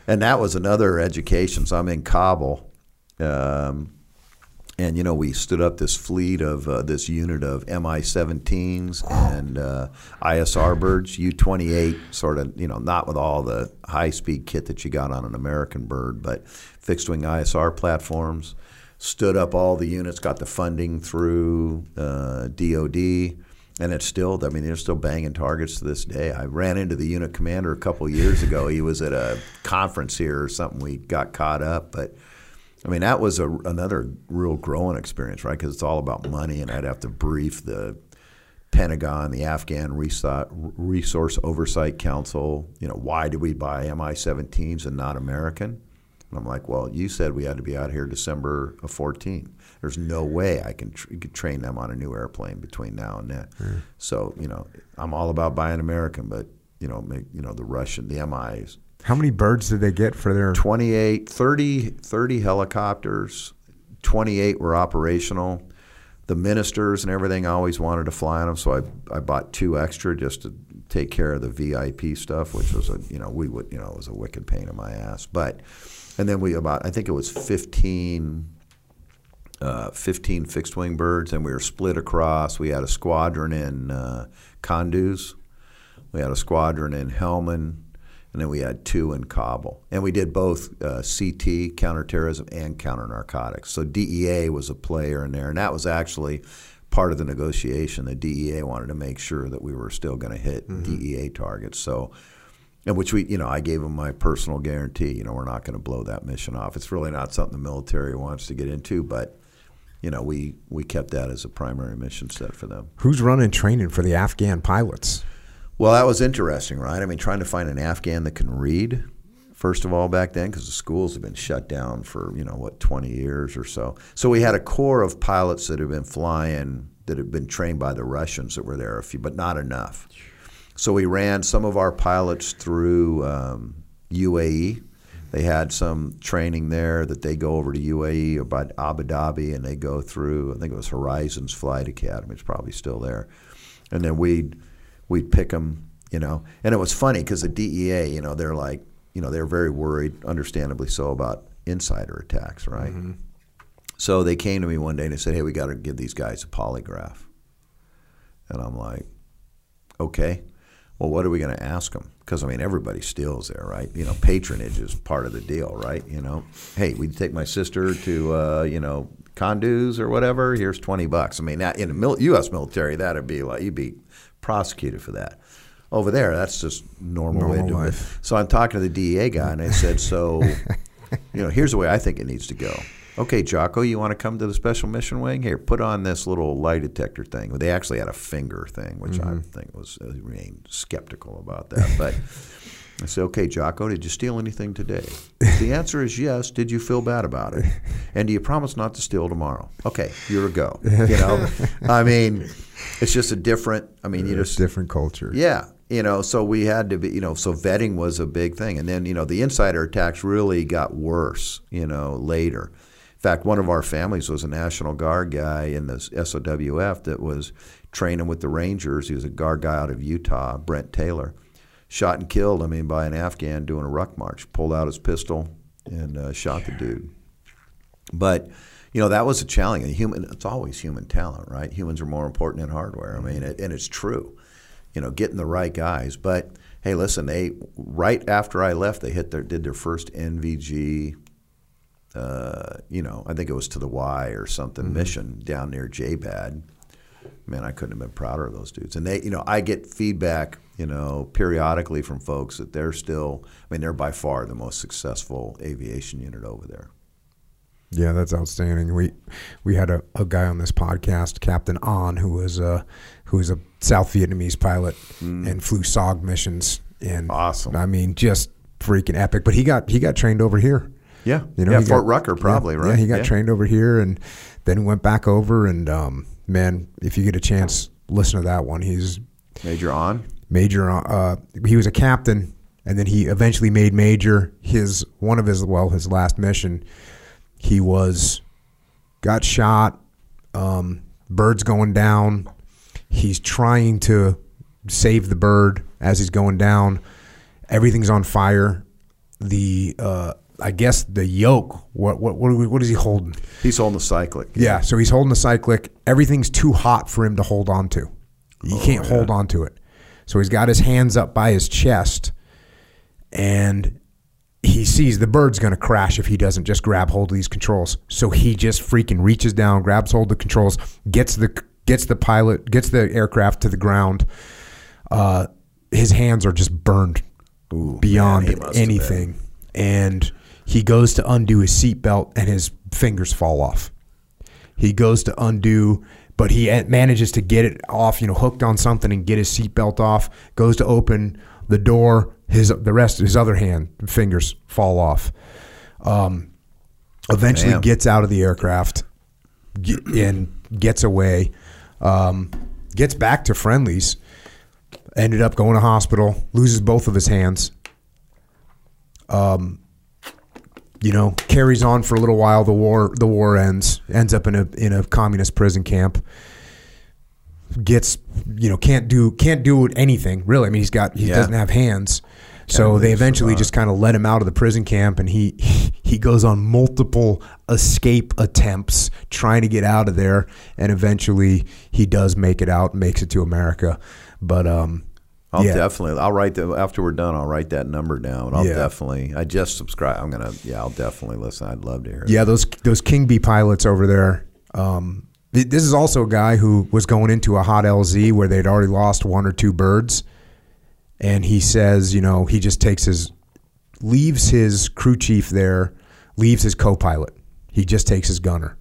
B: And that was another education. So I'm in Kabul. Um, and you know we stood up this fleet of uh, this unit of Mi-17s and uh, ISR birds, U-28, sort of you know not with all the high-speed kit that you got on an American bird, but fixed-wing ISR platforms. Stood up all the units, got the funding through uh, DoD, and it's still. I mean, they're still banging targets to this day. I ran into the unit commander a couple years ago. He was at a conference here or something. We got caught up, but. I mean, that was a, another real growing experience, right? Because it's all about money, and I'd have to brief the Pentagon, the Afghan Resource Oversight Council. You know, why did we buy Mi-17s and not American? And I'm like, well, you said we had to be out here December of 14. There's no way I can tr- train them on a new airplane between now and then. Hmm. So, you know, I'm all about buying American, but you know, make you know the Russian, the MIs.
A: How many birds did they get for their?
B: 28, 30, 30 helicopters. 28 were operational. The ministers and everything always wanted to fly on them, so I, I bought two extra just to take care of the VIP stuff, which was a you know we would you know it was a wicked pain in my ass. But and then we about I think it was 15, uh, 15 fixed wing birds, and we were split across. We had a squadron in uh, we had a squadron in Helmand, and then we had two in Kabul. And we did both uh, CT, counterterrorism, and counter narcotics. So DEA was a player in there, and that was actually part of the negotiation. The DEA wanted to make sure that we were still going to hit
A: Mm-hmm.
B: DEA targets. So, and which we, you know, I gave them my personal guarantee. You know, we're not going to blow that mission off. It's really not something the military wants to get into, but. You know, we, we kept that as a primary mission set for them.
A: Who's running training for the Afghan pilots?
B: Well, that was interesting, right? I mean, trying to find an Afghan that can read, first of all, back then, because the schools have been shut down for, you know, what, 20 years or so. So we had a core of pilots that had been flying, that had been trained by the Russians that were there, a few, but not enough. So we ran some of our pilots through um, UAE. They had some training there that they go over to UAE or by Abu Dhabi and they go through, I think it was Horizons Flight Academy. It's probably still there. And then we'd we'd pick them, you know. And it was funny because the DEA, you know, they're like, you know, they're very worried, understandably so, about insider attacks, right? So they came to me one day and they said, "Hey, we got to give these guys a polygraph." And I'm like, "Okay, well, what are we going to ask them?" Because I mean, everybody steals there, right? You know, patronage is part of the deal, right? You know, hey, we take my sister to, uh, you know, Kunduz or whatever. Here's twenty bucks. I mean, that, in the mil- U.S. military, that'd be like you'd be prosecuted for that. Over there, that's just normal, way
A: Normal
B: to do
A: life.
B: it. So I'm talking to the DEA guy, and I said, "So, you know, here's the way I think it needs to go." Okay, Jocko, you want to come to the special mission wing? Here, put on this little lie detector thing. They actually had a finger thing, which I mm-hmm. think was I remained skeptical about that. But I said, "Okay, Jocko, did you steal anything today?" If the answer is yes, did you feel bad about it? And do you promise not to steal tomorrow? Okay, you're a go. You know, I mean, it's just a different. I mean, you
A: It's
B: just
A: different culture.
B: yeah, you know, so we had to be, you know, so vetting was a big thing, and then you know the insider attacks really got worse, you know, later. In fact, one of our families was a National Guard guy in the SOWF that was training with the Rangers. He was a Guard guy out of Utah, Brent Taylor, shot and killed. I mean, by an Afghan doing a ruck march. Pulled out his pistol and uh, shot the dude. But you know that was a challenge. A human, it's always human talent, right? Humans are more important than hardware. I mean, it, and it's true. You know, getting the right guys. But hey, listen, they right after I left, they hit their did their first NVG. Uh, you know, I think it was to the Y or something mission down near JBAD. Man, I couldn't have been prouder of those dudes. And they, you know, I get feedback, you know, periodically from folks that they're still. I mean, they're by far the most successful aviation unit over there.
A: Yeah, that's outstanding. We we had a, a guy on this podcast, Captain An, who was a who was a South Vietnamese pilot and flew SOG missions. And
B: Mm. Awesome.
A: I mean, just freaking epic. But he got he got trained over here.
B: Yeah,
A: You know,
B: yeah, Fort
A: got-
B: Rucker probably,
A: yeah,
B: right?
A: Yeah, he got trained over here, and then went back over. And um, man, if you get a chance, listen to that one. He's
B: Major on.
A: major. Uh, he was a captain, and then he eventually made major. His one of his well, his last mission, he was got shot. Um, bird's going down. He's trying to save the bird as he's going down. Everything's on fire. The uh, I guess the yoke. What what what, what is he holding?
B: He's holding the cyclic.
A: Yeah, so he's holding the cyclic. Everything's too hot for him to hold on to. He
B: Oh,
A: can't hold on to it. So he's got his hands up by his chest and he sees the bird's going to crash if he doesn't just grab hold of these controls. So he just freaking reaches down, grabs hold of the controls, gets the gets the pilot, gets the aircraft to the ground. Uh, his hands are just burned beyond
B: man, he must have
A: anything, and he goes to undo his seatbelt, and his fingers fall off. He goes to undo, but he manages to get it off, you know, hooked on something and get his seatbelt off. Goes to open the door. His the rest his other hand fingers fall off. Um, eventually
B: Damn.
A: gets out of the aircraft and gets away. Um, gets back to friendlies ended up going to hospital, loses both of his hands. Um, you know, carries on for a little while. The war, the war ends. Ends up in a in a communist prison camp. Gets, you know, can't do can't do anything really. I mean, he's got he
B: Yeah.
A: doesn't have hands. So they eventually just kind of let him out of the prison camp, and he he goes on multiple escape attempts trying to get out of there, and eventually he does make it out, makes it to America. But um,
B: I'll
A: yeah,
B: definitely. I'll write that after we're done. I'll write that number down. I'll
A: Yeah.
B: definitely. I just subscribe. I'm gonna. Yeah, I'll definitely listen. I'd love to hear.
A: Yeah, those those King Bee pilots over there. Um, this is also a guy who was going into a hot LZ where they'd already lost one or two birds, and he says, you know, he just takes his leaves his crew chief there, leaves his co-pilot. He just takes his gunner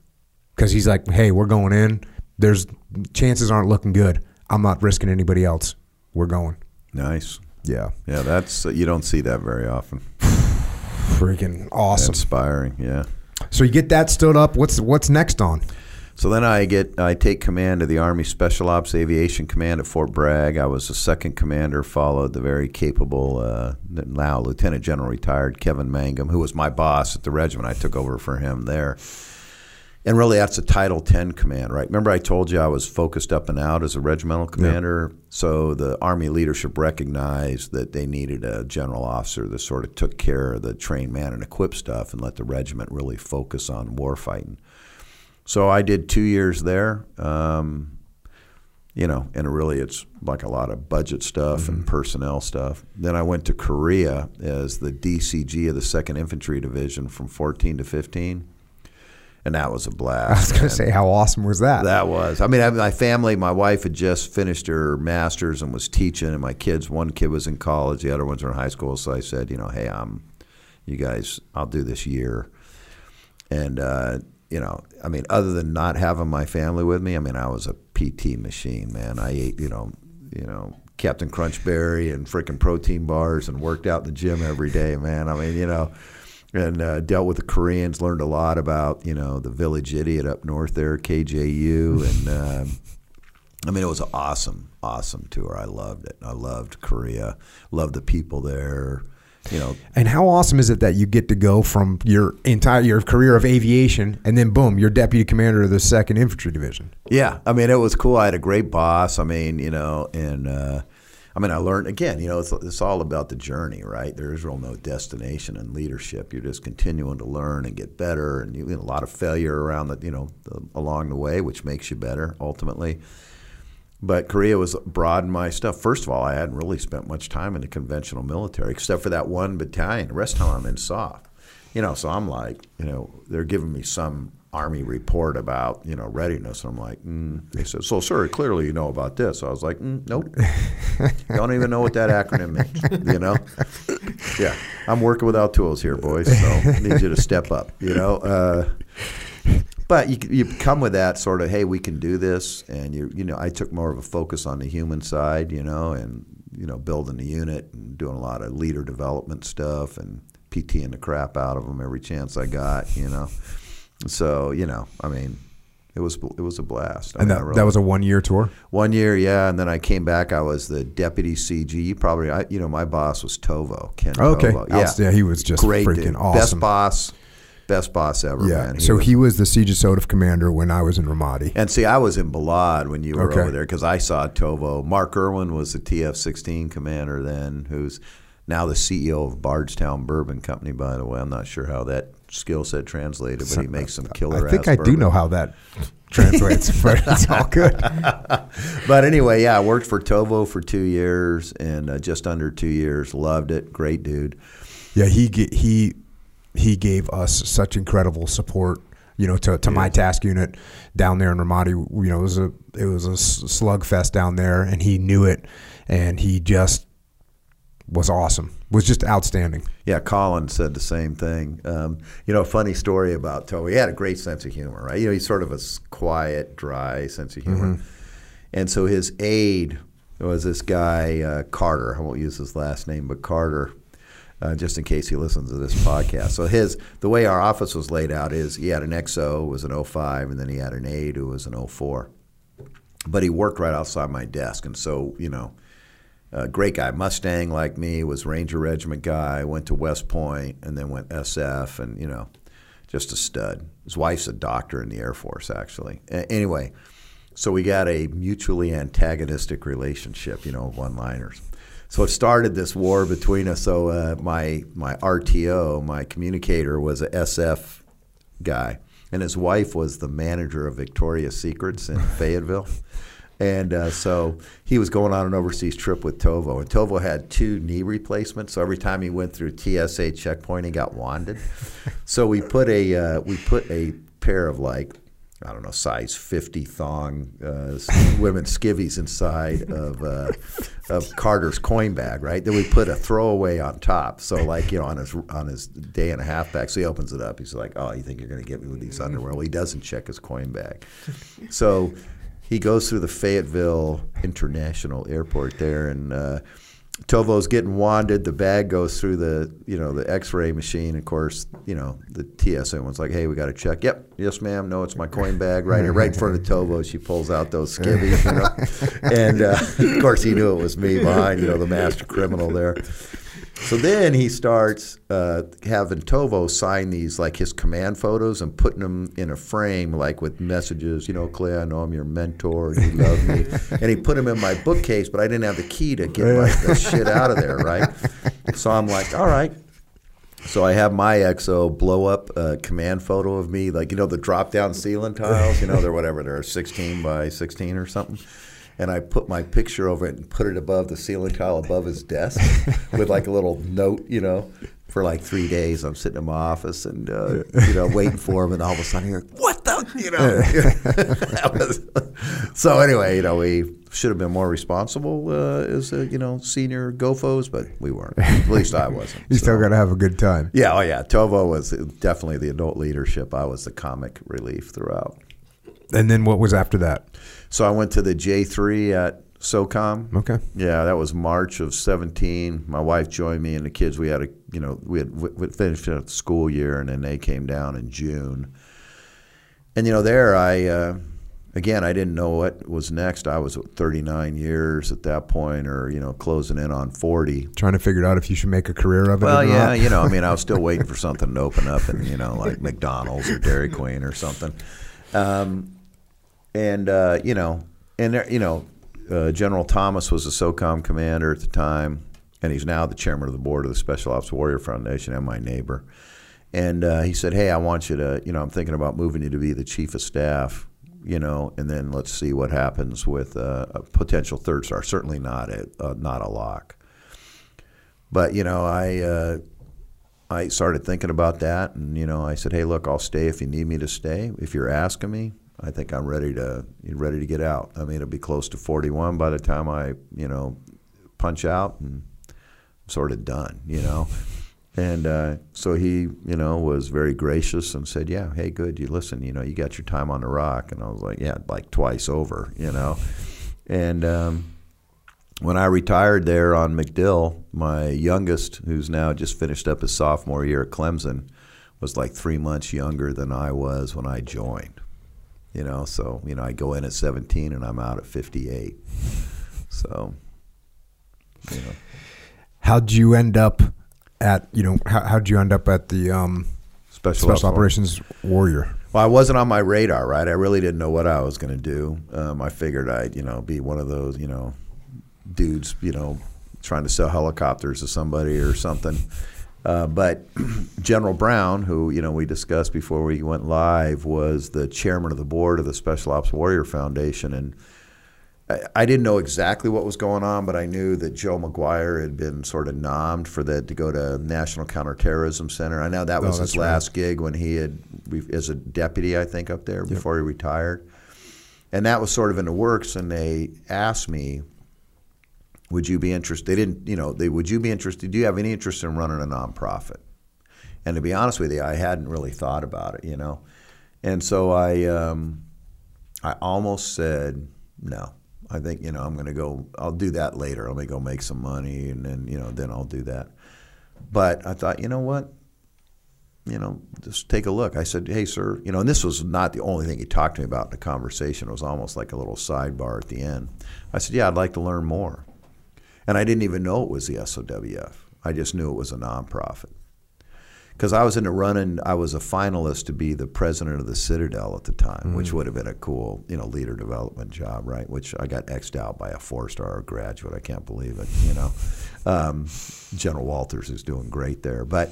A: because he's like, hey, we're going in. There's chances aren't looking good. I'm not risking anybody else. We're going.
B: Nice.
A: Yeah,
B: Yeah, that's uh, you don't see that very often.
A: freaking awesome.
B: Inspiring. Yeah.
A: So you get that stood up. What's what's next on?
B: So then I get I take command of the Army Special Ops Aviation Command at Fort Bragg. I was the second commander, followed the very capable uh, now Lieutenant General retired Kevin Mangum, who was my boss at the regiment. I took over for him there. And really, that's a Title 10 command, right? Remember, I told you I was focused up and out as a regimental commander. So the Army leadership recognized that they needed a general officer that sort of took care of the train, man, and equip stuff, and let the regiment really focus on warfighting. So I did two years there. Um, you know, and really it's like a lot of budget stuff and personnel stuff. Then I went to Korea as the DCG of the Second Infantry Division from 14 to 15, and that was a blast.
A: I was going to say, how awesome was that?
B: That was. I mean, I, my family, my wife had just finished her master's and was teaching, and my kids, one kid was in college, the other ones were in high school. So I said, you know, hey, I'm, you guys, I'll do this year. And, uh, you know, I mean, other than not having my family with me, I mean, I was a PT machine, man. I ate, you know, you know, Captain Crunchberry and freaking protein bars and worked out in the gym every day, man. I mean, you know, and uh, dealt with the Koreans, learned a lot about, you know, the village idiot up north there, KJU. And, um, I mean, it was an awesome, awesome tour. I loved it. I loved Korea, loved the people there. You know,
A: And how awesome is it that you get to go from your entire your career of aviation and then boom, you're deputy commander of the Second Infantry Division.
B: Yeah, I mean, it was cool. I had a great boss. I mean, you know, and uh, I mean, I learned again. You know, it's it's all about the journey, right? There is real no destination in leadership. You're just continuing to learn and get better, and you, you know, a lot of failure around the you know the, along the way, which makes you better ultimately. But Korea was broadened my stuff. First of all, I hadn't really spent much time in the conventional military, except for that one battalion. The rest of the time I'm in SOF. You know, so I'm like, you know, they're giving me some army report about, you know, readiness. And I'm like, mm. they said, so sir, clearly you know about this. I was like, mm, nope, don't even know what that acronym means. You know, yeah, I'm working without tools here, boys. So I need you to step up. You know. Uh, but you, you come with that sort of, hey, we can do this, and you you know, I took more of a focus on the human side, you know, and you know, building the unit and doing a lot of leader development stuff and PTing the crap out of them every chance I got, you know. So you know, I mean, it was it was a blast. I
A: And
B: mean,
A: that,
B: really-
A: that was a one year tour.
B: one year, yeah, and then I came back. I was the deputy CG. You probably, I, you know, my boss was Tovo, Ken
A: Okay.
B: Tovo.
A: Outst- yeah, he was just
B: great,
A: freaking
B: dude.
A: awesome.
B: Best boss, best boss ever,
A: Yeah.
B: man.
A: so
B: was-
A: he was the CJSOTF commander when I was in Ramadi.
B: and see, I was in Balad when you were
A: Okay.
B: over there because I saw Tovo. Mark Erwin was the TF-16 commander then, who's now the CEO of Bardstown Bourbon Company. By the way, I'm not sure how that skill set translated, but he makes some killer.
A: I think I do know how that translates, but it's all good.
B: But anyway, yeah, I worked for Tovo for two years and uh, just under two years. Loved it. Great dude.
A: Yeah, he he he gave us such incredible support. You know, to, to my task unit down there in Ramadi. You know, it was a it was a slugfest down there, and he knew it, and he just was awesome. Was just outstanding.
B: Yeah, Colin said the same thing. Um, you know, a funny story about Tovo. He had a great sense of humor, right? You know, he's sort of a quiet, dry sense of humor. And so his aide was this guy, uh, Carter. I won't use his last name, but Carter, uh, just in case he listens to this podcast. So his the way our office was laid out is he had an XO, who was an 05, and then he had an aide who was an 04. But he worked right outside my desk. And so, you know, great guy, Mustang like me, was Ranger Regiment guy. Went to West Point and then went SF, and you know, just a stud. His wife's a doctor in the Air Force, actually. A- anyway, so we got a mutually antagonistic relationship, you know, one-liners. So it started this war between us. So uh, my my RTO, my communicator, was a SF guy, and his wife was the manager of Victoria's Secrets in Fayetteville. And uh, so he was going on an overseas trip with Tovo, and Tovo had two knee replacements. So every time he went through TSA checkpoint, he got wanded. so we put a uh, we put a pair of like I don't know size fifty thong uh, women's skivvies inside of uh, of Carter's coin bag, right? Then we put a throwaway on top. So like you know on his on his day and a half back. So he opens it up. He's like, "Oh, you think you're going to get me with these underwear?" Well, he doesn't check his coin bag. So he goes through the Fayetteville International Airport there, and uh, Tovo's getting wanded. The bag goes through the you know the X-ray machine. Of course, you know the TSA one's like, "Hey, we got to check." Yep, yes, ma'am. No, it's my coin bag right here, right in front of Tovo. She pulls out those skivvies, you know, and uh, of course he knew it was me behind, you know, the master criminal there. So then he starts uh, having Tovo sign these like his command photos and putting them in a frame like with messages. You know, Clay, I know I'm your mentor you love me. and he put them in my bookcase, but I didn't have the key to get like the shit out of there, right? So I'm like, all right. So I have my XO blow up a command photo of me, like you know the drop down ceiling tiles. You know they're whatever they're 16 by 16 or something and I put my picture over it and put it above the ceiling tile above his desk with like a little note, you know. For like three days, I'm sitting in my office and uh, you know waiting for him, and all of a sudden you're like, "What the?" You know. was, so anyway, you know, we should have been more responsible uh, as a, you know senior GoFos, but we weren't. At least I wasn't.
A: You still got to have a good time.
B: Yeah, oh yeah. Tovo was definitely the adult leadership. I was the comic relief throughout.
A: And then what was after that?
B: So I went to the J3 at SOCOM.
A: Okay.
B: Yeah, that was March of 17. My wife joined me and the kids. We had a, you know, we had we finished the school year and then they came down in June. And you know, there I, uh, again, I didn't know what was next. I was 39 years at that point, or you know, closing in on 40.
A: Trying to figure out if you should make a career of it.
B: Well, yeah, you know, I mean, I was still waiting for something to open up, and you know, like McDonald's or Dairy Queen or something. Um, and uh, you know, and there, you know, uh, General Thomas was a SOCOM commander at the time, and he's now the chairman of the board of the Special Ops Warrior Foundation and my neighbor. And uh, he said, "Hey, I want you to, you know, I'm thinking about moving you to be the chief of staff, you know, and then let's see what happens with uh, a potential third star. Certainly not a uh, not a lock, but you know, I." Uh, I started thinking about that, and you know, I said, "Hey, look, I'll stay if you need me to stay. If you're asking me, I think I'm ready to ready to get out. I mean, it'll be close to 41 by the time I, you know, punch out, and I'm sort of done, you know." And uh, so he, you know, was very gracious and said, "Yeah, hey, good. You listen. You know, you got your time on the rock." And I was like, "Yeah, like twice over, you know." And um, when I retired there on MacDill, my youngest, who's now just finished up his sophomore year at Clemson, was like three months younger than I was when I joined. You know, so you know, I go in at 17 and I'm out at 58. So, you know,
A: How'd you end up at you know how, how'd you end up at the um,
B: special,
A: special operations warrior?
B: Well, I wasn't on my radar, right? I really didn't know what I was going to do. Um, I figured I'd, you know, be one of those, you know, dudes, you know, trying to sell helicopters to somebody or something. Uh, but General Brown, who you know we discussed before we went live, was the chairman of the board of the Special Ops Warrior Foundation, and I, I didn't know exactly what was going on, but I knew that Joe Maguire had been sort of nommed for that to go to National Counterterrorism Center. I know that was
A: Oh,
B: his
A: right.
B: last gig when he had as a deputy, I think, up there before he retired, and that was sort of in the works. And they asked me would you be interested? They didn't, you know, they would you be interested? Do you have any interest in running a nonprofit? And to be honest with you, I hadn't really thought about it, you know, and so I, um, I almost said no. I think you know I'm going to go. I'll do that later. Let me go make some money, and then you know then I'll do that. But I thought, you know what? You know, just take a look. I said, hey, sir, you know, and this was not the only thing he talked to me about in the conversation. It was almost like a little sidebar at the end. I said, yeah, I'd like to learn more. And I didn't even know it was the SOWF. I just knew it was a nonprofit. Because I was in the running, I was a finalist to be the president of the Citadel at the time, mm. which would have been a cool, you know, leader development job, right? Which I got xed out by a four-star graduate. I can't believe it, you know. Um, General Walters is doing great there, but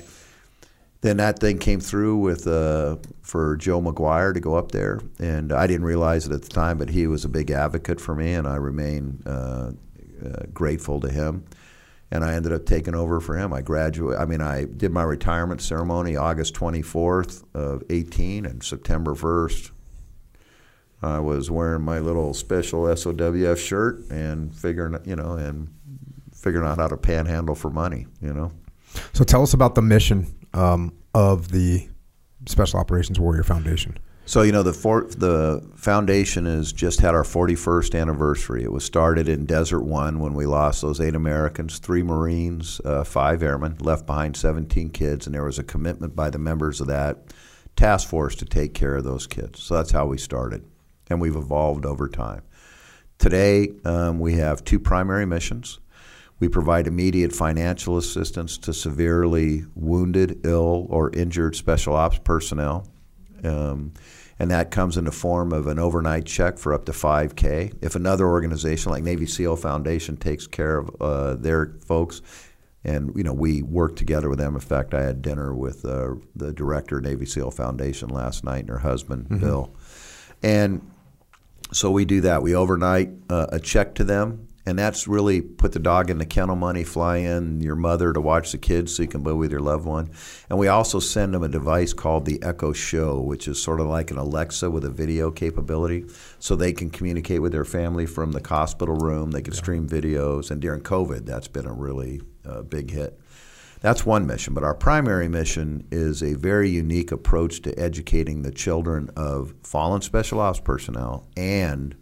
B: then that thing came through with uh, for Joe Maguire to go up there, and I didn't realize it at the time, but he was a big advocate for me, and I remain uh, uh, grateful to him. And I ended up taking over for him. I graduated. I mean, I did my retirement ceremony August 24th of 18, and September 1st, I was wearing my little special SOWF shirt and figuring, you know, and figuring out how to panhandle for money, you know.
A: So tell us about the mission um, of the Special Operations Warrior Foundation?
B: So you know the for, the foundation has just had our 41st anniversary. It was started in Desert One when we lost those eight Americans, three Marines, uh, five airmen, left behind 17 kids, and there was a commitment by the members of that task force to take care of those kids. So that's how we started, and we've evolved over time. Today um, we have two primary missions. We provide immediate financial assistance to severely wounded, ill, or injured special ops personnel. Um, and that comes in the form of an overnight check for up to 5K. If another organization like Navy SEAL Foundation takes care of uh, their folks, and you know we work together with them. In fact, I had dinner with uh, the director of Navy SEAL Foundation last night and her husband mm-hmm. Bill, and so we do that. We overnight uh, a check to them and that's really put the dog in the kennel money, fly in your mother to watch the kids so you can be with your loved one. And we also send them a device called the Echo Show, which is sort of like an Alexa with a video capability, so they can communicate with their family from the hospital room. They can yeah. stream videos, and during COVID, that's been a really uh, big hit. That's one mission, but our primary mission is a very unique approach to educating the children of fallen special ops personnel and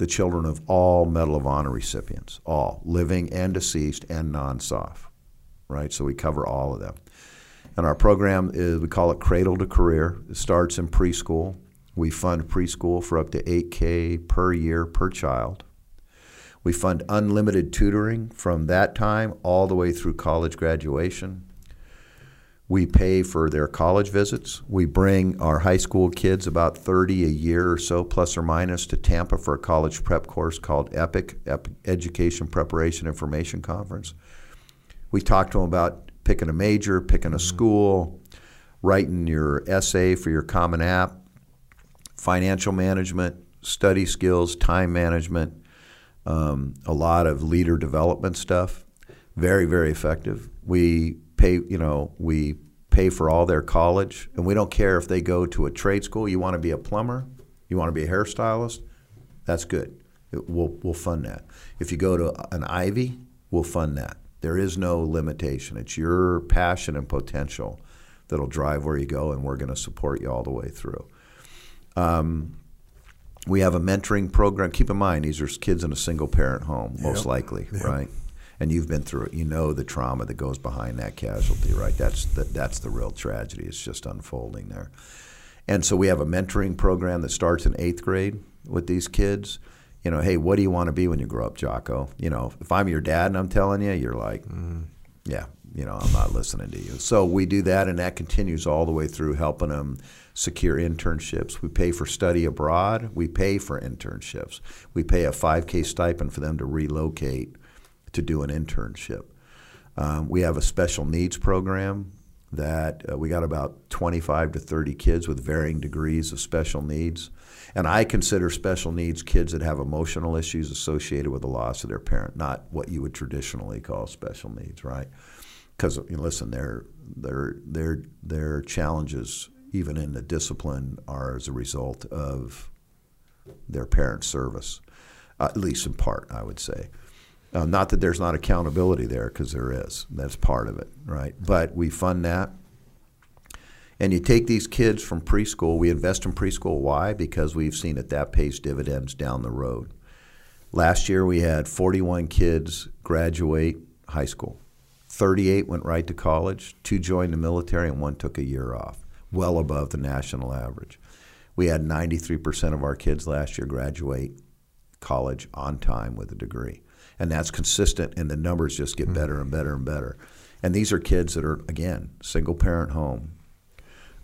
B: the children of all Medal of Honor recipients, all living and deceased and non-SOF, right? So we cover all of them. And our program is we call it Cradle to Career. It starts in preschool. We fund preschool for up to 8K per year per child. We fund unlimited tutoring from that time all the way through college graduation. We pay for their college visits. We bring our high school kids, about 30 a year or so, plus or minus, to Tampa for a college prep course called EPIC, Education Preparation Information Conference. We talk to them about picking a major, picking a mm-hmm. school, writing your essay for your Common App, financial management, study skills, time management, um, a lot of leader development stuff. Very, very effective. We pay, you know, we pay for all their college, and we don't care if they go to a trade school. You want to be a plumber, you want to be a hairstylist, that's good. It, we'll, we'll fund that. If you go to an Ivy, we'll fund that. There is no limitation. It's your passion and potential that'll drive where you go, and we're going to support you all the way through. Um, we have a mentoring program. Keep in mind, these are kids in a single parent home, most yep. likely, yep. right? And you've been through it. You know the trauma that goes behind that casualty, right? That's the, that's the real tragedy. It's just unfolding there. And so we have a mentoring program that starts in eighth grade with these kids. You know, hey, what do you want to be when you grow up, Jocko? You know, if I'm your dad and I'm telling you, you're like, mm, yeah, you know, I'm not listening to you. So we do that, and that continues all the way through helping them secure internships. We pay for study abroad. We pay for internships. We pay a 5K stipend for them to relocate to do an internship. Um, we have a special needs program that uh, we got about 25 to 30 kids with varying degrees of special needs. And I consider special needs kids that have emotional issues associated with the loss of their parent, not what you would traditionally call special needs, right? Because you know, listen, their their their their challenges, even in the discipline, are as a result of their parents' service, uh, at least in part, I would say. Uh, not that there's not accountability there, because there is. That's part of it, right? But we fund that. And you take these kids from preschool, we invest in preschool. Why? Because we've seen that that pays dividends down the road. Last year, we had 41 kids graduate high school. 38 went right to college, two joined the military, and one took a year off, well above the national average. We had 93% of our kids last year graduate college on time with a degree. And that's consistent, and the numbers just get better and better and better. And these are kids that are again single parent home.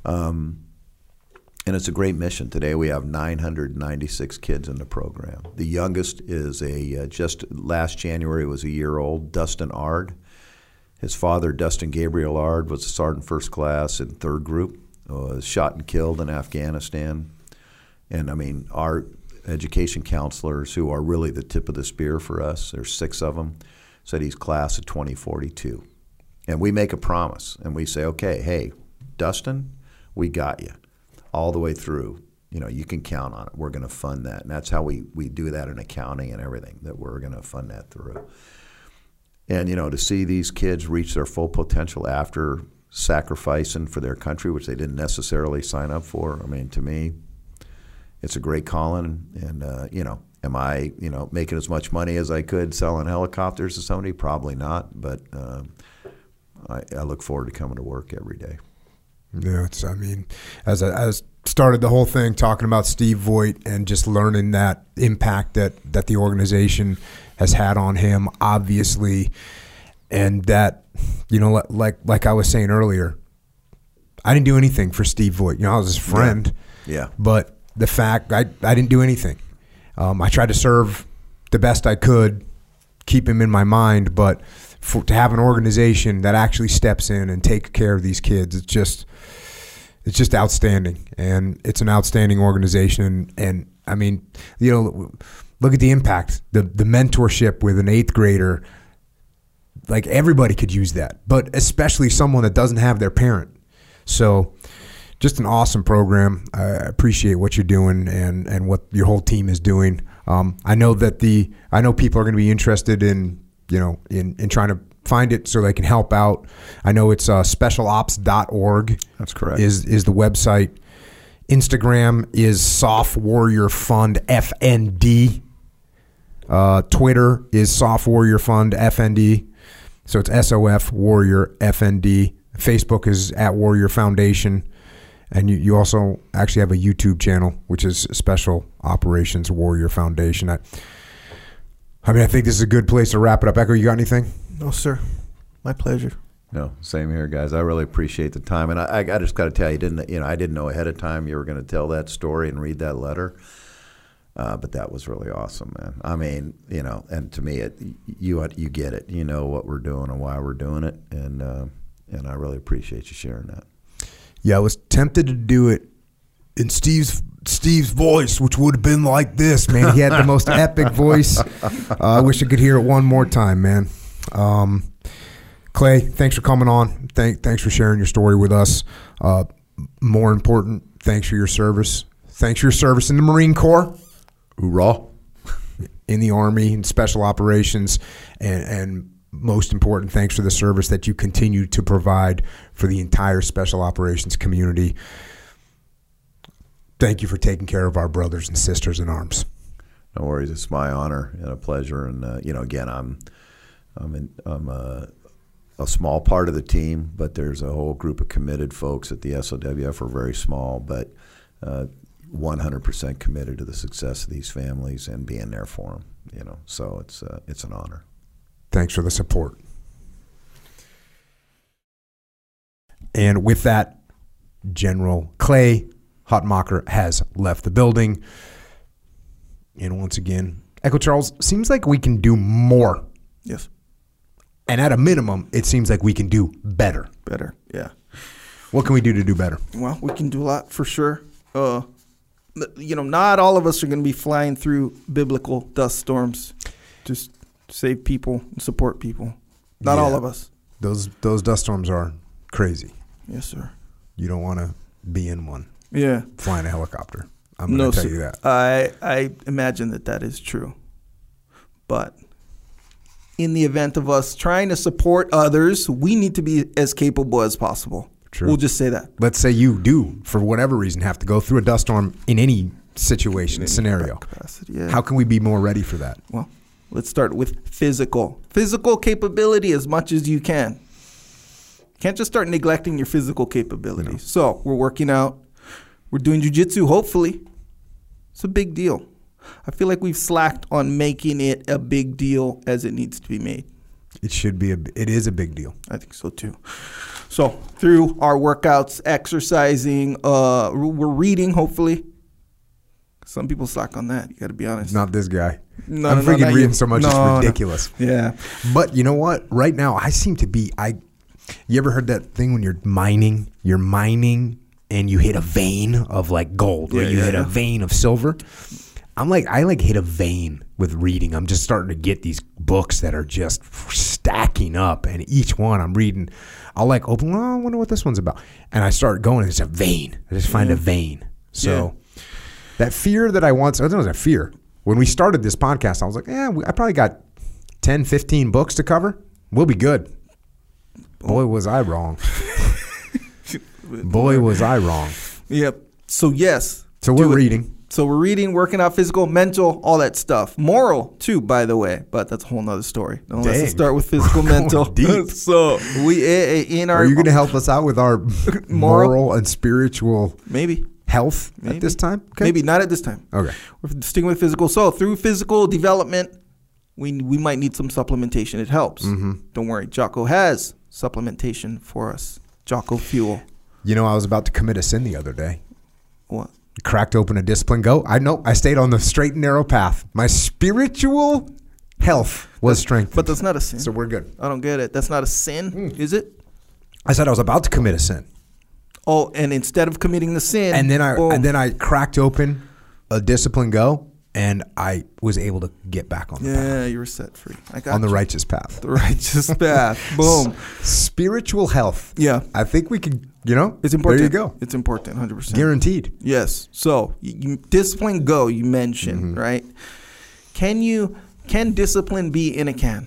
B: Um, and it's a great mission. Today we have 996 kids in the program. The youngest is a uh, just last January was a year old, Dustin Ard. His father, Dustin Gabriel Ard, was a sergeant first class in third group, was shot and killed in Afghanistan. And I mean, our education counselors, who are really the tip of the spear for us, there's six of them, said he's class of 2042. And we make a promise and we say, okay, hey, Dustin, we got you all the way through. You know, you can count on it. We're going to fund that. And that's how we, we do that in accounting and everything, that we're going to fund that through. And, you know, to see these kids reach their full potential after sacrificing for their country, which they didn't necessarily sign up for, I mean, to me, it's a great calling. And, uh, you know, am I, you know, making as much money as I could selling helicopters to somebody? Probably not. But um, I, I look forward to coming to work every day.
A: Yeah, it's. I mean, as I, as started the whole thing talking about Steve Voigt and just learning that impact that that the organization has had on him, obviously, and that you know, like like I was saying earlier, I didn't do anything for Steve Voigt. You know, I was his friend.
B: Yeah. yeah.
A: But the fact I I didn't do anything. Um, I tried to serve the best I could, keep him in my mind, but for, to have an organization that actually steps in and takes care of these kids, it's just it's just outstanding, and it's an outstanding organization. And, and I mean, you know, look at the impact, the the mentorship with an eighth grader. Like everybody could use that, but especially someone that doesn't have their parent. So, just an awesome program. I appreciate what you're doing and and what your whole team is doing. Um, I know that the I know people are going to be interested in you know, in, in trying to find it so they can help out. I know it's uh, specialops.org.
B: That's correct.
A: Is is the website. Instagram is SOF Warrior Fund FND. Uh, Twitter is SOF Warrior Fund FND. So it's SOF Warrior FND. Facebook is at Warrior Foundation. And you, you also actually have a YouTube channel, which is Special Operations Warrior Foundation. I, I mean, I think this is a good place to wrap it up. Echo, you got anything?
C: No, sir. My pleasure.
B: No, same here, guys. I really appreciate the time, and I, I just got to tell you, didn't you know? I didn't know ahead of time you were going to tell that story and read that letter, uh, but that was really awesome, man. I mean, you know, and to me, it you you get it. You know what we're doing and why we're doing it, and uh, and I really appreciate you sharing that.
A: Yeah, I was tempted to do it in Steve's Steve's voice, which would have been like this, man. He had the most epic voice. Uh, I wish I could hear it one more time, man. Um, Clay, thanks for coming on. Thank, thanks for sharing your story with us. Uh, more important, thanks for your service. Thanks for your service in the Marine Corps.
B: Hoorah.
A: In the Army and Special Operations, and, and most important, thanks for the service that you continue to provide for the entire Special Operations community thank you for taking care of our brothers and sisters in arms.
B: No worries. It's my honor and a pleasure. And uh, you know, again, I'm I'm, in, I'm a, a, small part of the team, but there's a whole group of committed folks at the SOWF. We're very small, but uh, 100% committed to the success of these families and being there for them. You know, so it's uh, it's an honor.
A: Thanks for the support. And with that, General Clay Hutmacher has left the building. And once again, Echo Charles seems like we can do more.
C: Yes.
A: And at a minimum, it seems like we can do better.
C: Better, yeah.
A: What can we do to do better?
C: Well, we can do a lot for sure. Uh, you know, not all of us are going to be flying through biblical dust storms to save people and support people. Not yeah. all of us.
A: Those those dust storms are crazy.
C: Yes, sir.
A: You don't want to be in one.
C: Yeah.
A: Flying a helicopter. I'm going to no, tell you that.
C: I, I imagine that that is true. But in the event of us trying to support others, we need to be as capable as possible. True. We'll just say that.
A: Let's say you do, for whatever reason, have to go through a dust storm in any situation, in scenario. Capacity, yeah. How can we be more ready for that?
C: Well, let's start with physical. Physical capability as much as you can. Can't just start neglecting your physical capabilities. No. So we're working out, we're doing jujitsu, hopefully. It's a big deal. I feel like we've slacked on making it a big deal as it needs to be made.
A: It should be a. It is a big deal.
C: I think so too. So through our workouts, exercising, uh, we're reading. Hopefully, some people slack on that. You got to be honest.
A: Not this guy.
C: No,
A: I'm
C: no, no,
A: freaking
C: not
A: reading
C: you.
A: so much
C: No, no.
A: it's ridiculous.
C: Yeah.
A: But you know what? Right now, I seem to be. I. You ever heard that thing when you're mining? You're mining and you hit a vein of like gold, or
C: Yeah,
A: you
C: yeah,
A: hit a vein of silver. I'm like, I like hit a vein with reading. I'm just starting to get these books that are just stacking up, and each one I'm reading. I'll like open. Oh, I wonder what this one's about, and I start going. It's a vein. I just find a vein. So that fear that I once, it was a fear. When we started this podcast, I was like, yeah, we- I probably got 10, 15 books to cover. We'll be good. Boy, was I wrong. Boy, was I wrong.
C: Yep. So yes.
A: So we're reading.
C: So we're reading, working out, physical, mental, all that stuff. Moral too, by the way, but that's a whole nother story. Don't let's start with physical, mental.
A: deep.
C: so we eh, eh, in our
A: Are you going to help us out with our
C: Moral?
A: moral and spiritual
C: maybe
A: health
C: Maybe.
A: at this time? Okay.
C: maybe not at this time.
A: Okay.
C: We're sticking with physical. So through physical development, we we might need some supplementation. It helps.
A: Mm-hmm.
C: Don't worry, Jocko has supplementation for us. Jocko Fuel.
A: You know, I was about to commit a sin the other day.
C: What?
A: Cracked open a discipline go. I know I stayed on the straight and narrow path. My spiritual health was strengthened.
C: But that's not a sin.
A: so we're good.
C: I don't get it. That's not a sin,
A: Mm.
C: is it?
A: I said I was about to commit a sin.
C: Oh, and instead of committing the sin,
A: and then I
C: boom.
A: and then I cracked open a discipline go, and I was able to get back on the path,
C: yeah, you were set free. I got
A: on the
C: you.
A: righteous path.
C: the righteous path. Boom.
A: Spiritual health.
C: Yeah,
A: I think we could. You know,
C: it's important.
A: There you go.
C: It's important, hundred percent.
A: Guaranteed.
C: Yes. So you, discipline go. You mentioned
A: Mm-hmm.
C: right. Can you can discipline be in a can?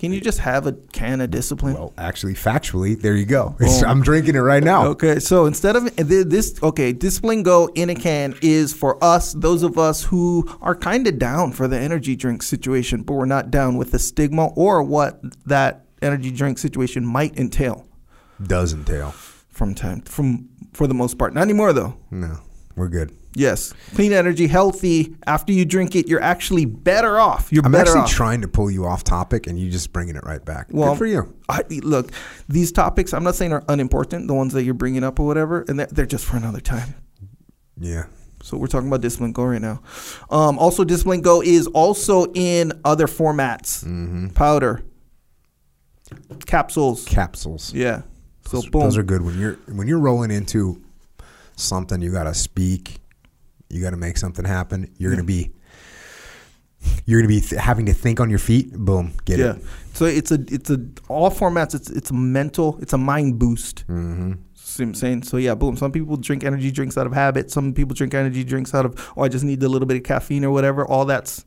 C: Can you just have a can of discipline?
A: Well, actually, factually, there you go. It's, I'm drinking it right now.
C: Okay, so instead of this, okay, discipline go in a can is for us, those of us who are kind of down for the energy drink situation, but we're not down with the stigma or what that energy drink situation might entail
A: Does entail.
C: from time from for the most part. Not anymore though.
A: No, we're good.
C: Yes, clean energy, healthy. After you drink it, you're actually better off. You're
A: I'm
C: better
A: actually
C: off.
A: trying to pull you off topic, and you're just bringing it right back.
C: Well,
A: good for you.
C: I, look, these topics, I'm not saying are unimportant, the ones that you're bringing up or whatever, and they're, they're just for another time.
A: Yeah.
C: So we're talking about Discipline Go right now. Um, also, Discipline Go is also in other formats:
A: Mm-hmm.
C: powder, capsules.
A: Capsules.
C: Yeah. So
A: Those,
C: boom.
A: those are good when you're when you're rolling into something. You got to speak. You got to make something happen. You're gonna be. You're gonna be th- having to think on your feet. Boom, get
C: yeah.
A: it.
C: So it's a it's a all formats. It's it's a mental. It's a mind boost.
A: Mm-hmm.
C: See what I'm saying? So yeah, boom. Some people drink energy drinks out of habit. Some people drink energy drinks out of oh I just need a little bit of caffeine or whatever. All that's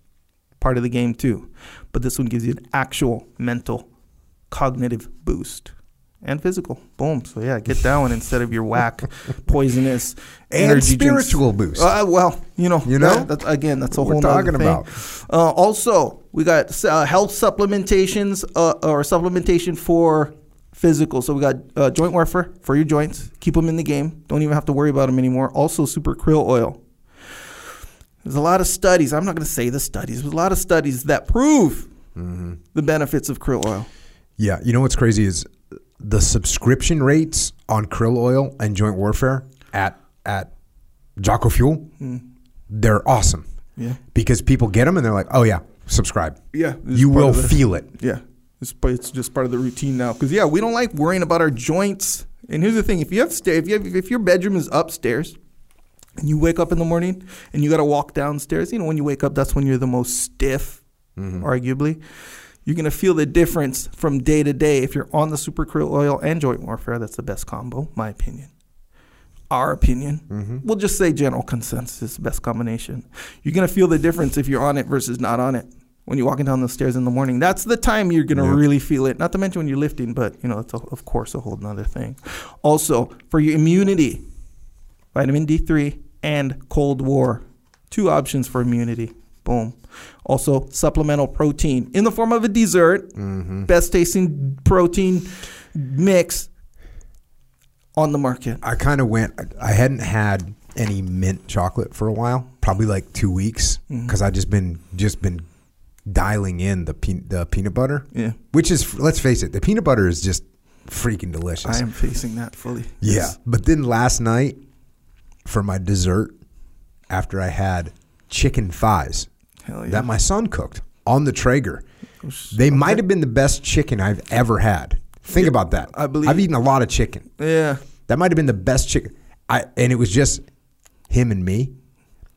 C: part of the game too. But this one gives you an actual mental, cognitive boost. And physical, boom. So yeah, get that one instead of your whack, poisonous
A: And
C: energy drinks.
A: spiritual boost.
C: Uh, well, you know,
A: You know?
C: that- that's, again, that's a
A: What we're
C: whole nother
A: talking
C: thing.
A: about.
C: Uh, also, we got uh, health supplementations uh, or supplementation for physical. So we got uh, joint warfare for your joints. Keep them in the game. Don't even have to worry about them anymore. Also, super krill oil. There's a lot of studies. I'm not going to say the studies. There's a lot of studies that prove
A: Mm-hmm.
C: the benefits of krill oil.
A: Yeah, you know what's crazy is the subscription rates on krill oil and joint warfare at at Jocko Fuel.
C: Hmm.
A: They're awesome
C: Yeah.
A: because people get them and they're like, "Oh yeah, subscribe."
C: Yeah.
A: You will
C: the-
A: feel it.
C: Yeah, it's but it's just part of the routine now. Because yeah, we don't like worrying about our joints. And here's the thing: if you have sta- if you have, if your bedroom is upstairs, and you wake up in the morning and you got to walk downstairs, you know when you wake up, that's when you're the most stiff, arguably. You're gonna feel the difference from day to day if you're on the super krill oil and joint warfare. That's the best combo, my opinion. Our opinion. Mm-hmm. We'll just say general consensus best combination. You're gonna feel the difference if you're on it versus not on it when you're walking down the stairs in the morning. That's the time you're gonna
A: Yeah.
C: really feel it. Not to mention when you're lifting, but you know that's, a, of course a whole nother thing. Also for your immunity, vitamin D3 and Cold War, two options for immunity. Boom. Also supplemental protein in the form of a dessert.
A: Mm-hmm.
C: Best tasting protein mix on the market.
A: I kind of went. I hadn't had any mint chocolate for a while, probably like two weeks
C: Mm-hmm.
A: because I just been just been dialing in the pe- the peanut butter.
C: Yeah.
A: which is let's face it, the peanut butter is just freaking delicious.
C: I am facing that fully.
A: Yeah. But then last night, for my dessert, after I had chicken thighs
C: yeah.
A: that my son cooked on the Traeger, they might have been the best chicken I've ever had. Think about that.
C: I believe-
A: I've eaten a lot of chicken.
C: yeah.
A: That might have been the best chicken. I and it was just him and me,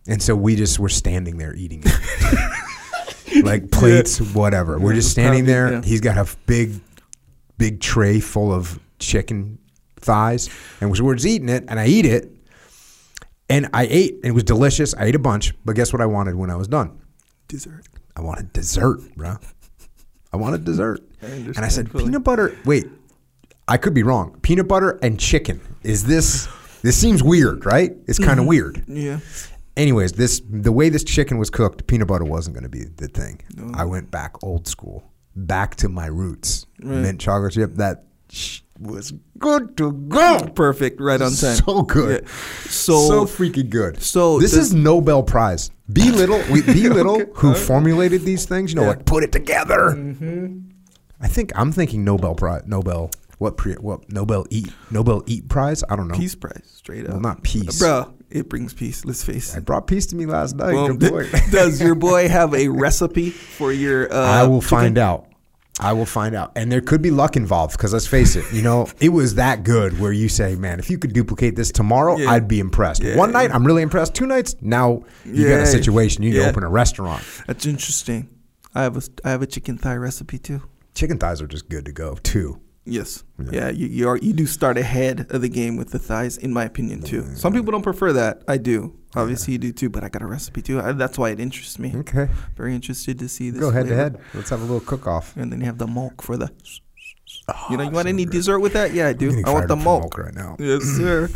A: and so we just were standing there eating it, like plates, whatever. We're just standing there.
C: yeah.
A: He's got a big, big tray full of chicken thighs, and we're just eating it. And I eat it, and I ate. And it was delicious. I ate a bunch, but guess what I wanted when I was done?
C: Dessert.
A: I wanted dessert, bro. I wanted dessert.
C: I
A: and I said, peanut butter. Wait, I could be wrong. Peanut butter and chicken. Is this? This seems weird, right? It's kind
C: Mm-hmm.
A: of weird.
C: Yeah.
A: Anyways, this the way this chicken was cooked, peanut butter wasn't going to be the thing. I went back old school, back to my roots.
C: Right.
A: Mint chocolate chip. That was good to go.
C: Perfect. Right on time.
A: So good.
C: Yeah. So,
A: so freaking good.
C: so
A: this
C: does-
A: is Nobel Prize. Be little, we, be little, who formulated these things. You know,
C: Yeah.
A: like put it together. I think I'm thinking Nobel Prize. Nobel. What pre? What Nobel eat? Nobel eat prize? I don't know.
C: peace prize straight up.
A: Well, not peace.
C: Bro, it brings peace. Let's face
A: I
C: it.
A: brought peace to me last night. Good boy.
C: Does your boy have a recipe for your? Uh,
A: I will
C: chicken?
A: find out. I will find out. And there could be luck involved because let's face it, you know, it was that good where you say, man, if you could duplicate this tomorrow,
C: Yeah.
A: I'd be impressed.
C: Yeah.
A: One night, I'm really impressed. Two nights, now you got a situation. You need
C: Yeah.
A: to open a restaurant.
C: That's interesting. I have a I have a chicken thigh recipe too.
A: Chicken thighs are just good to go, too.
C: Yes. Yeah, you you, are, you do start ahead of the game with the thighs, in my opinion, too. Some people don't prefer that. I do. Obviously, you do too, but I got a recipe too. I, that's why it interests me.
A: Okay.
C: Very interested to see this.
A: Go head to head. Let's have a little cook off.
C: And then you have the milk for the. you know, you want any dessert with that? Yeah, I do. I want the milk.
A: right now.
C: Yes, sir.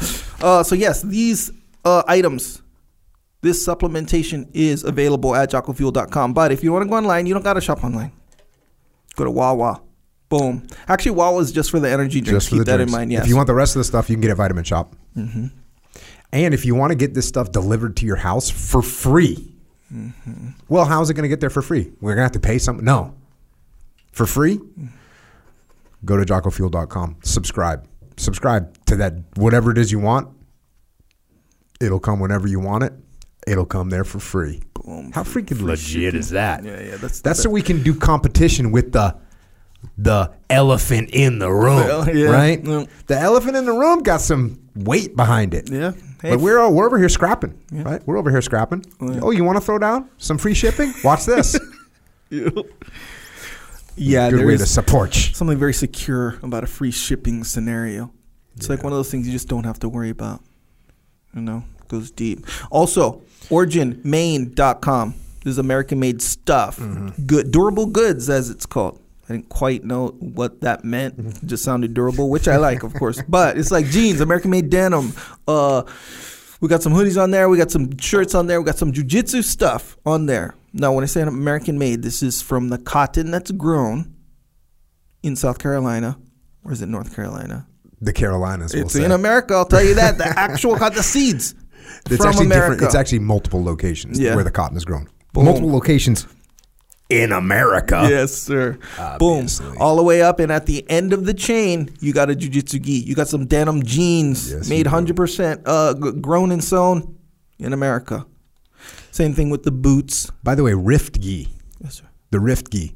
C: uh, so yes, these uh, items, this supplementation is available at jockofuel.com. But if you want to go online, you don't got to shop online. Go to Wawa. Boom. Actually, Wawa is just for the energy drinks.
A: Just for
C: Keep
A: the
C: that
A: drinks.
C: in mind. Yes.
A: If you want the rest of the stuff, you can get it at Vitamin Shop.
C: Mm-hmm.
A: And if you want to get this stuff delivered to your house for free,
C: Mm-hmm.
A: well, how's it going to get there for free? We're going to have to pay something? No. For free? Go to jockofuel.com. Subscribe. Subscribe to that, whatever it is you want. It'll come whenever you want it. It'll come there for free.
C: Boom.
A: How freaking
C: Free
A: legit
C: shipping.
A: is that?
C: Yeah, yeah. That's
A: That's so we can do competition with the the elephant in the room,
C: Well, yeah.
A: right?
C: Yeah.
A: The elephant in the room got some weight behind it.
C: Yeah. Hey,
A: but we're we're over here scrapping,
C: Yeah.
A: right? We're over here scrapping.
C: Oh, yeah.
A: Oh, you want to throw down some free shipping? Watch this.
C: yeah,
A: Good way to support.
C: something very secure about a free shipping scenario. It's like one of those things you just don't have to worry about. You know, goes deep. Also, originmaine.com. This is American made stuff.
A: Mm-hmm.
C: Good durable goods as it's called. I didn't quite know what that meant.
A: Mm-hmm.
C: It just sounded durable, which I like, of course. But it's like jeans, American made denim. Uh we got some hoodies on there. We got some shirts on there. We got some jujitsu stuff on there. Now, when I say American made, this is from the cotton that's grown in South Carolina. Or is it North Carolina?
A: The Carolinas. We'll
C: It's
A: say.
C: in America. I'll tell you that. The actual cotton, the seeds
A: It's
C: from
A: actually
C: America.
A: different. It's actually multiple locations
C: Yeah.
A: where the cotton is grown.
C: Boom.
A: Multiple locations in America.
C: Yes, sir. Boom. All the way up, and at the end of the chain, you got a jujitsu gi. You got some denim jeans
A: Yes,
C: made hundred percent uh g- grown and sewn in America. Same thing with the boots.
A: By the way, Rift Gi.
C: Yes, sir.
A: the Rift Gi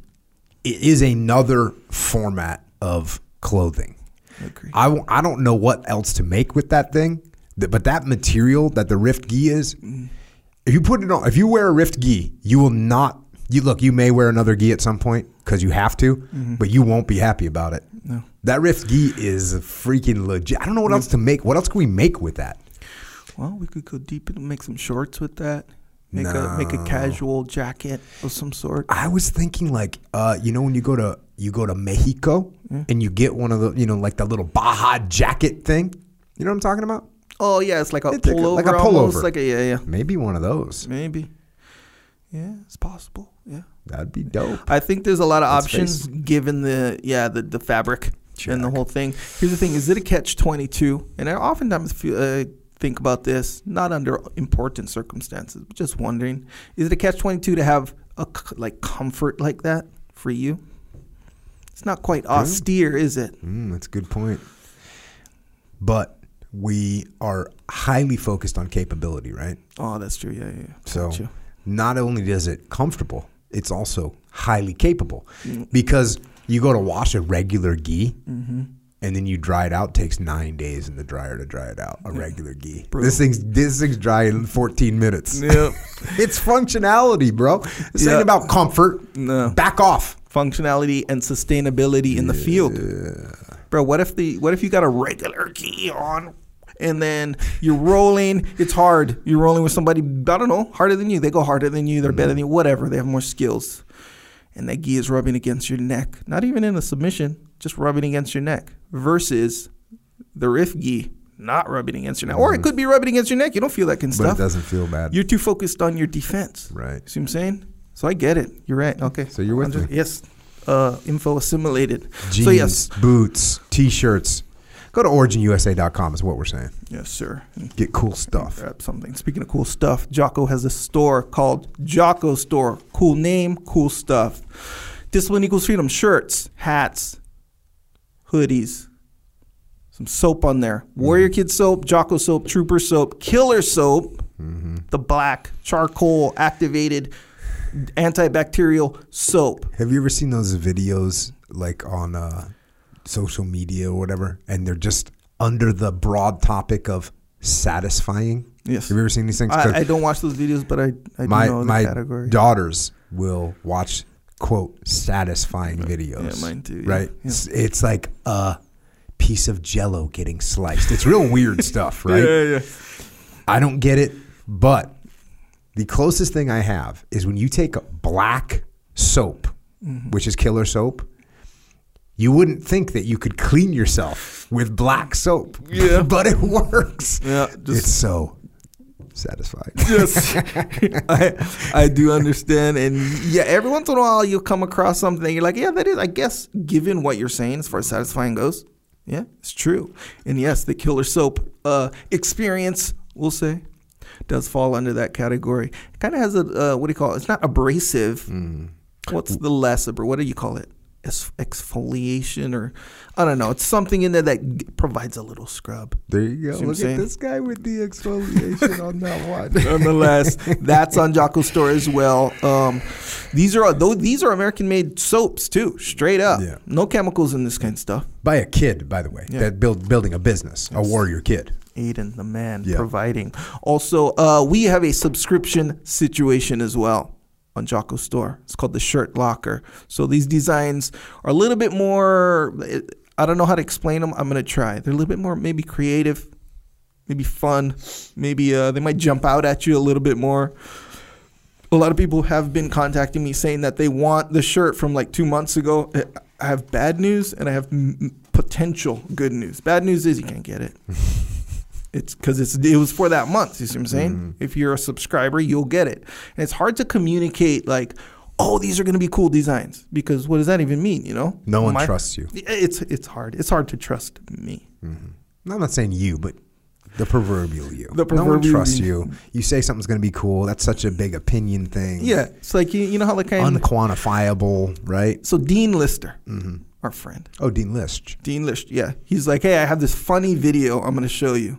A: it is another format of clothing.
C: I.
A: I, w- I don't know what else to make with that thing, but that material that the Rift Gi is, if you put it on, if you wear a Rift Gi, you will not. You look, you may wear another gi at some point because you have to, but you won't be happy about it.
C: No.
A: That Rift Gi is freaking legit. I don't know what else to make. What else can we make with that?
C: Well, we could go deep and make some shorts with that. Make a make a casual jacket of some sort.
A: I was thinking like, uh, you know, when you go to you go to Mexico and you get one of the, you know, like the little Baja jacket thing. You know what I'm talking about?
C: Oh yeah, it's like a
A: It's like a-
C: pullover.
A: like a
C: almost,
A: pullover.
C: Like a yeah, yeah.
A: Maybe one of those.
C: Maybe. Yeah, it's possible. Yeah.
A: That'd be dope.
C: I think there's a lot of
A: Let's
C: options given the yeah the, the fabric and the whole thing. Here's the thing: is it a catch twenty two? And I oftentimes feel uh, think about this, not under important circumstances, but just wondering: Is it a catch twenty two to have a like comfort like that for you? It's not quite austere, is it?
A: Mm, that's a good point. But we are highly focused on capability, right?
C: Oh, that's true. Yeah, yeah. yeah.
A: So
C: Got you.
A: Not only does it comfortable, it's also highly capable because you go to wash a regular gi
C: Mm-hmm.
A: and then you dry it out. It takes nine days in the dryer to dry it out. A regular gi.
C: Bro.
A: This thing's this thing's dry in 14 minutes.
C: Yep.
A: it's functionality, bro. This
C: Yeah.
A: ain't about comfort.
C: No.
A: Back off.
C: functionality and sustainability in the field. Bro, what if the what if you got a regular gi on and then you're rolling, it's hard. You're rolling with somebody I don't know, harder than you. They go harder than you, they're better than you, whatever. They have more skills. And that gi is rubbing against your neck. Not even in a submission, just rubbing against your neck. Versus the Rift Gi not rubbing against your neck. Or it could be rubbing against your neck. You don't feel that kind of
A: But
C: stuff.
A: it doesn't feel bad.
C: You're too focused on your defense.
A: Right.
C: See what I'm saying? So I get it. You're right. Okay.
A: So you're with
C: just-
A: me.
C: Yes. Uh, info assimilated.
A: Jeans,
C: So yes.
A: boots, t-shirts. Go to originusa.com is what we're saying.
C: Yes, sir.
A: Get cool stuff.
C: Grab something. Speaking of cool stuff, Jocko has a store called Jocko Store. Cool name, cool stuff. Discipline equals freedom shirts, hats, hoodies, some soap on there. Warrior Kid soap, Jocko soap, Trooper soap, Killer soap, the black charcoal activated antibacterial soap.
A: Have you ever seen those videos like on uh, social media or whatever, and they're just under the broad topic of satisfying?
C: Yes.
A: Have you ever seen these things?
C: I, I don't watch those videos, but I, I do
A: my my
C: category.
A: daughters will watch quote satisfying videos.
C: Yeah, mine too, yeah.
A: Right?
C: Yeah.
A: It's, it's like a piece of Jello getting sliced. It's real weird stuff, right?
C: Yeah, yeah.
A: I don't get it, but the closest thing I have is when you take black soap,
C: Mm-hmm.
A: which is killer soap. You wouldn't think that you could clean yourself with black soap,
C: Yeah.
A: but it works.
C: Yeah,
A: it's so satisfying.
C: Yes, I I do understand, and yeah, every once in a while you'll come across something you're like, yeah, that is. I guess given what you're saying as far as satisfying goes, yeah, it's true. And yes, the killer soap uh, experience, we'll say, does fall under that category. It kind of has a uh, what do you call it? It's not abrasive. What's the less abra- What do you call it? Exfoliation or I don't know. It's something in there that g- provides a little scrub.
A: There you go.
C: See
A: Look at this guy with the exfoliation on that one.
C: nonetheless, that's on Jocko Store as well. Um, these are though these are American made soaps too, straight up.
A: Yeah.
C: No chemicals in this kind of stuff.
A: By a kid, by the way,
C: Yeah.
A: that build building a business, a warrior kid.
C: Aiden, the man,
A: Yeah.
C: providing. Also, uh, we have a subscription situation as well on Jocko Store. It's called the Shirt Locker. So these designs are a little bit more. I don't know how to explain them. I'm gonna try. They're a little bit more maybe creative, maybe fun, maybe uh, they might jump out at you a little bit more. A lot of people have been contacting me saying that they want the shirt from like two months ago. I have bad news and I have m- potential good news. Bad news is you can't get it. It's because it's it was for that month. You see what I'm saying?
A: Mm-hmm.
C: If you're a subscriber, you'll get it. And it's hard to communicate like, oh, these are going to be cool designs because what does that even mean? You know?
A: No one
C: My-
A: trusts you.
C: It's it's hard. It's hard to trust me.
A: I'm not saying you, but the proverbial you.
C: The
A: no one trusts
C: you.
A: you. Say something's going to be cool. That's such a big opinion thing.
C: Yeah, it's like you, you know how like kind
A: Unquantifiable, right?
C: so Dean Lister,
A: Mm-hmm.
C: our friend.
A: Oh, Dean List.
C: Dean Lister, yeah, he's like, hey, I have this funny video I'm gonna show you,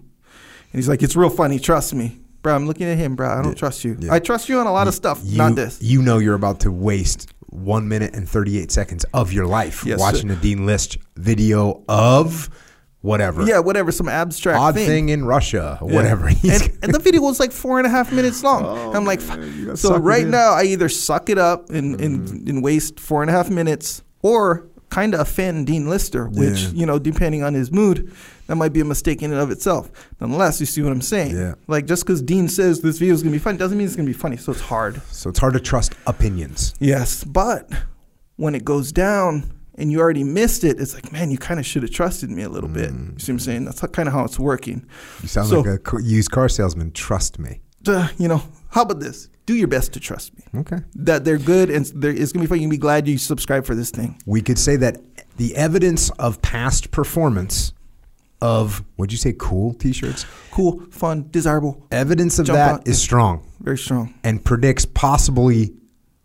C: he's like, it's real funny, trust me, bro. I'm looking at him, bro. I don't trust you.
A: yeah.
C: I trust you on a lot of stuff,
A: You,
C: not this.
A: You know you're about to waste one minute and 38 seconds of your life
C: Yes,
A: watching
C: sir.
A: a Dean List video of whatever.
C: Yeah, whatever, some abstract
A: Odd
C: thing.
A: thing in Russia, or
C: Yeah.
A: whatever.
C: And, and the video was like four and a half minutes long. I'm like,
A: Oh,
C: so right.
A: Mm.
C: now I either suck it up and, and, and waste four and a half minutes, or kind of offend Dean Lister, which
A: Yeah.
C: you know, depending on his mood, that might be a mistake in and of itself. Nonetheless, you see what I'm saying?
A: Yeah.
C: Like just because Dean says this video is gonna be fun doesn't mean it's gonna be funny. So it's hard.
A: so it's hard to trust opinions.
C: Yes, but when it goes down and you already missed it, it's like, man, you kind of should have trusted me a little bit. You see what I'm saying? That's kind of how it's working.
A: You sound
C: So-
A: like a used car salesman. Trust me.
C: Uh, you know, how about this? Do your best to trust me.
A: Okay.
C: That they're good and there, it's gonna be fun. You can be glad you subscribe for this thing.
A: We could say that the evidence of past performance of what'd you say? Cool t-shirts.
C: Cool, fun, desirable,
A: Evidence of
C: Jump
A: that
C: on-
A: is strong
C: very strong.
A: and predicts possibly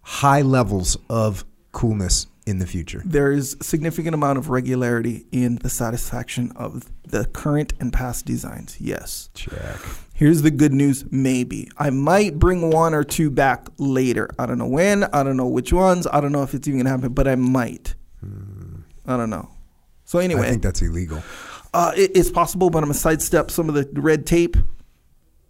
A: high levels of coolness in the future.
C: There is a significant amount of regularity in the satisfaction of the current and past designs. Yes.
A: Check.
C: Here's the good news maybe. I might bring one or two back later. I don't know when. I don't know which ones. I don't know if it's even going to happen, but I might. I don't know. So, anyway,
A: I think that's illegal.
C: uh, it, it's possible, but I'm going to sidestep some of the red tape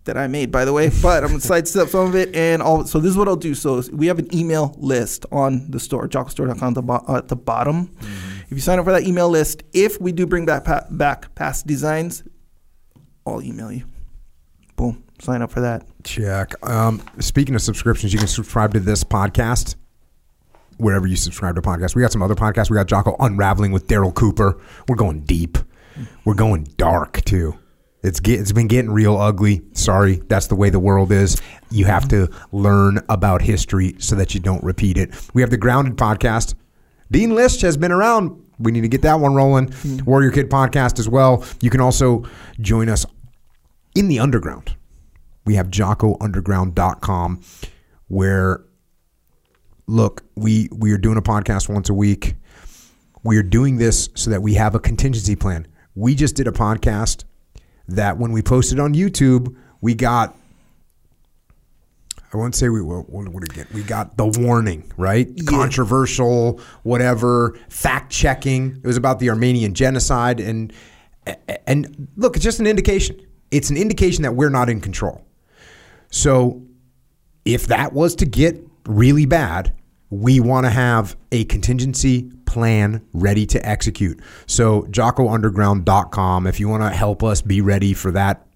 C: that I made, by the way. But I'm going to sidestep some of it. And all. So, this is what I'll do. So, we have an email list on the store, jockostore.com at the, bo- at the bottom. If you sign up for that email list, if we do bring back, pa- back past designs, I'll email you. Boom. Sign up for that.
A: Check. Um, speaking of subscriptions, you can subscribe to this podcast wherever you subscribe to podcasts. We got some other podcasts. We got Jocko Unraveling with Daryl Cooper. We're going deep. We're going dark too. It's get, it's been getting real ugly. Sorry, that's the way the world is. You have to learn about history so that you don't repeat it. We have the Grounded podcast. Dean List has been around. We need to get that one rolling. Warrior Kid podcast as well. You can also join us in the underground. We have jockounderground.com where look, we we are doing a podcast once a week. We are doing this so that we have a contingency plan. We just did a podcast that when we posted on YouTube, we got I won't say we what, what we got the warning, right? Controversial, whatever, fact checking. It was about the Armenian genocide and and look, it's just an indication. It's an indication that we're not in control. So if that was to get really bad, we want to have a contingency plan ready to execute. So jockounderground.com if you want to help us be ready for that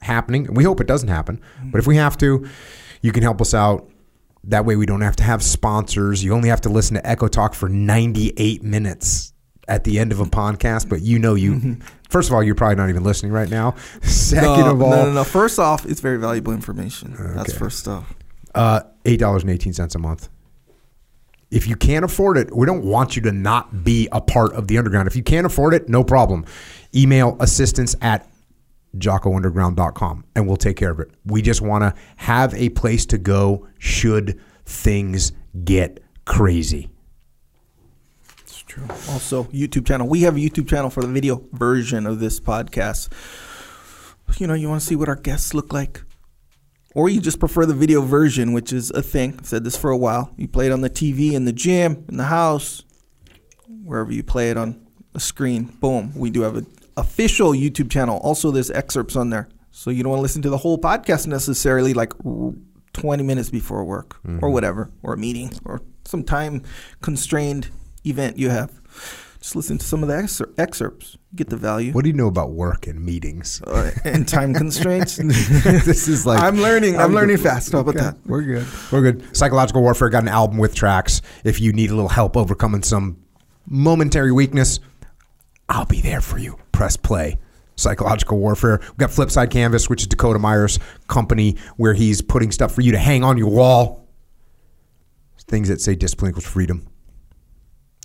A: happening. We hope it doesn't happen, mm-hmm. but if we have to, you can help us out. That way we don't have to have sponsors. You only have to listen to Echo Talk for 98 minutes at the end of a podcast, but you know you mm-hmm. First of all, you're probably not even listening right now. Second
C: no,
A: of all,
C: no, no, no. First off, it's very valuable information. That's first stuff.
A: uh, eight dollars and eighteen cents a month. If you can't afford it, we don't want you to not be a part of the underground. If you can't afford it, no problem. Email assistance at jockounderground.com and we'll take care of it. We just want to have a place to go should things get crazy.
C: True. Also, YouTube channel. We have a YouTube channel for the video version of this podcast. You know, you want to see what our guests look like? Or you just prefer the video version, which is a thing. I've said this for a while. You play it on the TV, in the gym, in the house, wherever you play it on a screen. Boom. We do have an official YouTube channel. Also, there's excerpts on there. So you don't want to listen to the whole podcast necessarily, like 20 minutes before work or mm-hmm. whatever, or a meeting or some time constrained event you have. Just listen to some of the excer- excerpts. Get the value.
A: What do you know about work and meetings?
C: Uh, and time constraints.
A: this is like
C: I'm learning. I'm learning fast. How about that?
A: We're good. We're good. Psychological Warfare got an album with tracks. If you need a little help overcoming some momentary weakness, I'll be there for you. Press play. Psychological Warfare. We've got Flipside Canvas, which is Dakota Meyer's company, where he's putting stuff for you to hang on your wall. Things that say discipline equals freedom.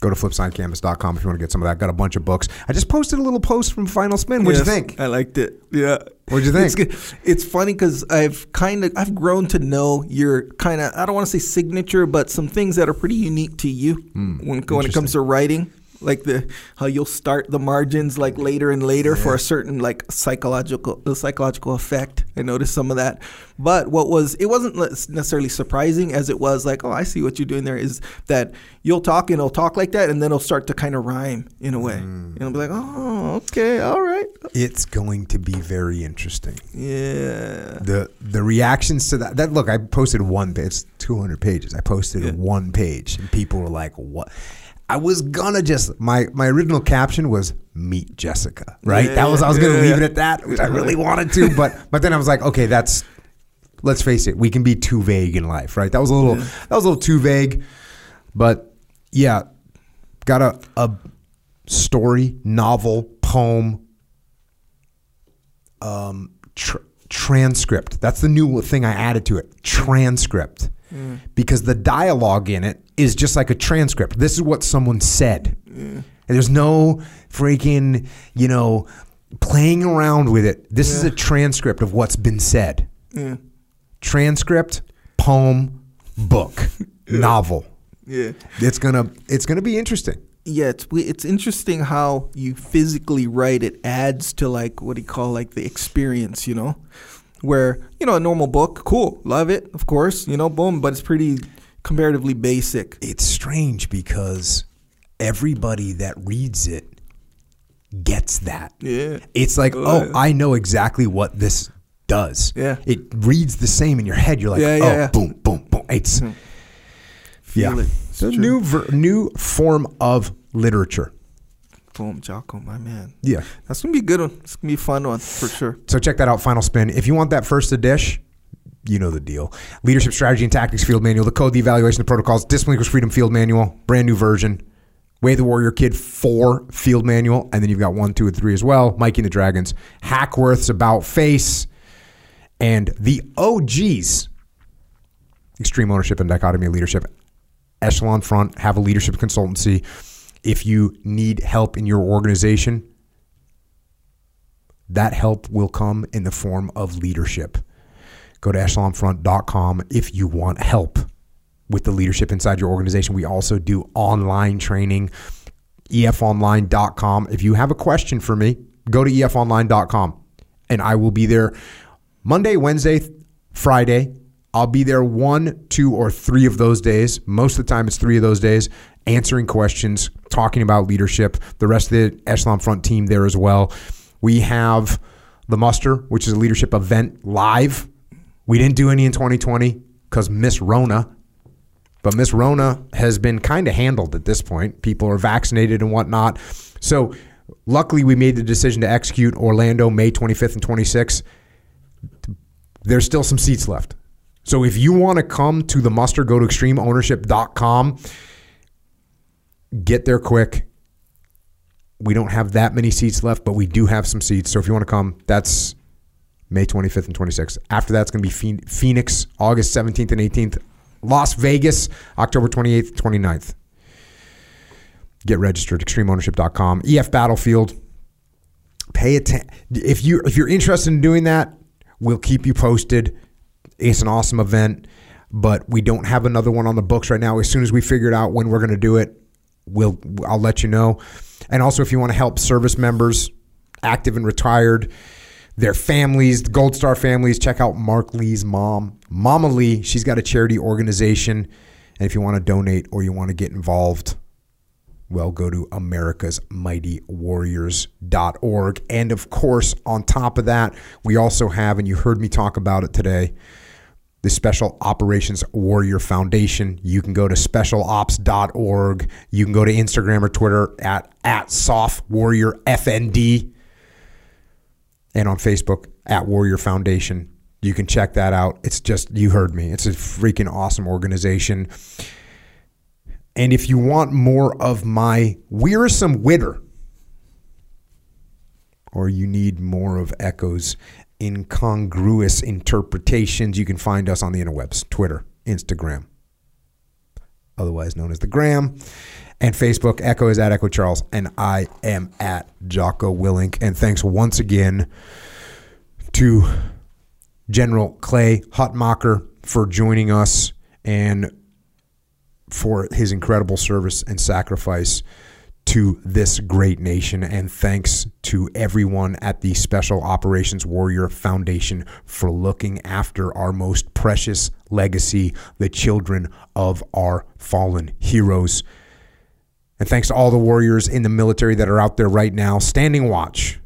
A: Go to flipsidecanvas.com if you want to get some of that. Got a bunch of books. I just posted a little post from Final Spin. What'd
C: Yes,
A: you think?
C: I liked it. Yeah.
A: What'd you think?
C: good. it's funny because I've kind of I've grown to know your kind of I don't want to say signature, but some things that are pretty unique to you
A: Hmm,
C: when when it comes to writing. Like the how you'll start the margins like later and later for a certain like psychological the psychological effect. I noticed some of that, but what was it wasn't necessarily surprising as it was like oh I see what you're doing there is that you'll talk and it'll talk like that and then it'll start to kind of rhyme in a way
A: Hmm.
C: and I'll be like oh okay all right
A: It's going to be very interesting.
C: yeah
A: the the reactions to that that look i posted one page it's 200 pages i posted
C: Yeah.
A: one page and people were like what i was gonna just my my original caption was meet jessica right
C: Yeah,
A: that was i was gonna
C: yeah,
A: leave it at that which i really wanted to but but then i was like okay that's let's face it we can be too vague in life right that was a little that was a little too vague but yeah got a a story novel poem um, tr- transcript. That's the new thing I added to it. Transcript. Because the dialogue in it is just like a transcript. This is what someone said. And there's no freaking, you know, playing around with it. This is a transcript of what's been said.
C: Yeah.
A: Transcript, poem, book, novel.
C: Yeah.
A: It's gonna it's gonna be interesting.
C: yeah, it's it's interesting how you physically write it adds to like what do you call like the experience, you know, where you know a normal book, cool, love it, of course, you know, boom, but it's pretty comparatively basic.
A: It's strange because everybody that reads it gets that.
C: Yeah,
A: It's like,
C: Oh.
A: I know exactly what this does.
C: Yeah.
A: It reads the same in your head. You're like,
C: Yeah, yeah,
A: oh,
C: yeah.
A: boom, boom, boom. It's hmm.
C: feel
A: yeah.
C: it.
A: It's a
C: true.
A: new ver- new form of literature.
C: Boom, Jocko, my man.
A: Yeah.
C: That's gonna be a good one. It's gonna be a fun one for sure.
A: So check that out, Final Spin. If you want that first to dish, you know the deal. Leadership Strategy and Tactics Field Manual, the code, the evaluation, the protocols, Discipline Equals Freedom Field Manual, brand new version. Way the Warrior Kid 4 Field Manual, and then you've got 1, 2, and 3 as well. Mikey and the Dragons, Hackworth's About Face, and the OGs, Extreme Ownership and Dichotomy of Leadership. Echelon Front have a leadership consultancy. If you need help in your organization, that help will come in the form of leadership. Go to echelonfront.com if you want help with the leadership inside your organization. We also do online training, efonline.com. If you have a question for me, go to efonline.com and I will be there Monday, Wednesday, Friday. I'll be there one, two, or three of those days. Most of the time, it's three of those days, answering questions, talking about leadership. The rest of the Echelon Front team there as well. We have the Muster, which is a leadership event live. We didn't do any in 2020 because Miss Rona. But Miss Rona has been kind of handled at this point. People are vaccinated and whatnot. So luckily, we made the decision to execute Orlando May 25th and 26th. There's still some seats left. So if you want to come to the muster, go to extremeownership.com. Get there quick. We don't have that many seats left, but we do have some seats. So if you want to come, that's May 25th and 26th. After that's going to be Phoenix, August 17th and 18th. Las Vegas, October 28th and 29th. Get registered, extremeownership.com. EF Battlefield. Pay attention. If, you, if you're interested in doing that, we'll keep you posted. It's an awesome event, but we don't have another one on the books right now. As soon as we figure out when we're going to do it, we'll I'll let you know. And also, if you want to help service members, active and retired, their families, the Gold Star families, check out Mark Lee's mom, Mama Lee. She's got a charity organization, and if you want to donate or you want to get involved, well, go to americasmightywarriors.org. And of course, on top of that, we also have, and you heard me talk about it today, the Special Operations Warrior Foundation. You can go to specialops.org. You can go to Instagram or Twitter at, at SOFWarriorFND and on Facebook at Warrior Foundation. You can check that out. It's just, you heard me. It's a freaking awesome organization. And if you want more of my wearisome witter, or you need more of Echo's incongruous interpretations, you can find us on the interwebs Twitter, Instagram, otherwise known as the Gram, and Facebook. Echo is at Echo Charles, and I am at Jocko Willink. And thanks once again to General Clay Hutmacher for joining us and for his incredible service and sacrifice to this great nation. And thanks to everyone at the Special Operations Warrior Foundation for looking after our most precious legacy, the children of our fallen heroes. And thanks to all the warriors in the military that are out there right now standing watch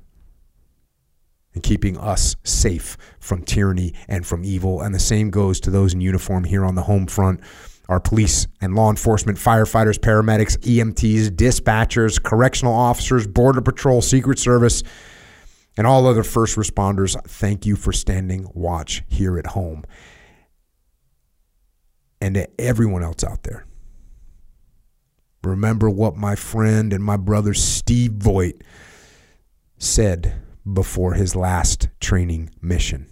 A: and keeping us safe from tyranny and from evil. And the same goes to those in uniform here on the home front our police and law enforcement, firefighters, paramedics, EMTs, dispatchers, correctional officers, Border Patrol, Secret Service, and all other first responders. Thank you for standing watch here at home. And to everyone else out there, remember what my friend and my brother Steve Voigt said before his last training mission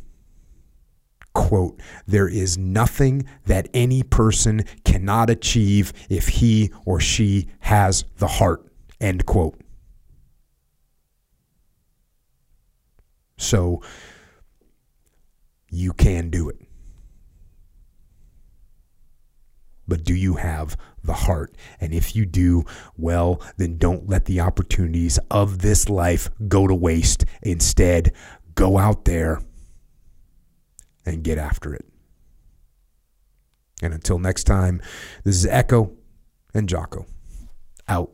A: quote, there is nothing that any person cannot achieve if he or she has the heart, End quote. So you can do it. But do you have the heart? And if you do, well, then don't let the opportunities of this life go to waste. Instead, go out there and get after it. And until next time, this is Echo and Jocko out.